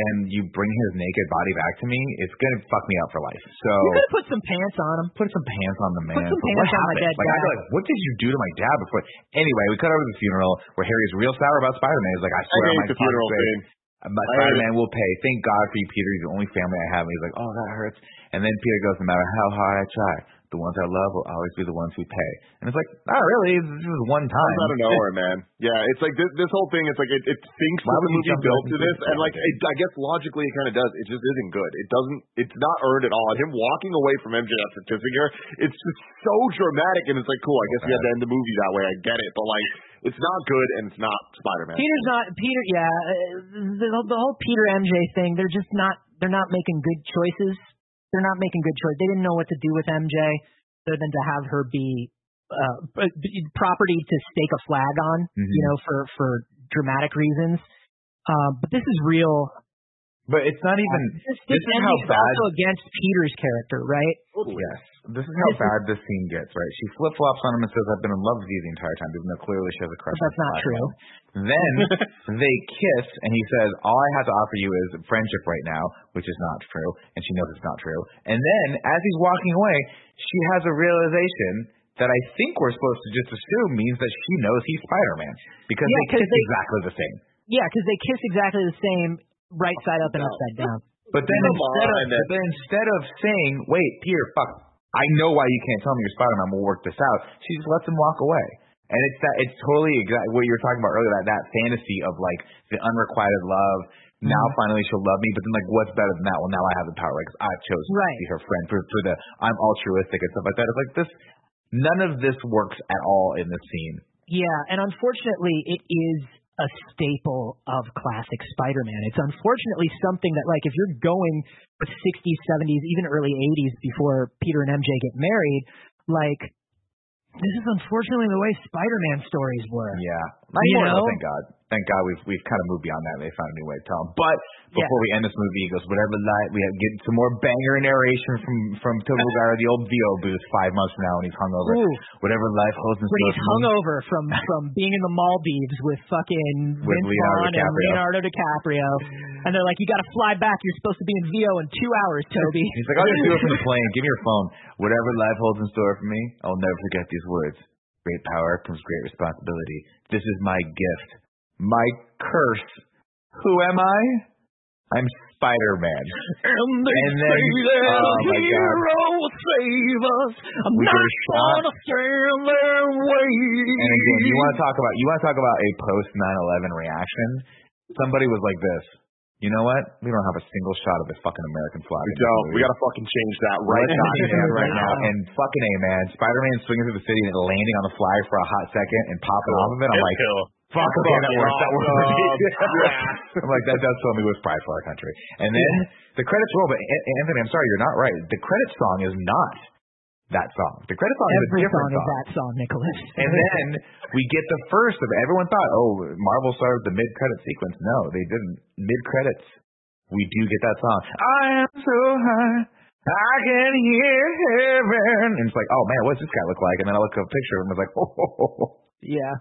and you bring his naked body back to me, it's gonna fuck me up for life. So You could put some pants on him. put some pants on the man. Put some pants what on my happened? dead like, I'd be dad. like, what did you do to my dad before? Anyway, we cut over to the funeral where Harry's real sour about Spider-Man. He's like, I I swear on hate my the funeral father's grave, scene. But Spider-Man will pay. Thank God for you, Peter. He's the only family I have. And he's like, oh, that hurts. And then Peter goes, no matter how hard I try, the ones I love will always be the ones who pay. And it's like, not really. This is one time. Comes out of nowhere, man. Yeah, it's like this, this whole thing. It's like it, it thinks Why that the would you movie built to to this, and like it, I guess logically it kind of does. It just isn't good. It doesn't. It's not earned at all. And him walking away from MJ after kissing her, it's just so dramatic, and it's like cool. I guess we had to end the movie that way. I get it, but like it's not good, and it's not Spider-Man. Peter's not Peter. Yeah, uh, the, the whole Peter MJ thing. They're just not. They're not making good choices. They're not making good choices. They didn't know what to do with MJ other than to have her be uh, b- b- property to stake a flag on. Mhm. You know, for for dramatic reasons. Um, but this is real. But it's not even. This, This this is MJ how is bad. also against Peter's character, right? Yes. This is how bad this scene gets, right? She flip flops on him and says, I've been in love with you the entire time, even though clearly she has a crush But that's on not Spider-Man. true. Then they kiss, and he says, All I have to offer you is friendship right now, which is not true, and she knows it's not true. And then, as he's walking away, she has a realization that I think we're supposed to just assume means that she knows he's Spider Man. Because Yeah, they 'cause kiss they- exactly the same. Yeah, because they kiss exactly the same, right side up and upside down. But then instead of but then instead of saying, "Wait, Peter, fuck, I know why you can't tell me you're Spider-Man. We'll work this out," she just lets him walk away. And it's that it's totally exactly what you were talking about earlier. That that fantasy of like the unrequited love. Now Mm-hmm. finally she'll love me. But then like, what's better than that? Well, now I have the power because I chose to Right. be her friend for for the I'm altruistic and stuff like that. It's like this. None of this works at all in this scene. Yeah, and unfortunately, it is a staple of classic Spider-Man. It's unfortunately something that, like, if you're going with 60s, 70s, even early 80s before Peter and MJ get married, like, this is unfortunately the way Spider-Man stories were. Yeah. Not You know? thank God. Thank God we've we've kind of moved beyond that. They found a new way to tell. But Yeah. before we end this movie, he goes, whatever life, we have get some more banger narration from from Tobey uh-huh. Maguire, the old VO booth, five months from now when he's hungover. Ooh. Whatever life holds in store he's for me. He's hungover from from being in the Maldives with fucking With Vince Leonardo Vaughn and. Leonardo DiCaprio, and they're like, "You got to fly back. You're supposed to be in VO in two hours, Tobey." He's like, I'll just do it from the plane. Give me your phone. Whatever life holds in store for me, I'll never forget these words. Great power comes great responsibility. This is my gift. My curse. Who am I? I'm Spider-Man. And they And then- say that oh a my God. hero will save us. I'm We not get a shot. gonna stand there waiting. And again, you want to talk about you want to talk about a post 9/11 reaction? Somebody was like this. You know what? We don't have a single shot of the fucking American flag. We don't. We gotta fucking change that right now. right now. And fucking a man, Spider-Man swinging through the city and landing on the flag for a hot second and popping off of it. I'm like, Cool. Fuck, okay, that works. That works. Yeah. I'm like, that does fill me with pride for our country. And then the credits roll, but Anthony, I'm sorry, you're not right. The credit song is not that song. The credit song is a different song song. is that song, Nicholas. and then we get the first of everyone thought, oh, Marvel started the mid credit sequence. No, they didn't. Mid credits, we do get that song. I am so high, I can hear heaven. And it's like, oh man, what's this guy look like? And then I look at a picture of him and I was like, oh. yeah,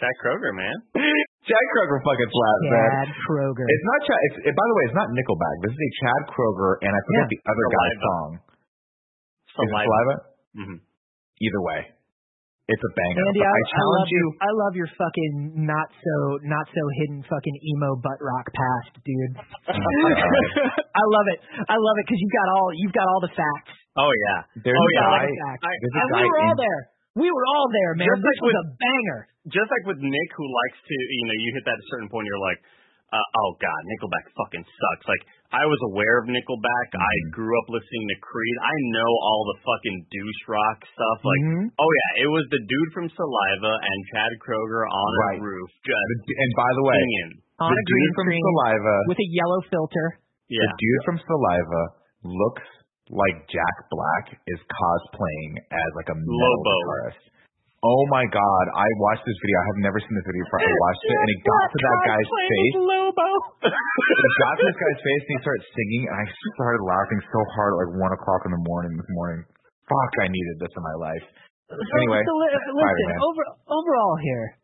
Chad Kroeger, man. Chad Kroeger fucking slaps, man. Chad Kroeger. It's not Chad. It's, it, by the way, it's not Nickelback. This is a Chad Kroeger, and I forget Yeah. the other guy's Saliva. song. Is it Saliva. Saliva? Mhm. Either way, It's a banger. Andy, But I, I I challenge love you. your I love your fucking not so not so hidden fucking emo butt rock past, dude. I love it. I love it because you've got all you've got all the facts. Oh yeah. There's oh a yeah. guy. Like, Facts. I, There's a and guy we were all in- there. We were all there, man. Just this like was with- a banger. just like with Nick, who likes to, you know, you hit that a certain point, you're like, uh, oh god, Nickelback fucking sucks. Like I was aware of Nickelback. I Mm-hmm. grew up listening to Creed. I know all the fucking douche rock stuff. Like, Mhm. oh yeah, it was the dude from Saliva and Chad Kroeger on Right. a roof The just d- and by the way, singing. On the a green dude from screen Saliva, with a yellow filter. Yeah. the dude from Saliva looks like Jack Black is cosplaying as like a metal Lobo. guitarist. Oh my god, I watched this video. I have never seen this video before. I watched it and it got to that guy's face. Lobo. It got to this guy's face and he started singing and I started laughing so hard at like one o'clock in the morning this morning. Fuck, I needed this in my life. Anyway, so, listen, Spider-Man. over, overall here,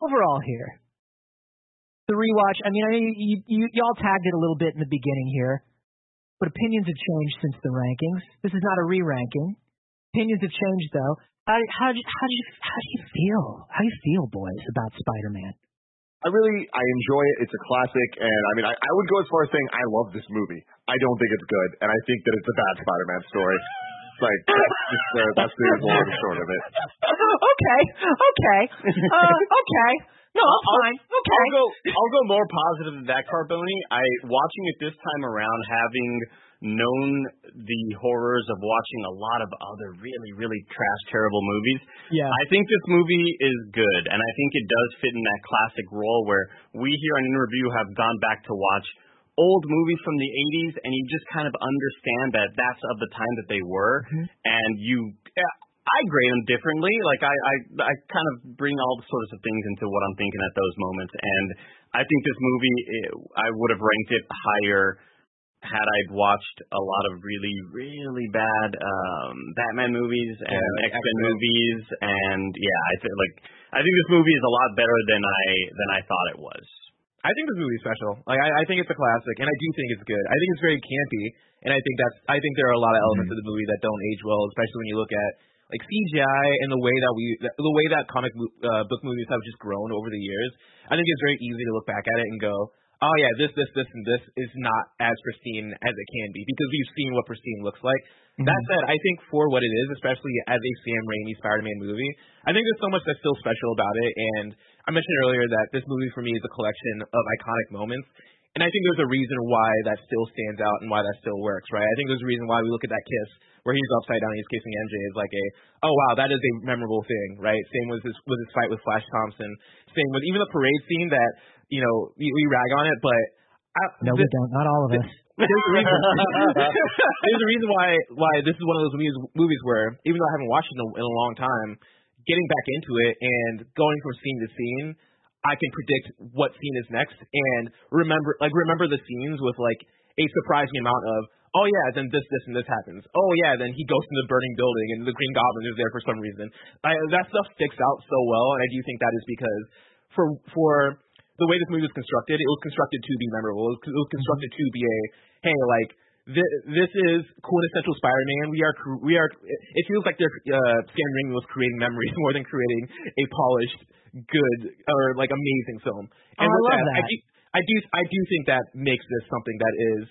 overall here, the rewatch. I mean, I you, you y'all tagged it a little bit in the beginning here, but opinions have changed since the rankings. This is not a re-ranking. Opinions have changed though. How, how, do you- how do you how do you feel? How do you feel, boys, about Spider-Man? I really I enjoy it. It's a classic, and I mean I, I would go as far as saying I love this movie. I don't think it's good, and I think that it's a bad Spider-Man story. Like that's just the, that's the long and short of it. okay, okay, uh, okay. No, I'm fine. Okay. I'll go. I'll go more positive than that, Carboni. I watching it this time around, having known the horrors of watching a lot of other really, really trash, terrible movies. Yeah. I think this movie is good, and I think it does fit in that classic role where we here on In Review have gone back to watch old movies from the 80s, and you just kind of understand that that's of the time that they were, mm-hmm. and you. I grade them differently. Like I, I, I kind of bring all the sorts of things into what I'm thinking at those moments, and I think this movie, eh, I would have ranked it higher had I'd watched a lot of really, really bad um Batman movies and Yeah, X Men movies, and yeah, I think like I think this movie is a lot better than I than I thought it was. I think this movie's special. Like I, I think it's a classic, and I do think it's good. I think it's very campy, and I think that's. I think there are a lot of elements of the movie that don't age well, especially when you look at like CGI and the way that we, the way that comic uh, book movies have just grown over the years. I think it's very easy to look back at it and go, oh yeah, this, this, this, and this is not as pristine as it can be because we've seen what pristine looks like. That said, I think for what it is, especially as a Sam Raimi Spider-Man movie, I think there's so much that's still special about it. And I mentioned earlier that this movie for me is a collection of iconic moments. And I think there's a reason why that still stands out and why that still works, right? I think there's a reason why we look at that kiss where he's upside down, he's kissing MJ is like a, oh wow, that is a memorable thing, right? Same with his with his fight with Flash Thompson. Same with even the parade scene that you know we, we rag on it, but I, No, we don't. Not all of us. there's a reason. there's a reason why why this is one of those movies, movies where even though I haven't watched it in a, in a long time, getting back into it and going from scene to scene, I can predict what scene is next and remember like remember the scenes with like a surprising amount of oh yeah then this this and this happens oh yeah then he goes to the burning building and the Green Goblin is there for some reason. I, that stuff sticks out so well and I do think that is because for for the way this movie was constructed, it was constructed to be memorable. It was, it was constructed to be a hey, like this, this is quintessential Spider-Man. We are we are. It feels like they're uh, Sam Raimi was creating memories more than creating a polished, good or like amazing film. Oh, I And with love I do, I do I do think that makes this something that is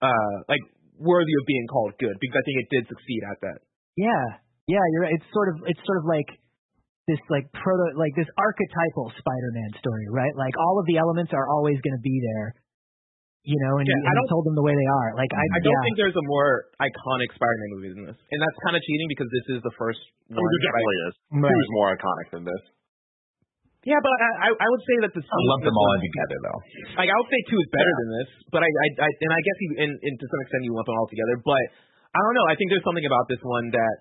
uh like worthy of being called good because I think it did succeed at that. Yeah, yeah, you're right. It's sort of it's sort of like this like proto like this archetypal Spider-Man story, right? Like all of the elements are always going to be there, you know, and, Yeah, you, I and you don't- told them the way they are. Like I, I don't yeah. think there's a more iconic Spider-Man movie than this, and that's kind of cheating because this is the first Oh, one. there that I- definitely is. Right. Who's more iconic than this? Yeah, but I, I I would say that the I lump them all in together though. Like I would say two is better than this, but I, I, I and I guess you, and, and to some extent you lump them all together. But I don't know. I think there's something about this one that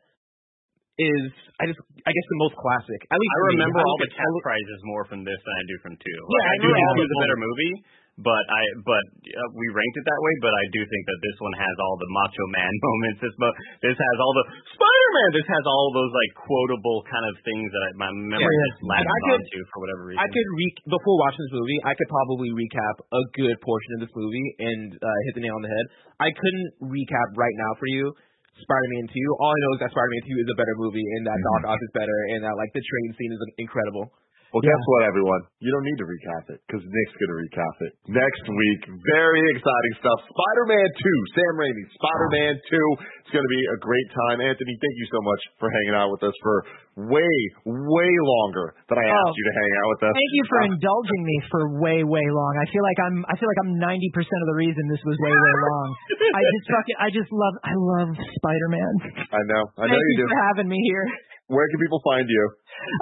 is I just I guess the most classic. At least I for me. remember I all the at- cat prizes more from this than I do from two. Yeah, Like, I I do think all two is a better movie, but I but uh, we ranked it that way. But I do think that this one has all the Macho Man moments. This mo- this has all the Spider Man. This has all those like quotable kind of things that I, my memory Yeah, just latched could- onto for whatever reason. I could re- before watching this movie, I could probably recap a good portion of this movie and uh, hit the nail on the head. I couldn't recap right now for you Spider-Man 2. All I know is that Spider-Man 2 is a better movie, and that Mhm. Doc Ock is better, and that like the train scene is incredible. Well, guess what, everyone? You don't need to recap it because Nick's going to recap it next week. Very exciting stuff. Spider-Man 2, Sam Raimi, Spider-Man 2. It's going to be a great time. Anthony, thank you so much for hanging out with us for way, way longer than I asked Oh. you to hang out with us. Thank you for indulging me for way, way long. I feel like I'm I feel like I'm ninety percent of the reason this was way, way long. I just fucking I just love I love Spider Man. I know. I know Thank you you do. for having me here. Where can people find you?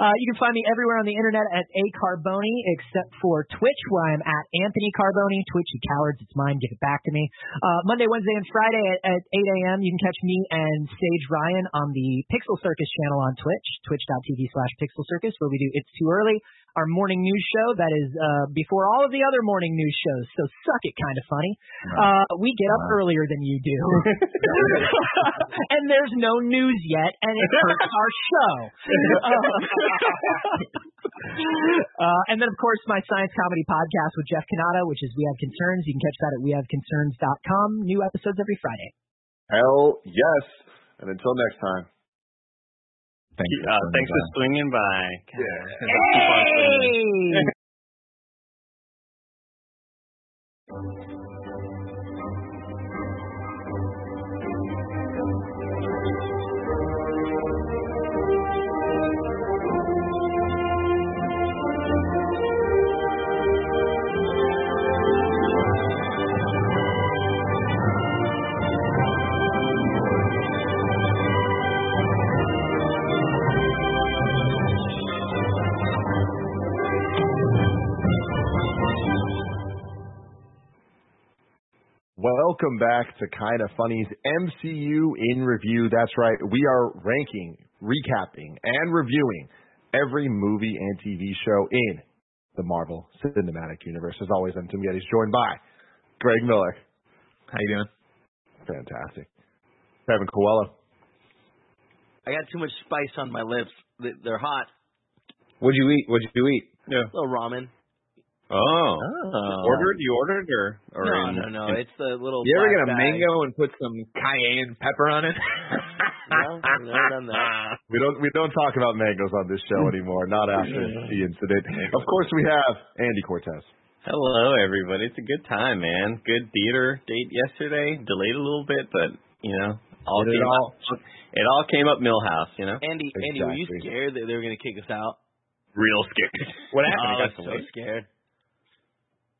Uh, you can find me everywhere on the internet at A Carboni, except for Twitch, where I'm at Anthony Carboni. Twitch, you cowards, it's mine. Give it back to me. Uh, Monday, Wednesday, and Friday at, at 8 a.m. You can catch me and Sage Ryan on the Pixel Circus channel on Twitch, twitch.tv slash Pixel Circus, where we do It's Too Early, our morning news show that is uh, before all of the other morning news shows. So suck it, kind of funny. Uh, we get up earlier than you do, and there's no news yet, and it hurts our show. uh, and then, of course, my science comedy podcast with Jeff Cannata, which is We Have Concerns. You can catch that at wehaveconcerns.com. New episodes every Friday. Hell yes. And until next time. Thank you. Uh, thanks for swinging by. Hey! Welcome back to Kind of Funny's MCU in review. That's right. We are ranking, recapping, and reviewing every movie and TV show in the Marvel Cinematic Universe. As always, I'm Tim Gettys, joined by Greg Miller. How you doing? Fantastic. Kevin Coelho. I got too much spice on my lips. They- They're hot. What'd you eat? What'd you eat? Yeah. A little ramen. Oh. oh. Ordered? You ordered or? or no, in, no, no. in- It's the little. You ever black get a bag. mango and put some cayenne pepper on it? No, I've never done that. We don't we don't talk about mangoes on this show anymore. Not after the incident. Of course, we have Andy Cortez. Hello, everybody. It's a good time, man. Good theater date yesterday. Delayed a little bit, but you know, all Did it all. up. It all came up Milhouse. You know, Andy, Andy, were you scared that they were going to kick us out? real scared. What Oh, happened? I was so scared.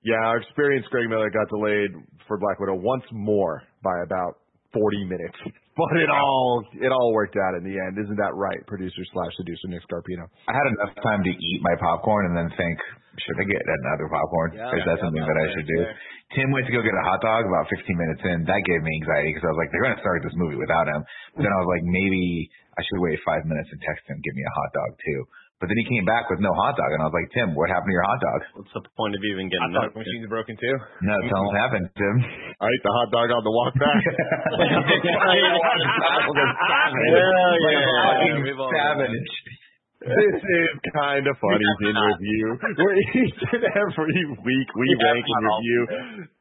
Yeah, our experience, Greg Miller, got delayed for Black Widow once more by about 40 minutes. But it all it all worked out in the end. Isn't that right, producer slash seducer Nick Scarpino? I had enough time to eat my popcorn and then think, should I get another popcorn? Yeah, Is that yeah, something that I fair, should do? fair. Tim went to go get a hot dog about 15 minutes in. That gave me anxiety because I was like, they're going to start this movie without him. But then I was like, maybe I should wait five minutes and text him, give me a hot dog too. But then he came back with no hot dog, and I was like, Tim, what happened to your hot dog? What's the point of even getting Hot dog up? machine's broken too. No, tell him what happened, Tim. I ate the hot dog on the walk back. Hell yeah. Fucking savage. This is kind of funny in review. Where each and every week we rank and review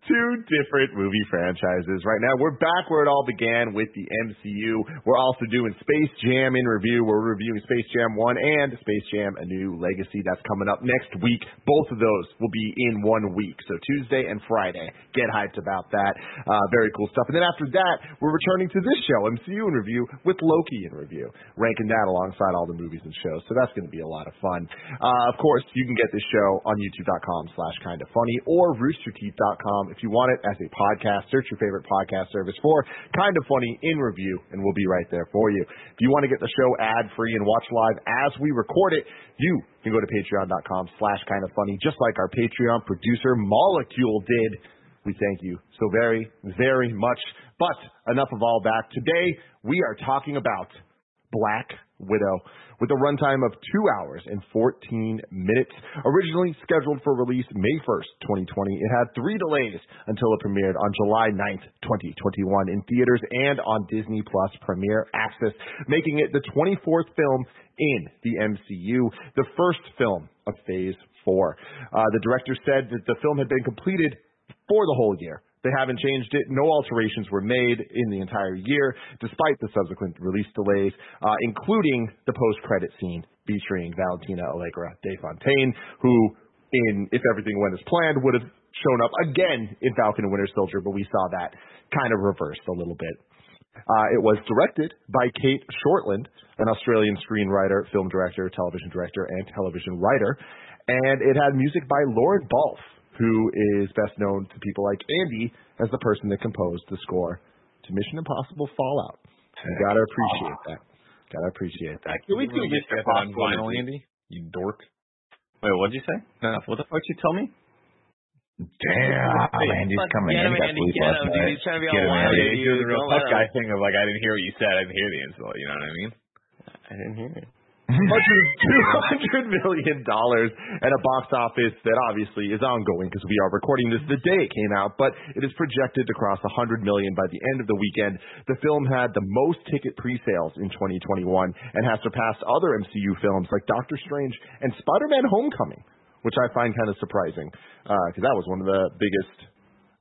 two different movie franchises. Right now, we're back where it all began with the MCU. We're also doing Space Jam in review. We're reviewing Space Jam 1 and Space Jam A New Legacy. That's coming up next week. Both of those will be in one week. So Tuesday and Friday. Get hyped about that. Uh, very cool stuff. And then after that, we're returning to this show, MCU in review, with Loki in review, ranking that alongside all the movies and shows. So that's going to be a lot of fun. Uh, of course, you can get this show on youtube.com slash kind of funny or roosterteeth.com if you want it as a podcast. Search your favorite podcast service for kind of funny in review, and we'll be right there for you. If you want to get the show ad free and watch live as we record it, you can go to patreon.com slash kind of funny, just like our Patreon producer Molecule did. We thank you so very, very much. But enough of all that. Today, we are talking about Black Widow with a runtime of 2 hours and 14 minutes. Originally scheduled for release May 1st, 2020, it had three delays until it premiered on July 9th, 2021 in theaters and on Disney Plus Premiere Access, making it the 24th film in the MCU, the first film of Phase 4. Uh, the director said that the film had been completed for the whole year They haven't changed it. No alterations were made in the entire year, despite the subsequent release delays, uh, including the post-credit scene featuring Valentina Allegra de Fontaine, who, in if everything went as planned, would have shown up again in Falcon and Winter Soldier, but we saw that kind of reversed a little bit. Uh, it was directed by Cate Shortland, an Australian screenwriter, film director, television director, and television writer. And it had music by Lorne Balfe, who is best known to people like Andy as the person that composed the score to Mission Impossible Fallout. You gotta appreciate that. Gotta appreciate that. Can we do Mr. on Impossible vinyl, Andy? Andy? You dork. Wait, what'd you say? What the fuck you tell me? Damn, Andy's coming in. He got police last night. He's trying to be Get all Andy. wild. He's doing the real Don't tough guy thing of like, I didn't hear what you said. I didn't hear the insult. You know what I mean? I didn't hear it. Budget of two hundred million dollars and a box office that obviously is ongoing because we are recording this the day it came out, but it is projected to cross a hundred million by the end of the weekend. The film had the most ticket pre-sales in 2021 and has surpassed other MCU films like Doctor Strange and Spider-Man: Homecoming, which I find kind of surprising because that was one of the biggest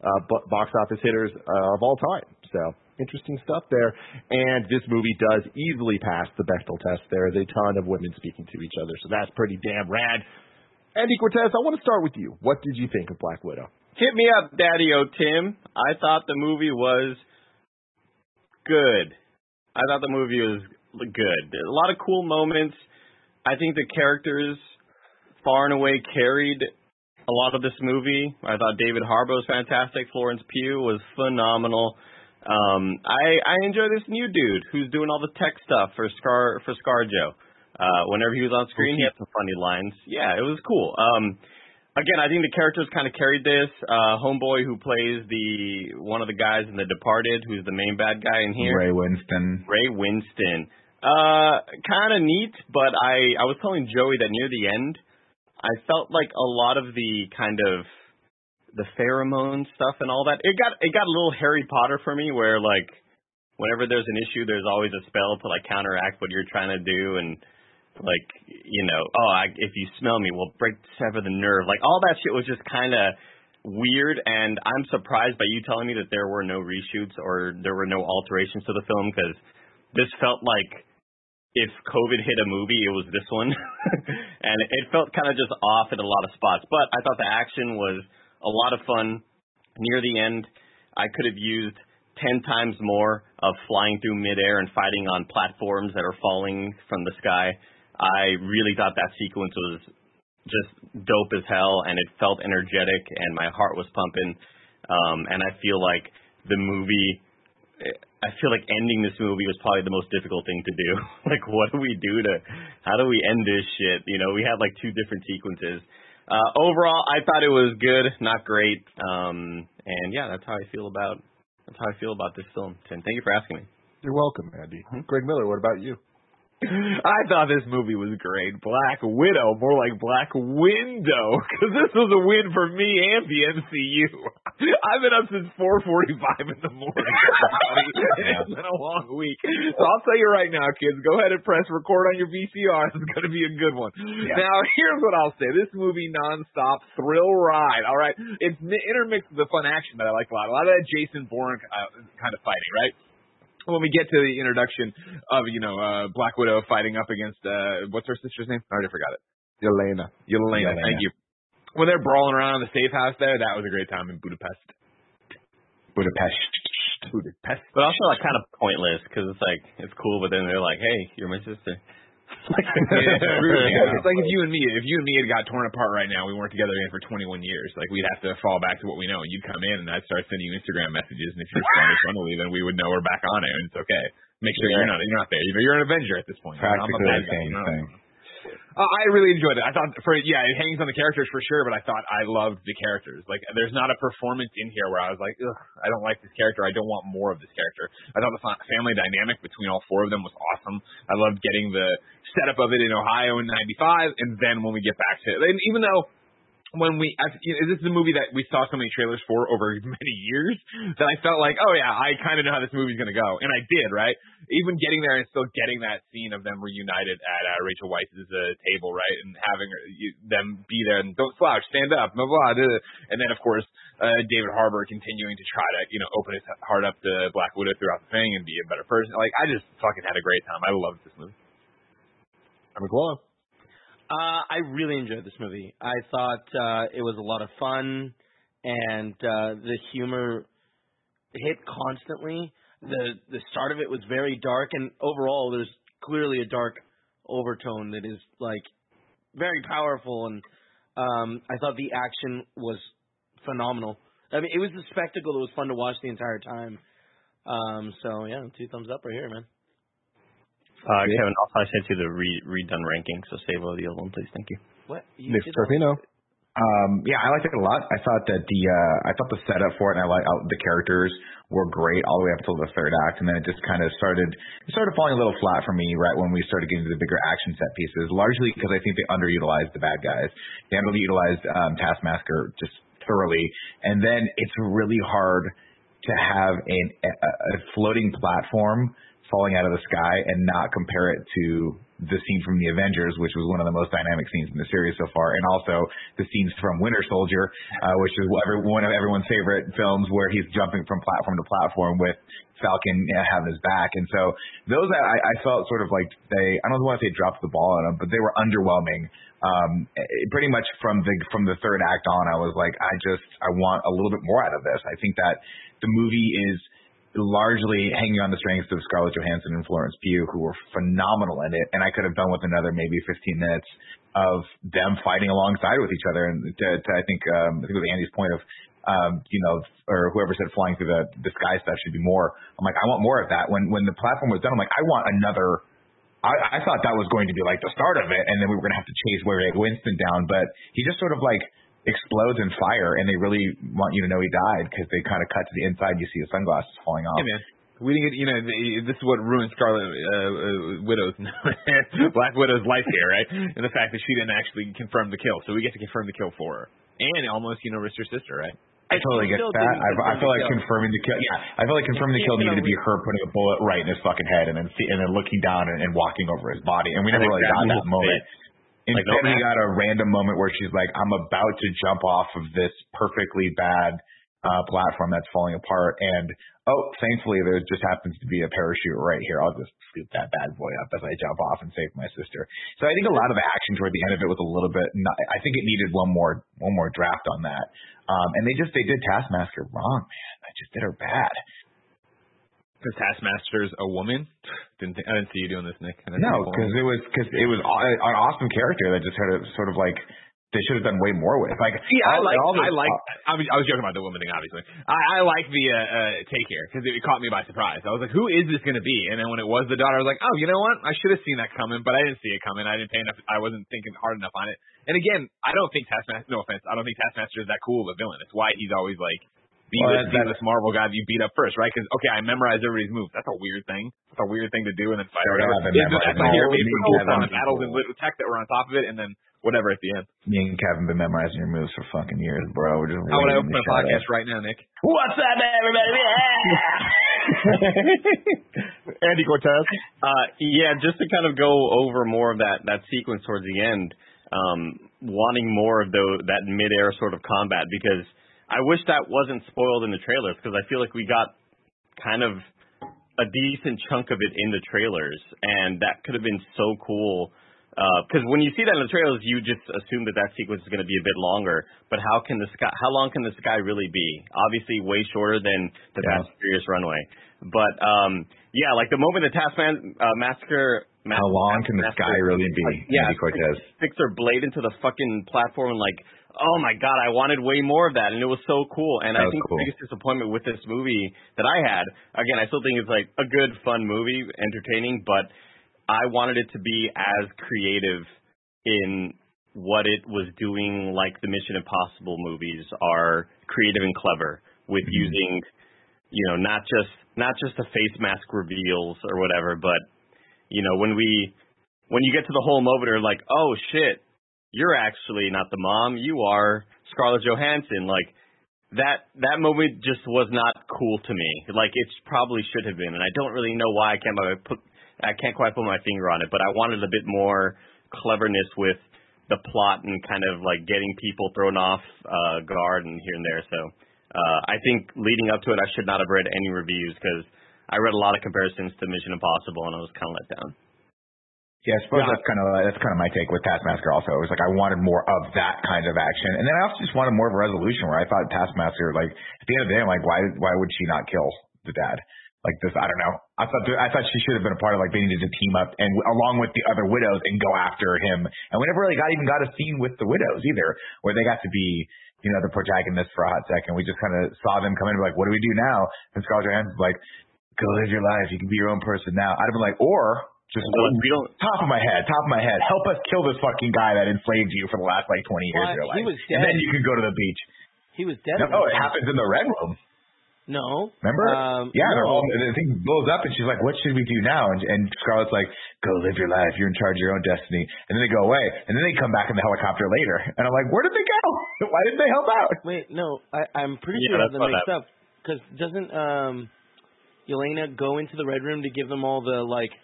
uh, box office hitters uh, of all time. So interesting stuff there. And this movie does easily pass the Bechdel test. There is a ton of women speaking to each other, so that's pretty damn rad. Andy Cortez, I want to start with you. What did you think of Black Widow? Hit me up, Daddy O Tim. I thought the movie was good. I thought the movie was good. A lot of cool moments. I think the characters far and away carried a lot of this movie. I thought David Harbour was fantastic. Florence Pugh was phenomenal. Um, I I enjoy this new dude who's doing all the tech stuff for Scar for ScarJo. Uh, whenever he was on screen, he had some funny lines. Yeah, it was cool. Um, again, I think the characters kind of carried this. Uh, Homeboy, who plays the one of the guys in The Departed, who's the main bad guy in here, Ray Winstone. Ray Winstone. Uh, kind of neat, but I I was telling Joey that near the end, I felt like a lot of the kind of the pheromone stuff and all that. It got it got a little Harry Potter for me, where like whenever there's an issue, there's always a spell to like counteract what you're trying to do, and like you know, oh, I, if you smell me, we'll break sever the nerve. Like all that shit was just kind of weird, and I'm surprised by you telling me that there were no reshoots or there were no alterations to the film because this felt like if COVID hit a movie, it was this one, and it felt kind of just off in a lot of spots. But I thought the action was a lot of fun. Near the end, I could have used ten times more of flying through midair and fighting on platforms that are falling from the sky. I really thought that sequence was just dope as hell, and it felt energetic, and my heart was pumping. Um, and I feel like the movie I feel like ending this movie was probably the most difficult thing to do. like, what do we do to, how do we end this shit? You know, we had like two different sequences. Uh, overall, I thought it was good, not great. Um, and yeah, that's how I feel about, that's how I feel about this film. Tim, thank you for asking me. You're welcome, Andy. Greg Miller, what about you? I thought this movie was great. Black Widow, more like Black Window, because this was a win for me and the MCU. I've been up since 4:45 in the morning. it's been a long week, so I'll tell you right now, kids, go ahead and press record on your VCR. It's going to be a good one. Now, here's what I'll say: this movie nonstop thrill ride. All right, it's intermixed with the fun action that I like a lot. A lot of that Jason Bourne uh, kind of fighting, right? When we get to the introduction of you know uh Black Widow fighting up against uh what's her sister's name? I already forgot it. Yelena. Yelena. Yelena. Thank you. When they're brawling around in the safe house there, that was a great time in Budapest. Budapest. Budapest. But also like kind of pointless because it's like, it's cool, but then they're like, hey, you're my sister. Yeah. It's like if you and me, if you and me had got torn apart right now, we weren't together again for 21 years. Like we'd have to fall back to what we know, and you'd come in, and I'd start sending you Instagram messages, and if you responded funnily, then we would know we're back on it, and it's okay. Make sure you're not you're not there. You're, you're an Avenger at this point. I'm a Practically the same thing. Uh, I really enjoyed it. I thought for yeah, it hangs on the characters for sure, but I thought I loved the characters. Like there's not a performance in here where I was like, Ugh, I don't like this character. I don't want more of this character. I thought the fa- family dynamic between all four of them was awesome. I loved getting the setup of it in Ohio in '95, and then when we get back to it, and even though when we, I, you know, this is a movie that we saw so many trailers for over many years that I felt like, oh yeah, I kind of know how this movie's gonna go, and I did, right? Even getting there and still getting that scene of them reunited at uh, Rachel Weisz's uh, table, right, and having you, them be there and don't slouch, stand up, blah blah, blah. and then of course uh, David Harbour continuing to try to, you know, open his heart up to Black Widow throughout the thing and be a better person. Like I just fucking had a great time. I loved this movie. I'm McCullough. Uh, I really enjoyed this movie. I thought uh, it was a lot of fun, and uh, the humor hit constantly. the The start of it was very dark, and overall, there's clearly a dark overtone that is like very powerful. And um, I thought the action was phenomenal. I mean, it was a spectacle that was fun to watch the entire time. Um, so yeah, two thumbs up right here, man. Uh, Kevin, also I sent you the re- redone ranking, so save all the old one, please. Thank you. What? You Nick did. Um, yeah, I liked it a lot. I thought that the uh, I thought the setup for it, and I like uh, the characters were great all the way up until the third act, and then it just kind of started it started falling a little flat for me right when we started getting to the bigger action set pieces. Largely because I think they underutilized the bad guys. They underutilized um, Taskmaster just thoroughly, and then it's really hard to have an, a, a floating platform falling out of the sky and not compare it to the scene from the Avengers, which was one of the most dynamic scenes in the series so far, and also the scenes from Winter Soldier, uh, which is one of everyone's favorite films, where he's jumping from platform to platform with Falcon uh, having his back. And so those I, I felt sort of like they I don't want to say dropped the ball on them, but they were underwhelming. Um, pretty much from the from the third act on, I was like, I just I want a little bit more out of this. I think that the movie is largely hanging on the strengths of Scarlett Johansson and Florence Pugh, who were phenomenal in it, and I could have done with another maybe 15 minutes of them fighting alongside with each other. And to, to I think um, I think it was Andy's point of um, you know, or whoever said flying through the the sky stuff should be more. I'm like, I want more of that. When when the platform was done, I'm like, I want another. I, I thought that was going to be like the start of it, and then we were going to have to chase Wade Winstone down, but he just sort of like explodes in fire, and they really want you to know he died because they kind of cut to the inside. You see his sunglasses falling off. Hey man, we didn't get you know the- this is what ruined Scarlet uh, uh, Widow's Black Widow's life here, right? And the fact that she didn't actually confirm the kill, so we get to confirm the kill for her, and almost you know risk her sister, right? I totally get that. I, I confirm feel like kill. confirming the kill. Yeah, I feel like confirming the kill needed to be her putting a bullet right in his fucking head and then see, and then looking down and, and walking over his body. And we never And really got that moment. Like, Instead, no we got a random moment where she's like, "I'm about to jump off of this perfectly bad uh, platform that's falling apart," and oh, thankfully there just happens to be a parachute right here. I'll just scoop that bad boy up as I jump off and save my sister. So I think a lot of the action toward the end of it was a little bit. Not, I think it needed one more one more draft on that. Um, and they just they did Taskmaster wrong, man. They just did her bad. Because Taskmaster's a woman. Didn't think, I didn't see you doing this, Nick. No, because it was because it was an awesome character that just had a sort of like they should have done way more with. Like Yeah, I like. I like. I was, I was joking about the woman thing, obviously. I, I like the uh, uh, take here because it, caught me by surprise. I was like, "Who is this going to be?" And then when it was the daughter, I was like, "Oh, you know what? I should have seen that coming, but I didn't see it coming. I didn't pay enough. I wasn't thinking hard enough on it." And again, I don't think Taskmaster. No offense, I don't think Taskmaster is that cool of a villain. It's why he's always like be Well, this, that- be this Marvel guy that you beat up first, right? Because okay, I memorized everybody's moves. That's a weird thing. That's a weird thing to do, and then fight or Sure, whatever. I've been Yeah, that's what here. Maybe cool on the have battles and little tech that were on top of it, and then whatever at the end. Me and Kevin been memorizing your moves for fucking years, bro. We're just How would I waiting open to my shout podcast out. right now, Nick? What's up, everybody? Andy Cortez. Uh, yeah, just to kind of go over more of that that sequence towards the end, um, wanting more of the that midair sort of combat because I wish that wasn't spoiled in the trailers because I feel like we got kind of a decent chunk of it in the trailers and that could have been so cool. Because when you see that in the trailers, you just assume that that sequence is going to be a bit longer. But how can the sky? How long can the sky really be? Obviously, way shorter than the Yeah. Fast Furious runway. But um, yeah, like the moment the Taskman uh, massacre. How long can the sky really be? Yeah, Andy Cortez. sticks her blade into the fucking platform and like, oh my god, I wanted way more of that, and it was so cool. And I That was think cool. the biggest disappointment with this movie that I had, again, I still think it's like a good, fun movie, entertaining, but I wanted it to be as creative in what it was doing, like the Mission Impossible movies are creative and clever with Mm-hmm. using, you know, not just not just the face mask reveals or whatever, but you know, when we when you get to the whole moment, you're like, oh shit, you're actually not the mom. You are Scarlett Johansson. Like that that moment just was not cool to me. Like it probably should have been, and I don't really know why I can't put I can't quite put my finger on it. But I wanted a bit more cleverness with the plot and kind of like getting people thrown off uh, guard and here and there. So uh, I think leading up to it, I should not have read any reviews because I read a lot of comparisons to Mission Impossible and I was kind of let down. Yeah, I suppose that's kind of that's kind of my take with Taskmaster. Also, it was like I wanted more of that kind of action, and then I also just wanted more of a resolution where I thought Taskmaster, like at the end of the day, I'm like, why why would she not kill the dad? Like this, I don't know. I thought I thought she should have been a part of like they needed to team up and along with the other widows and go after him. And we never really got even got a scene with the widows either, where they got to be you know the protagonists for a hot second. We just kind of saw them come in and be like, what do we do now? And Scarlett Johansson's like, go live your life. You can be your own person now. I'd have been like, or just Well, we don't. top of my head, top of my head, help us kill this fucking guy that enslaved you for the last like 20 years What? of your He life. was And then you can go to the beach. He was dead. No, oh, it happens in the red room. No. Remember? Um, yeah, they're no. all, the thing blows up, and she's like, "What should we do now?" And, and Scarlett's like, "Go live your life. You're in charge of your own destiny." And then they go away, and then they come back in the helicopter later, and I'm like, "Where did they go? Why didn't they help out?" Wait, no. I, I'm pretty Yeah, sure I have that's them what mixed up. Because doesn't um, Yelena go into the red room to give them all the like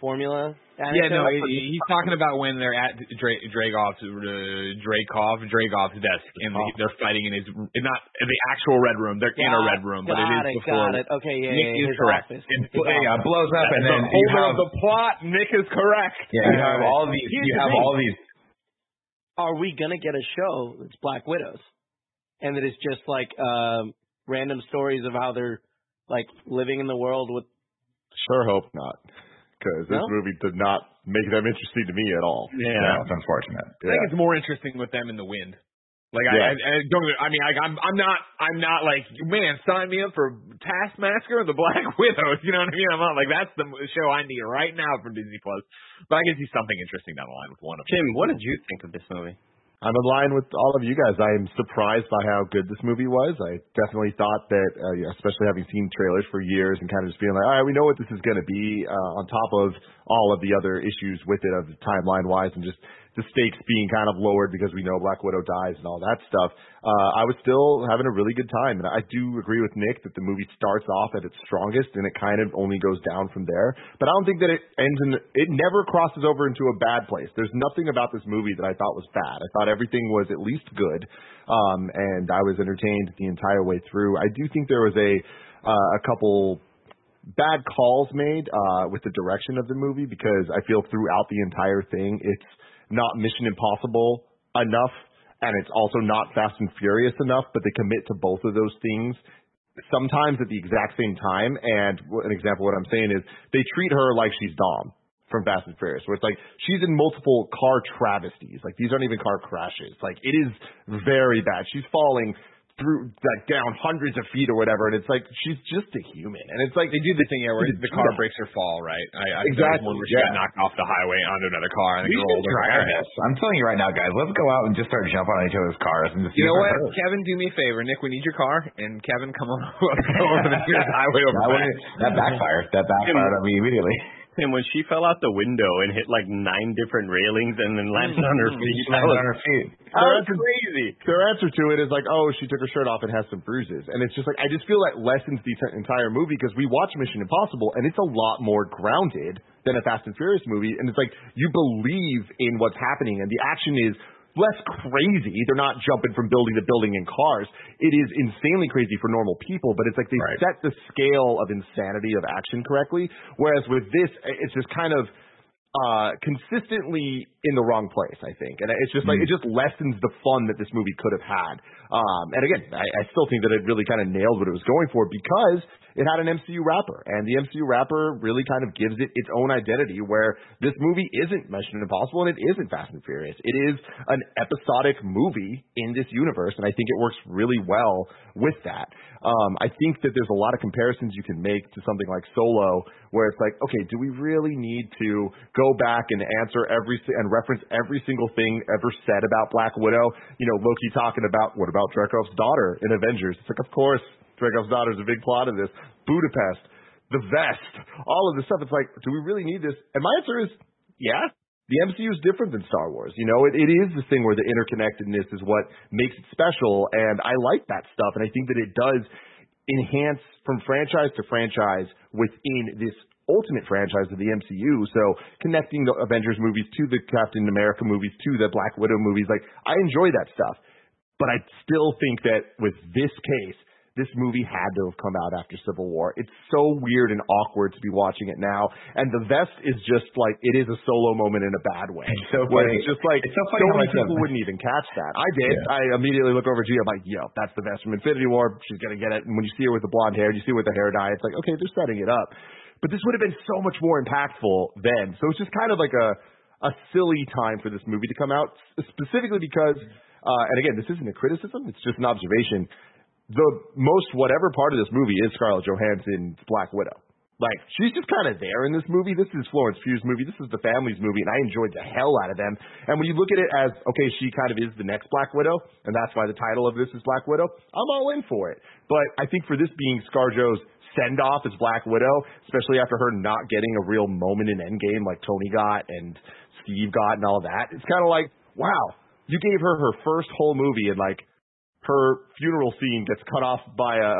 formula? Yeah, no, he- he's talking about when they're at Dra- Dragov's uh, Dragov's desk, and Oh. they're fighting in his not in the actual red room. They're in a red room, but it is got is it, before. got it. Okay, yeah, Nick yeah, is correct. office. It, yeah, blows up, and the then you have the plot. Nick is correct. yeah, you have all these. Here's You the have thing. all these. Are we gonna get a show that's Black Widows, and that it's just like um, random stories of how they're like living in the world with? Sure hope not, because this No? movie did not make them interesting to me at all. Yeah. No, it's unfortunate. Yeah. I think it's more interesting with them in the wind. Like Yeah. I, I, I don't. I mean, like, I'm, I'm not, I'm not like, man, sign me up for Taskmaster or the Black Widows. You know what I mean? I'm not like that's the show I need right now from Disney Plus. But I can see something interesting down the line with one of them. Tim, what did you think of this movie? I'm in line with all of you guys. I am surprised by how good this movie was. I definitely thought that, uh, especially having seen trailers for years and kind of just being like, all right, we know what this is going to be, uh, on top of all of the other issues with it of timeline wise and just the stakes being kind of lowered because we know Black Widow dies and all that stuff. Uh, I was still having a really good time. And I do agree with Nick that the movie starts off at its strongest and it kind of only goes down from there. But I don't think that it ends in, it never crosses over into a bad place. There's nothing about this movie that I thought was bad. I thought everything was at least good. Um, and I was entertained the entire way through. I do think there was a, uh, a couple bad calls made uh, with the direction of the movie because I feel throughout the entire thing it's not Mission Impossible enough and it's also not Fast and Furious enough, but they commit to both of those things sometimes at the exact same time. And an example of what I'm saying is they treat her like she's Dom from Fast and Furious, where it's like she's in multiple car travesties. Like these aren't even car crashes. Like it is very bad. She's falling through like down hundreds of feet or whatever, and it's like she's just a human. And it's like They do the thing yeah, where the car that. breaks her fall, right? I, I Exactly, One where she yeah. got knocked off the highway onto another car and We should rolled over. try this. I'm telling you right now, guys. Let's go out and just start jumping on each other's cars and just. You know what, it hurts. Kevin? Do me a favor, Nick. We need your car, and Kevin, come on over the highway over. That, back. that backfired. That backfired on me immediately. Tim, when she fell out the window and hit like nine different railings and then landed on her mm. feet, She landed was, on her feet. that was crazy. their answer to it is like, oh, she took her shirt off and has some bruises. And it's just like, I just feel that lessens the t- entire movie because we watch Mission Impossible and it's a lot more grounded than a Fast and Furious movie. And it's like, you believe in what's happening and the action is less crazy. They're not jumping from building to building in cars. It is insanely crazy for normal people, but it's like they Right. set the scale of insanity of action correctly. Whereas with this, it's just kind of, uh, consistently in the wrong place, I think. And it's just like, it just lessens the fun that this movie could have had. Um, and again, I, I still think that it really kind of nailed what it was going for because it had an MCU wrapper. And the MCU wrapper really kind of gives it its own identity where this movie isn't Mission Impossible and it isn't Fast and Furious. It is an episodic movie in this universe. And I think it works really well with that. Um, I think that there's a lot of comparisons you can make to something like Solo, where it's like, okay, do we really need to go back and answer every and reference every single thing ever said about Black Widow? You know, Loki talking about what about Dreykov's daughter in Avengers? It's like, of course, Dreykov's daughter is a big plot of this. Budapest, the vest, all of this stuff. It's like, do we really need this? And my answer is, yeah. the MCU is different than Star Wars. You know, it, it is the thing where the interconnectedness is what makes it special, and I like that stuff, and I think that it does enhance from franchise to franchise within this ultimate franchise of the MCU. So connecting the Avengers movies to the Captain America movies to the Black Widow movies, like I enjoy that stuff. But I still think that with this case, this movie had to have come out after Civil War. It's so weird and awkward to be watching it now. And the vest is just like it is a solo moment in a bad way. It's so Where funny. It's just like It's so funny how many people wouldn't even catch that. I did. Yeah. I immediately look over at Gia. I'm like, yo, that's the vest from Infinity War. She's gonna get it. And when you see her with the blonde hair, you see her with the hair dye. It's like, okay, they're setting it up. But this would have been so much more impactful then. So it's just kind of like a a silly time for this movie to come out, specifically because, uh, and again, this isn't a criticism. It's just an observation the most whatever part of this movie is Scarlett Johansson's Black Widow. Like she's just kind of there in this movie. This is Florence Pugh's movie. This is the family's movie, and I enjoyed the hell out of them. And when you look at it as okay, she kind of is the next Black Widow, and that's why the title of this is Black Widow. I'm all in for it. But I think for this being ScarJo's send off as Black Widow, especially after her not getting a real moment in Endgame like Tony got and Steve got and all that, it's kind of like wow, you gave her her first whole movie and like her funeral scene gets cut off by a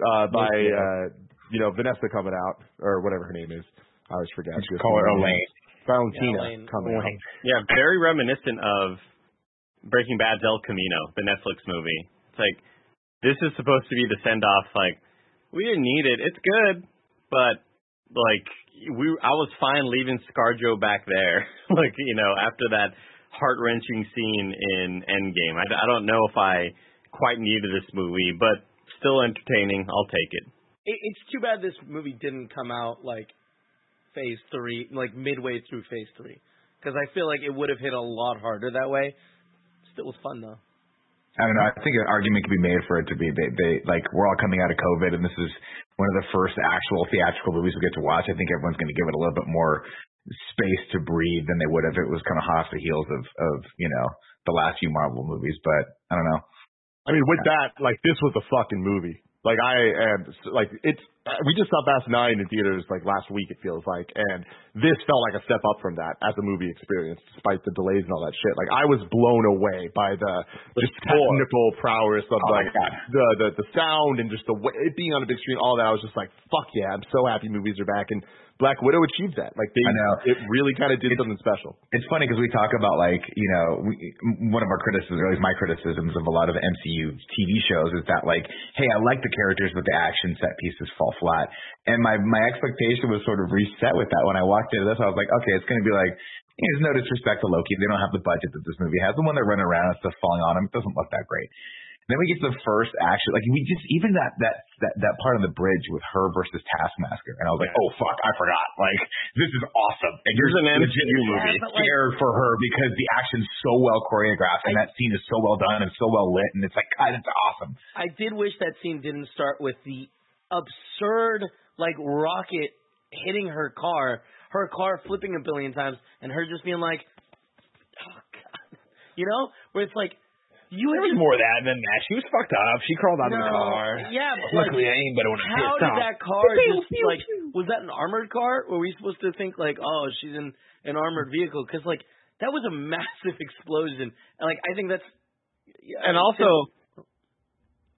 uh by uh you know Vanessa coming out or whatever her name is. I always forget. She Call her coming. Elaine. Valentina Yeah, Elaine. coming out. Yeah, very reminiscent of Breaking Bad's El Camino, the Netflix movie. It's like this is supposed to be the send off. Like we didn't need it. It's good, but like we, I was fine leaving ScarJo back there. like you know, after that heart wrenching scene in Endgame. I, I don't know if I quite needed this movie, but still entertaining. I'll take it. It, it's too bad this movie didn't come out like phase three, like midway through phase three, because I feel like it would have hit a lot harder that way. Still was fun though. I don't know. I think an argument could be made for it to be they, they like we're all coming out of COVID, and this is one of the first actual theatrical movies we get to watch. I think everyone's going to give it a little bit more space to breathe than they would have if it was kind of hot off the heels of of you know the last few Marvel movies. But I don't know. I mean, with that, like this was a fucking movie. Like I am, like it's. Uh, we just saw Fast Nine in theaters like last week. It feels like, and this felt like a step up from that as a movie experience, despite the delays and all that shit. Like I was blown away by the just technical prowess of Oh like the the the sound and just the way it being on a big screen. All that. I was just like, fuck yeah! I'm so happy movies are back. And Black Widow achieved that. Like they, I know. it really kind of did something special. It's funny because we talk about like you know we, one of our criticisms, or at least my criticisms of a lot of MCU TV shows is that like, hey, I like the characters, but the action set pieces fall flat. And my my expectation was sort of reset with that when I walked into this. I was like, okay, it's going to be like. There's no disrespect to Loki. They don't have the budget that this movie has. The one they're running around and stuff falling on him it doesn't look that great. Then we get to the first action, like we just even that that that that part on the bridge with her versus Taskmaster, and I was like, oh fuck, I forgot. Like this is awesome. And Here's you're an legit MCU movie. scared for her because the action's so well choreographed and that scene is so well done and so well lit, and it's like God, it's awesome. I did wish that scene didn't start with the absurd like rocket hitting her car, her car flipping a billion times, and her just being like, "Oh God," you know, where it's like you There had was just- more that than that. She was fucked up. She crawled out of the car. Yeah, but Luckily, like, I ain't better when I'm how did off. that car just like was that an armored car? Were we supposed to think like, oh, she's in an armored vehicle? Because like that was a massive explosion, and like I think that's yeah, And also,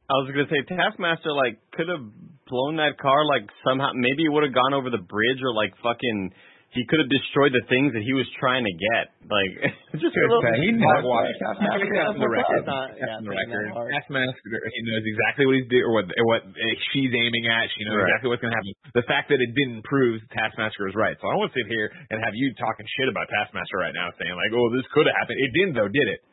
I was gonna say Taskmaster like could have blown that car like somehow. Maybe it would have gone over the bridge or like fucking. He could have destroyed the things that he was trying to get. Like just a little. He Mark knows Watch. that. That's the record. Not, yeah, the record. hard. Taskmaster, he knows exactly what he's doing, or what what she's aiming at. She knows Right. exactly what's going to happen. The fact that it didn't prove Taskmaster was right. So I don't want to sit here and have you talking shit about Taskmaster right now, saying like, "Oh, this could have happened." It didn't, though, did it?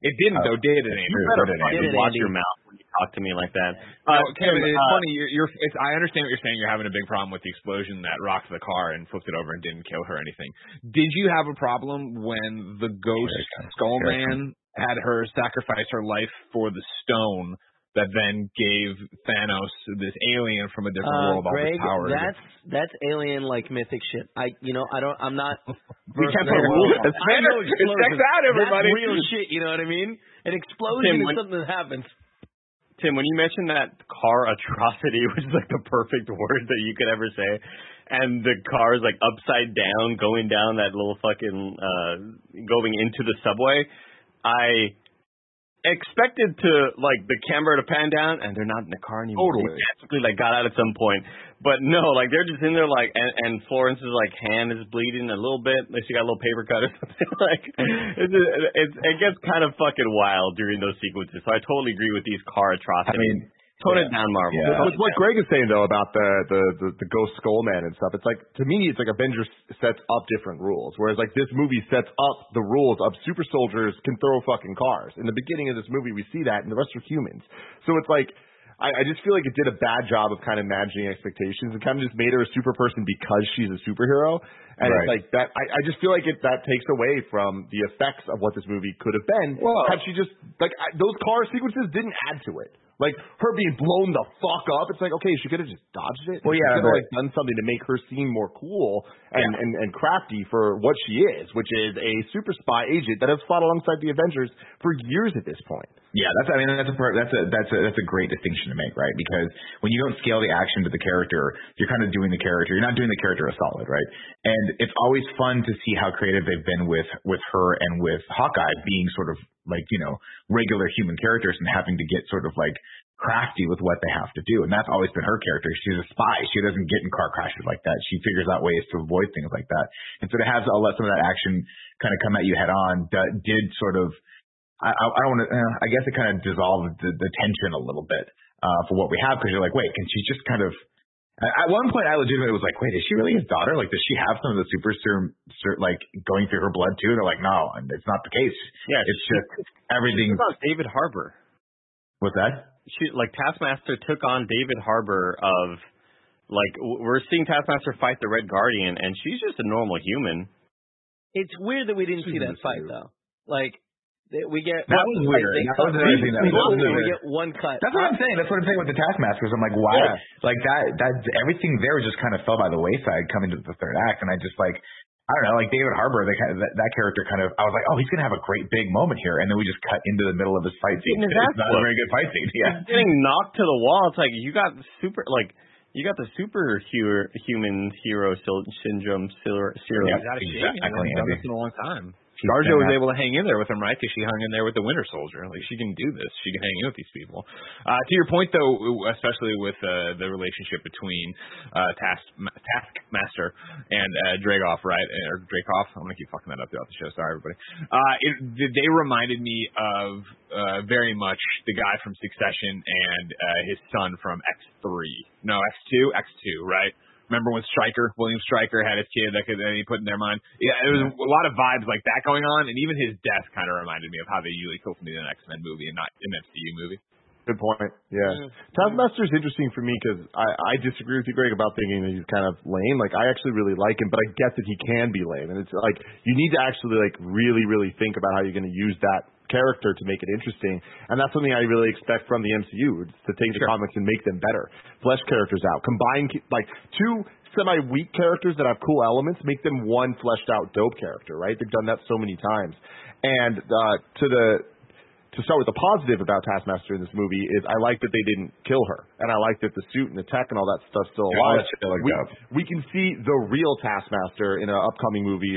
It didn't, though, did it? true. Andrew? Did it, watch your mouth when you talk to me like that. Uh, Uh, Kevin, it's uh, funny. You're, you're it's, I understand what you're saying. You're having a big problem with the explosion that rocked the car and flipped it over and didn't kill her or anything. Did you have a problem when the ghost Skull Man had her sacrifice her life for the stone that then gave Thanos this alien from a different Uh, world all Greg, this power? that's that's alien like mythic shit. I you know I don't I'm not. we versed kept in our rules. I It's fair. It checks out, everybody. That's real shit. You know what I mean? An explosion Tim, is when- something that happens. Tim, when you mentioned that car atrocity, which is like the perfect word that you could ever say, and the car is like upside down going down that little fucking uh going into the subway. I expected to like the camera to pan down and they're not in the car anymore. Totally. They magically like got out at some point. But no, like they're just in there like and, and Florence's like hand is bleeding a little bit. Like she got a little paper cut or something. like it's, it's it gets kind of fucking wild during those sequences. So I totally agree with these car atrocities. I mean, Tone it down, Marvel. Yeah. With what. Greg is saying though about the, the the the Ghost Skull Man and stuff, it's like to me it's like Avengers sets up different rules, whereas like this movie sets up the rules of super soldiers can throw fucking cars. In the beginning of this movie, we see that, and the rest are humans. So it's like. I, I just feel like it did a bad job of kind of managing expectations and kind of just made her a super person because she's a superhero. And it's Right. like that. I, I just feel like it that takes away from the effects of what this movie could have been. Well- had she just like I, those car sequences didn't add to it. Like her being blown the fuck up, it's like okay, she could have just dodged it. Well, she yeah, could have like done something to make her seem more cool and, and and crafty for what she is, which is a super spy agent that has fought alongside the Avengers for years at this point. Yeah, that's. I mean, that's a that's a that's a that's a great distinction to make, right? Because when you don't scale the action to the character, you're kind of doing the character. You're not doing the character a solid, right? And it's always fun to see how creative they've been with with her and with Hawkeye being sort of like you know regular human characters and having to get sort of like crafty with what they have to do. And that's always been her character. She's a spy. She doesn't get in car crashes like that. She figures out ways to avoid things like that. And so to have all that some of that action kind of come at you head on d- did sort of I, I don't want to. Uh, I guess it kind of dissolved the, the tension a little bit uh, for what we have because you're like, wait, can she just kind of? At at one point, I legitimately was like, wait, is she really his daughter? Like, does she have some of the super serum, ser, like going through her blood too? And they're like, no, and it's not the case. Yeah, it's just everything. What about David Harbour? What's that? She, like Taskmaster took on David Harbour of like we're seeing Taskmaster fight the Red Guardian, and she's just a normal human. It's weird that we didn't see that fight though. Like that we get That was weird. That was thing that was we get one cut. That's what I'm uh, saying. That's what I'm saying with the Taskmasters. I'm like, why? Yeah. Like that. That everything there just kind of fell by the wayside coming to the third act, and I just like. I don't know, like David Harbour, they kind of, that, that character kind of, I was like, oh, he's gonna have a great big moment here, and then we just cut into the middle of his fight scene. It's not a very good fight scene. Yeah, He's getting knocked to the wall. It's like you got super like you got the superhuman hero sil- syndrome serum. Yeah. Exactly, hasn't done this in a long time. Been was able to hang in there with him, right? Because she hung in there with the Winter Soldier. Like she can do this. She can hang in with these people. Uh, to your point, though, especially with uh, the relationship between uh, Task Taskmaster and uh, Dragoff, right? Or Dracoff. I'm gonna keep fucking that up throughout the show. Sorry, everybody. Uh, it, they reminded me of uh, very much the guy from Succession and uh, his son from X3. No, X2, X2, right? Remember when Stryker, William Stryker, had his kid that, could, that he put in their mind? Yeah, there was a lot of vibes like that going on, and even his death kind of reminded me of how they usually kill somebody in an X Men movie and not an MCU movie. Good point. Yeah. Taskmaster is interesting for me because I, I disagree with you, Greg, about thinking that he's kind of lame. Like I actually really like him, but I get that he can be lame, and it's like you need to actually like really, really think about how you're going to use that character to make it interesting, and that's something I really expect from the MCU to take the comics and make them better, flesh characters out, combine like two semi weak characters that have cool elements, make them one fleshed out dope character. Right? They've done that so many times, and uh, to the to start with the positive about Taskmaster in this movie is I like that they didn't kill her, and I like that the suit and the tech and all that stuff's still alive. shit we, we can see the real Taskmaster in an upcoming movie